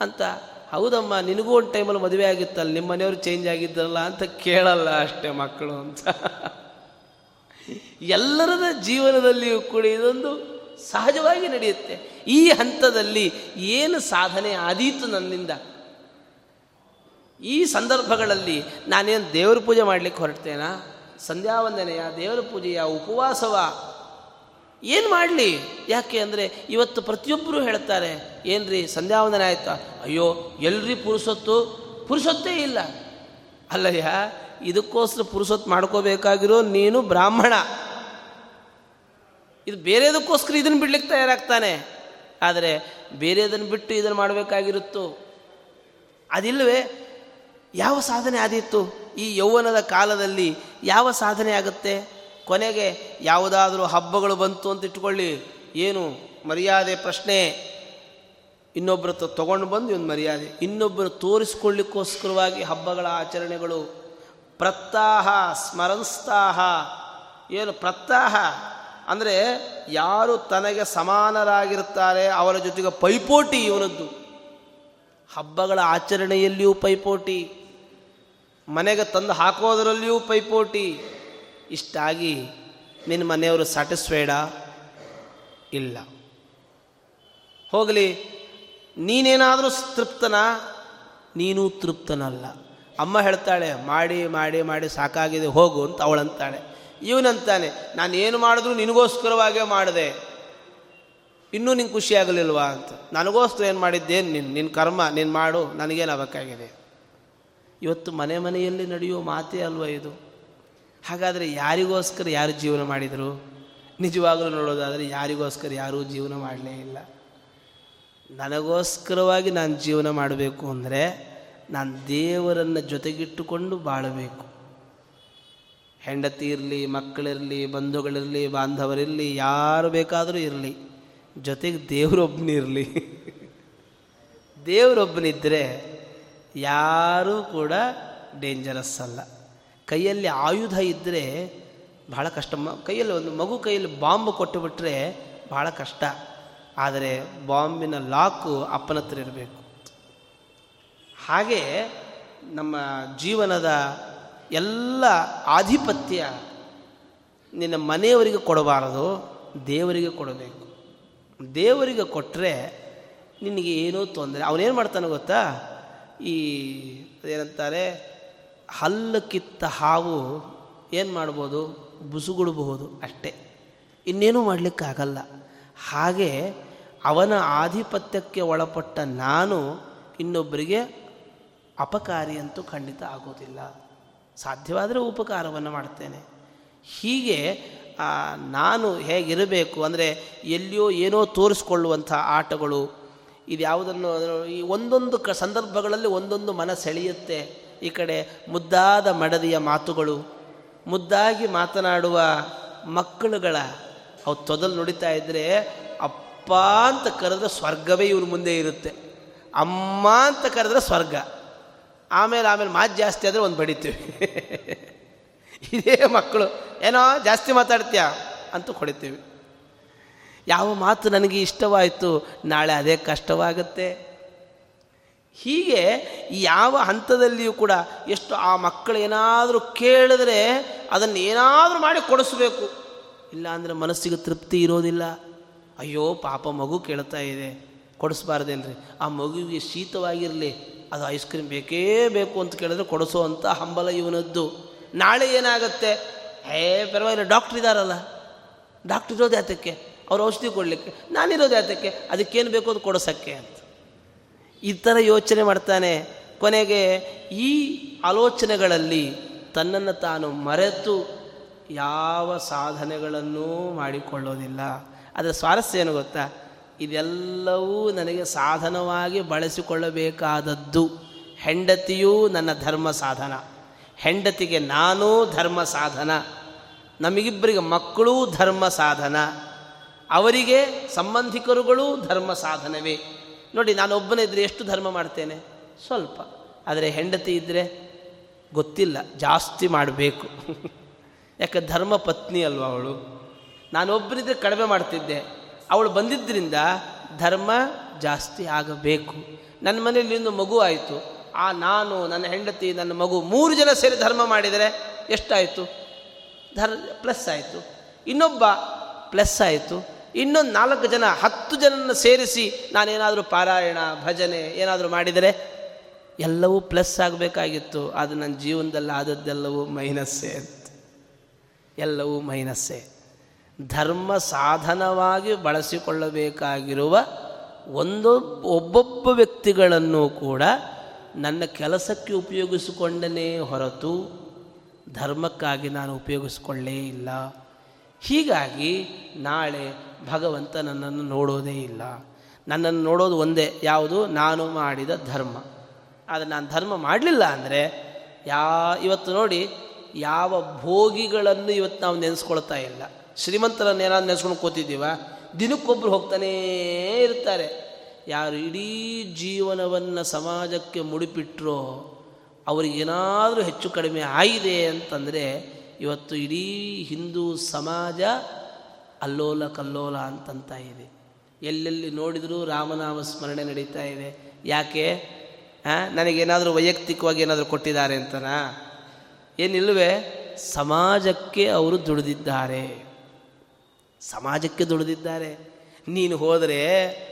ಅಂತ, ಹೌದಮ್ಮ, ನಿನಗೂ ಒಂದು ಟೈಮಲ್ಲಿ ಮದುವೆ ಆಗಿತ್ತಲ್ಲ ನಿಮ್ಮ ಮನೆಯವರು ಚೇಂಜ್ ಆಗಿದ್ದಲ್ಲ ಅಂತ ಕೇಳಲ್ಲ ಅಷ್ಟೇ ಮಕ್ಕಳು ಅಂತ. ಎಲ್ಲರದ ಜೀವನದಲ್ಲಿಯೂ ಕೂಡ ಇದೊಂದು ಸಹಜವಾಗಿ ನಡೆಯುತ್ತೆ. ಈ ಹಂತದಲ್ಲಿ ಏನು ಸಾಧನೆ ಆದೀತು ನನ್ನಿಂದ? ಈ ಸಂದರ್ಭಗಳಲ್ಲಿ ನಾನೇನು ದೇವರ ಪೂಜೆ ಮಾಡಲಿಕ್ಕೆ ಹೊರಡ್ತೇನಾ? ಸಂಧ್ಯಾವಂದನೆಯ ದೇವರ ಪೂಜೆಯ, ಉಪವಾಸವ. ಏನು ಮಾಡಲಿ? ಯಾಕೆ ಅಂದರೆ ಇವತ್ತು ಪ್ರತಿಯೊಬ್ಬರು ಹೇಳ್ತಾರೆ, ಏನ್ರಿ ಸಂಧ್ಯಾವಂದನೆ ಆಯ್ತಾ? ಅಯ್ಯೋ, ಎಲ್ರಿ ಪುರುಸೊತ್ತು ಪುರುಸೊತ್ತೇ ಇಲ್ಲ. ಅಲ್ಲಯ್ಯ, ಇದಕ್ಕೋಸ್ಕರ ಪುರುಸೊತ್ತು ಮಾಡ್ಕೋಬೇಕಾಗಿರೋ ನೀನು ಬ್ರಾಹ್ಮಣ. ಇದು ಬೇರೆದಕ್ಕೋಸ್ಕರ ಇದನ್ನು ಬಿಡ್ಲಿಕ್ಕೆ ತಯಾರಾಗ್ತಾನೆ. ಆದರೆ ಬೇರೆದನ್ನು ಬಿಟ್ಟು ಇದನ್ನು ಮಾಡಬೇಕಾಗಿರುತ್ತೋ. ಅದಿಲ್ಲವೇ ಯಾವ ಸಾಧನೆ ಆದಿತ್ತು ಈ ಯೌವನದ ಕಾಲದಲ್ಲಿ ಯಾವ ಸಾಧನೆ ಆಗುತ್ತೆ? ಕೊನೆಗೆ ಯಾವುದಾದರೂ ಹಬ್ಬಗಳು ಬಂತು ಅಂತ ಇಟ್ಕೊಳ್ಳಿ ಏನು? ಮರ್ಯಾದೆ ಪ್ರಶ್ನೆ. ಇನ್ನೊಬ್ಬರ ತಗೊಂಡು ಬಂದು ಒಂದು ಮರ್ಯಾದೆ. ಇನ್ನೊಬ್ಬರು ತೋರಿಸ್ಕೊಳ್ಳಿಕ್ಕೋಸ್ಕರವಾಗಿ ಹಬ್ಬಗಳ ಆಚರಣೆಗಳು. ಪ್ರತ್ತಾಹ ಸ್ಮರನ್ಸ್ತಾಹ. ಏನು? ಪ್ರತ್ತಾಹ ಅಂದರೆ ಯಾರು ತನಗೆ ಸಮಾನರಾಗಿರ್ತಾರೆ ಅವರ ಜೊತೆಗೆ ಪೈಪೋಟಿ ಇವನದ್ದು. ಹಬ್ಬಗಳ ಆಚರಣೆಯಲ್ಲಿಯೂ ಪೈಪೋಟಿ, ಮನೆಗೆ ತಂದು ಹಾಕೋದರಲ್ಲಿಯೂ ಪೈಪೋಟಿ. ಇಷ್ಟಾಗಿ ನಿನ್ನ ಮನೆಯವರು ಸ್ಯಾಟಿಸ್ಫೈಡಾ? ಇಲ್ಲ. ಹೋಗಲಿ, ನೀನೇನಾದರೂ ತೃಪ್ತನ? ನೀನು ತೃಪ್ತನಲ್ಲ. ಅಮ್ಮ ಹೇಳ್ತಾಳೆ, ಮಾಡಿ ಮಾಡಿ ಮಾಡಿ, ಸಾಕಾಗಿದೆ, ಹೋಗು ಅಂತ ಅವಳಂತಾಳೆ. ಇವನಂತಾನೆ ನಾನು ಏನು ಮಾಡಿದ್ರು ನಿನಗೋಸ್ಕರವಾಗೇ ಮಾಡಿದೆ. ಇನ್ನೂ ನಿಂಗೆ ಖುಷಿ ಆಗಲಿಲ್ವಾ ಅಂತ. ನನಗೋಸ್ಕರ ಏನು ಮಾಡಿದ್ದೇನು ನಿನ್ನ ನಿನ್ನ ಕರ್ಮ, ನೀನು ಮಾಡು ನನಗೇನಾಗಬೇಕಾಗಿದೆ ಇವತ್ತು ಮನೆ ಮನೆಯಲ್ಲಿ ನಡೆಯುವ ಮಾತೇ ಅಲ್ವ ಇದು? ಹಾಗಾದರೆ ಯಾರಿಗೋಸ್ಕರ ಯಾರು ಜೀವನ ಮಾಡಿದರು? ನಿಜವಾಗಲೂ ನೋಡೋದಾದರೆ ಯಾರಿಗೋಸ್ಕರ ಯಾರೂ ಜೀವನ ಮಾಡಲೇ ಇಲ್ಲ. ನನಗೋಸ್ಕರವಾಗಿ ನಾನು ಜೀವನ ಮಾಡಬೇಕು ಅಂದರೆ ನಾನು ದೇವರನ್ನು ಜೊತೆಗಿಟ್ಟುಕೊಂಡು ಬಾಳಬೇಕು. ಹೆಂಡತಿ ಇರಲಿ, ಮಕ್ಕಳಿರಲಿ, ಬಂಧುಗಳಿರಲಿ, ಬಾಂಧವರಿರಲಿ, ಯಾರು ಬೇಕಾದರೂ ಇರಲಿ. ಜೊತೆಗೆ ದೇವರೊಬ್ಬನಿರಲಿ ದೇವರೊಬ್ಬನಿದ್ದರೆ ಯಾರೂ ಕೂಡ ಡೇಂಜರಸ್ ಅಲ್ಲ. ಕೈಯಲ್ಲಿ ಆಯುಧ ಇದ್ದರೆ ಭಾಳ ಕಷ್ಟ. ಮ, ಕೈಯಲ್ಲಿ ಒಂದು ಮಗು ಕೈಯಲ್ಲಿ ಬಾಂಬ್ ಕೊಟ್ಟುಬಿಟ್ರೆ ಭಾಳ ಕಷ್ಟ. ಆದರೆ ಬಾಂಬಿನ ಲಾಕು ಅಪ್ಪನ ಹತ್ರ ಇರಬೇಕು. ಹಾಗೆ ನಮ್ಮ ಜೀವನದ ಎಲ್ಲ ಆಧಿಪತ್ಯ ನಿನ್ನ ಮನೆಯವರಿಗೆ ಕೊಡಬಾರದು, ದೇವರಿಗೆ ಕೊಡಬೇಕು. ದೇವರಿಗೆ ಕೊಟ್ಟರೆ ನಿನಗೆ ಏನೂ ತೊಂದರೆ. ಅವನೇನು ಮಾಡ್ತಾನೆ ಗೊತ್ತಾ? ಈ ಏನಂತಾರೆ ಹಲ್ಲು ಕಿತ್ತ ಹಾವು ಏನು ಮಾಡ್ಬೋದು? ಬುಸುಗುಡಬಹುದು ಅಷ್ಟೇ. ಇನ್ನೇನೂ ಮಾಡಲಿಕ್ಕಾಗಲ್ಲ. ಹಾಗೆ ಅವನ ಆಧಿಪತ್ಯಕ್ಕೆ ಒಳಪಟ್ಟ ನಾನು ಇನ್ನೊಬ್ಬರಿಗೆ ಅಪಕಾರಿ ಅಂತೂ ಖಂಡಿತ ಆಗೋದಿಲ್ಲ. ಸಾಧ್ಯವಾದರೆ ಉಪಕಾರವನ್ನು ಮಾಡ್ತೇನೆ. ಹೀಗೆ ನಾನು ಹೇಗಿರಬೇಕು ಅಂದರೆ ಎಲ್ಲಿಯೋ ಏನೋ ತೋರಿಸ್ಕೊಳ್ಳುವಂಥ ಆಟಗಳು. ಇದು ಯಾವುದನ್ನು ಈ ಒಂದೊಂದು ಕ ಸಂದರ್ಭಗಳಲ್ಲಿ ಒಂದೊಂದು ಮನ ಸೆಳೆಯುತ್ತೆ ಈ ಕಡೆ ಮುದ್ದಾದ ಮಡದಿಯ ಮಾತುಗಳು, ಮುದ್ದಾಗಿ ಮಾತನಾಡುವ ಮಕ್ಕಳುಗಳ, ಅವು ತೊದಲು ನುಡಿತಾ ಇದ್ದರೆ ಅಪ್ಪ ಅಂತ ಕರೆದ್ರೆ ಸ್ವರ್ಗವೇ ಇವ್ರ ಮುಂದೆ ಇರುತ್ತೆ. ಅಮ್ಮ ಅಂತ ಕರೆದ್ರೆ ಸ್ವರ್ಗ. ಆಮೇಲೆ ಆಮೇಲೆ ಮಾತು ಜಾಸ್ತಿ ಆದರೆ ಒಂದು ಬಡಿತೀವಿ. ಇದೇ ಮಕ್ಕಳು. ಏನೋ ಜಾಸ್ತಿ ಮಾತಾಡ್ತೀಯ? ಅಂತ ಹೊಡಿತೀವಿ. ಯಾವ ಮಾತು ನನಗೆ ಇಷ್ಟವಾಯಿತು, ನಾಳೆ ಅದೇ ಕಷ್ಟವಾಗುತ್ತೆ. ಹೀಗೆ ಯಾವ ಹಂತದಲ್ಲಿಯೂ ಕೂಡ ಎಷ್ಟು ಆ ಮಕ್ಕಳು ಏನಾದರೂ ಕೇಳಿದ್ರೆ ಅದನ್ನು ಏನಾದರೂ ಮಾಡಿ ಕೊಡಿಸ್ಬೇಕು. ಇಲ್ಲಾಂದರೆ ಮನಸ್ಸಿಗೆ ತೃಪ್ತಿ ಇರೋದಿಲ್ಲ. ಅಯ್ಯೋ, ಪಾಪ ಮಗು ಕೇಳ್ತಾ ಇದೆ. ಕೊಡಿಸ್ಬಾರ್ದೇನ್ರಿ? ಆ ಮಗುವಿಗೆ ಶೀತವಾಗಿರಲಿ, ಅದು ಐಸ್ ಕ್ರೀಮ್ ಬೇಕೇ ಬೇಕು ಅಂತ ಕೇಳಿದ್ರೆ ಕೊಡಿಸೋ ಅಂತ ಹಂಬಲ ಇವನದ್ದು. ನಾಳೆ ಏನಾಗುತ್ತೆ? ಹೇ, ಪರವಾಗಿಲ್ಲ ಡಾಕ್ಟ್ರ್ ಇದ್ದಾರಲ್ಲ ಡಾಕ್ಟ್ರ್ ಇರೋದು ಯಾತಕ್ಕೆ ಅವ್ರು ಔಷಧಿ ಕೊಡಲಿಕ್ಕೆ. ನಾನಿರೋದು ಯಾತಕ್ಕೆ ಅದಕ್ಕೇನು ಬೇಕೋ ಅದು ಕೊಡಸಕ್ಕೆ ಅಂತ. ಈ ಥರ ಯೋಚನೆ ಮಾಡ್ತಾನೆ. ಕೊನೆಗೆ ಈ ಆಲೋಚನೆಗಳಲ್ಲಿ ತನ್ನನ್ನು ತಾನು ಮರೆತು ಯಾವ ಸಾಧನೆಗಳನ್ನೂ ಮಾಡಿಕೊಳ್ಳೋದಿಲ್ಲ. ಅದರ ಸ್ವಾರಸ್ಯ ಏನು ಗೊತ್ತಾ? ಇದೆಲ್ಲವೂ ನನಗೆ ಸಾಧನವಾಗಿ ಬಳಸಿಕೊಳ್ಳಬೇಕಾದದ್ದು ಹೆಂಡತಿಯೂ ನನ್ನ ಧರ್ಮ ಸಾಧನ. ಹೆಂಡತಿಗೆ ನಾನೂ ಧರ್ಮ ಸಾಧನ, ನಮಗಿಬ್ಬರಿಗೆ ಮಕ್ಕಳೂ ಧರ್ಮ ಸಾಧನ, ಅವರಿಗೆ ಸಂಬಂಧಿಕರುಗಳೂ ಧರ್ಮ ಸಾಧನವೇ. ನೋಡಿ, ನಾನು ಒಬ್ಬನೇ ಇದ್ದರೆ ಎಷ್ಟು ಧರ್ಮ ಮಾಡ್ತೇನೆ? ಸ್ವಲ್ಪ. ಆದರೆ ಹೆಂಡತಿ ಇದ್ದರೆ ಗೊತ್ತಿಲ್ಲ, ಜಾಸ್ತಿ ಮಾಡಬೇಕು. ಯಾಕೆ, ಧರ್ಮ ಪತ್ನಿ ಅಲ್ವ ಅವಳು? ನಾನು ನಾನೊಬ್ಬನಿದ್ರೆ ಕಡಿಮೆ ಮಾಡ್ತಿದ್ದೆ. ಅವಳು ಬಂದಿದ್ದರಿಂದ ಧರ್ಮ ಜಾಸ್ತಿ ಆಗಬೇಕು. ನನ್ನ ಮನೆಯಲ್ಲಿ ಮಗು ಆಯಿತು. ಆ ನಾನು, ನನ್ನ ಹೆಂಡತಿ, ನನ್ನ ಮಗು ಮೂರು ಜನ ಸೇರಿ ಧರ್ಮ ಮಾಡಿದರೆ ಎಷ್ಟಾಯಿತು? ಧರ್, ಪ್ಲಸ್ ಆಯಿತು. ಇನ್ನೊಬ್ಬ ಪ್ಲಸ್ ಆಯಿತು. ಇನ್ನೊಂದು ನಾಲ್ಕು ಜನ, ಹತ್ತು ಜನನ ಸೇರಿಸಿ ನಾನೇನಾದರೂ ಪಾರಾಯಣ, ಭಜನೆ ಏನಾದರೂ ಮಾಡಿದರೆ ಎಲ್ಲವೂ ಪ್ಲಸ್ ಆಗಬೇಕಾಗಿತ್ತು. ಅದು ನನ್ನ ಜೀವನದಲ್ಲಿ ಆದದ್ದೆಲ್ಲವೂ ಮೈನಸ್ಸೇ ಅಂತ. ಎಲ್ಲವೂ ಮೈನಸ್ಸೇ. ಧರ್ಮ ಸಾಧನವಾಗಿ ಬಳಸಿಕೊಳ್ಳಬೇಕಾಗಿರುವ ಒಂದು, ಒಬ್ಬೊಬ್ಬ ವ್ಯಕ್ತಿಗಳನ್ನು ಕೂಡ ನನ್ನ ಕೆಲಸಕ್ಕೆ ಉಪಯೋಗಿಸಿಕೊಂಡನೇ ಹೊರತು ಧರ್ಮಕ್ಕಾಗಿ ನಾನು ಉಪಯೋಗಿಸಿಕೊಳ್ಳೇ ಇಲ್ಲ. ಹೀಗಾಗಿ ನಾಳೆ ಭಗವಂತ ನನ್ನನ್ನು ನೋಡೋದೇ ಇಲ್ಲ. ನನ್ನನ್ನು ನೋಡೋದು ಒಂದೇ, ಯಾವುದು? ನಾನು ಮಾಡಿದ ಧರ್ಮ. ಆದರೆ ನಾನು ಧರ್ಮ ಮಾಡಲಿಲ್ಲ ಅಂದರೆ ಯಾ, ಇವತ್ತು ನೋಡಿ ಯಾವ ಭೋಗಿಗಳನ್ನು ಇವತ್ತು ನಾವು ನೆನೆಸ್ಕೊಳ್ತಾ ಇಲ್ಲ. ಶ್ರೀಮಂತರನ್ನು ಏನಾದ್ರು ನೆನೆಸ್ಕೊಂಡು ಕೂತಿದ್ದೀವ? ದಿನಕ್ಕೊಬ್ಬರು ಹೋಗ್ತಾನೇ ಇರ್ತಾರೆ. ಯಾರು ಇಡೀ ಜೀವನವನ್ನು ಸಮಾಜಕ್ಕೆ ಮುಡಿಪಿಟ್ರೋ ಅವರಿಗೇನಾದರೂ ಹೆಚ್ಚು ಕಡಿಮೆ ಆಗಿದೆ ಅಂತಂದರೆ ಇವತ್ತು ಇಡೀ ಹಿಂದೂ ಸಮಾಜ ಅಲ್ಲೋಲ ಕಲ್ಲೋಲ ಅಂತಂತ ಇದೆ. ಎಲ್ಲೆಲ್ಲಿ ನೋಡಿದರೂ ರಾಮನಾಮ ಸ್ಮರಣೆ ನಡೀತಾ ಇದೆ. ಯಾಕೆ? ನನಗೇನಾದರೂ ವೈಯಕ್ತಿಕವಾಗಿ ಏನಾದರೂ ಕೊಟ್ಟಿದ್ದಾರೆ ಅಂತನಾ? ಏನಿಲ್ವೇ? ಸಮಾಜಕ್ಕೆ ಅವರು ದುಡಿದಿದ್ದಾರೆ. ಸಮಾಜಕ್ಕೆ ದುಡಿದಿದ್ದಾರೆ. ನೀನು ಹೋದರೆ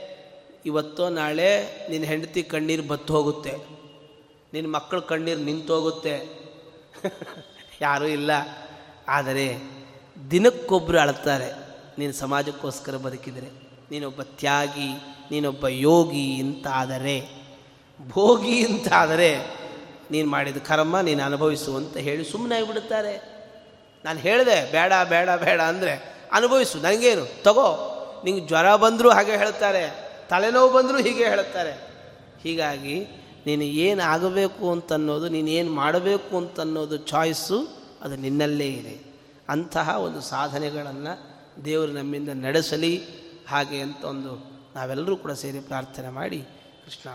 ಇವತ್ತೋ ನಾಳೆ ನಿನ್ನ ಹೆಂಡತಿ ಕಣ್ಣೀರು ಬತ್ತು ಹೋಗುತ್ತೆ. ನಿನ್ನ ಮಕ್ಕಳ ಕಣ್ಣೀರು ನಿಂತೋಗುತ್ತೆ ಯಾರೂ ಇಲ್ಲ. ಆದರೆ ದಿನಕ್ಕೊಬ್ಬರು ಅಳ್ತಾರೆ. ನೀನು ಸಮಾಜಕ್ಕೋಸ್ಕರ ಬದುಕಿದರೆ. ನೀನೊಬ್ಬ ತ್ಯಾಗಿ, ನೀನೊಬ್ಬ ಯೋಗಿ ಅಂತಾದರೆ ಭೋಗಿ ಅಂತಾದರೆ ನೀನು ಮಾಡಿದ ಕರ್ಮ ನೀನು ಅನುಭವಿಸು ಅಂತ ಹೇಳಿ ಸುಮ್ಮನೆ ಆಗಿಬಿಡುತ್ತಾರೆ ನಾನು ಹೇಳಿದೆ, ಬೇಡ ಬೇಡ ಬೇಡ ಅಂದರೆ ಅನುಭವಿಸು. ನನಗೇನು ತಗೋ. ನಿಂಗೆ ಜ್ವರ ಬಂದರೂ ಹಾಗೆ ಹೇಳ್ತಾರೆ. ತಲೆನೋವು ಬಂದರೂ ಹೀಗೆ ಹೇಳುತ್ತಾರೆ ಹೀಗಾಗಿ ನೀನು ಏನು ಆಗಬೇಕು ಅಂತನ್ನೋದು, ನೀನು ಏನು ಮಾಡಬೇಕು ಅಂತನ್ನೋದು ಚಾಯ್ಸು ಅದು ನಿನ್ನಲ್ಲೇ ಇದೆ. ಅಂತಹ ಒಂದು ಸಾಧನೆಗಳನ್ನು ದೇವರು ನಮ್ಮಿಂದ ನಡೆಸಲಿ. ಹಾಗೆ ಅಂತ ಒಂದು ನಾವೆಲ್ಲರೂ ಕೂಡ ಸೇರಿ ಪ್ರಾರ್ಥನೆ ಮಾಡಿ ಕೃಷ್ಣ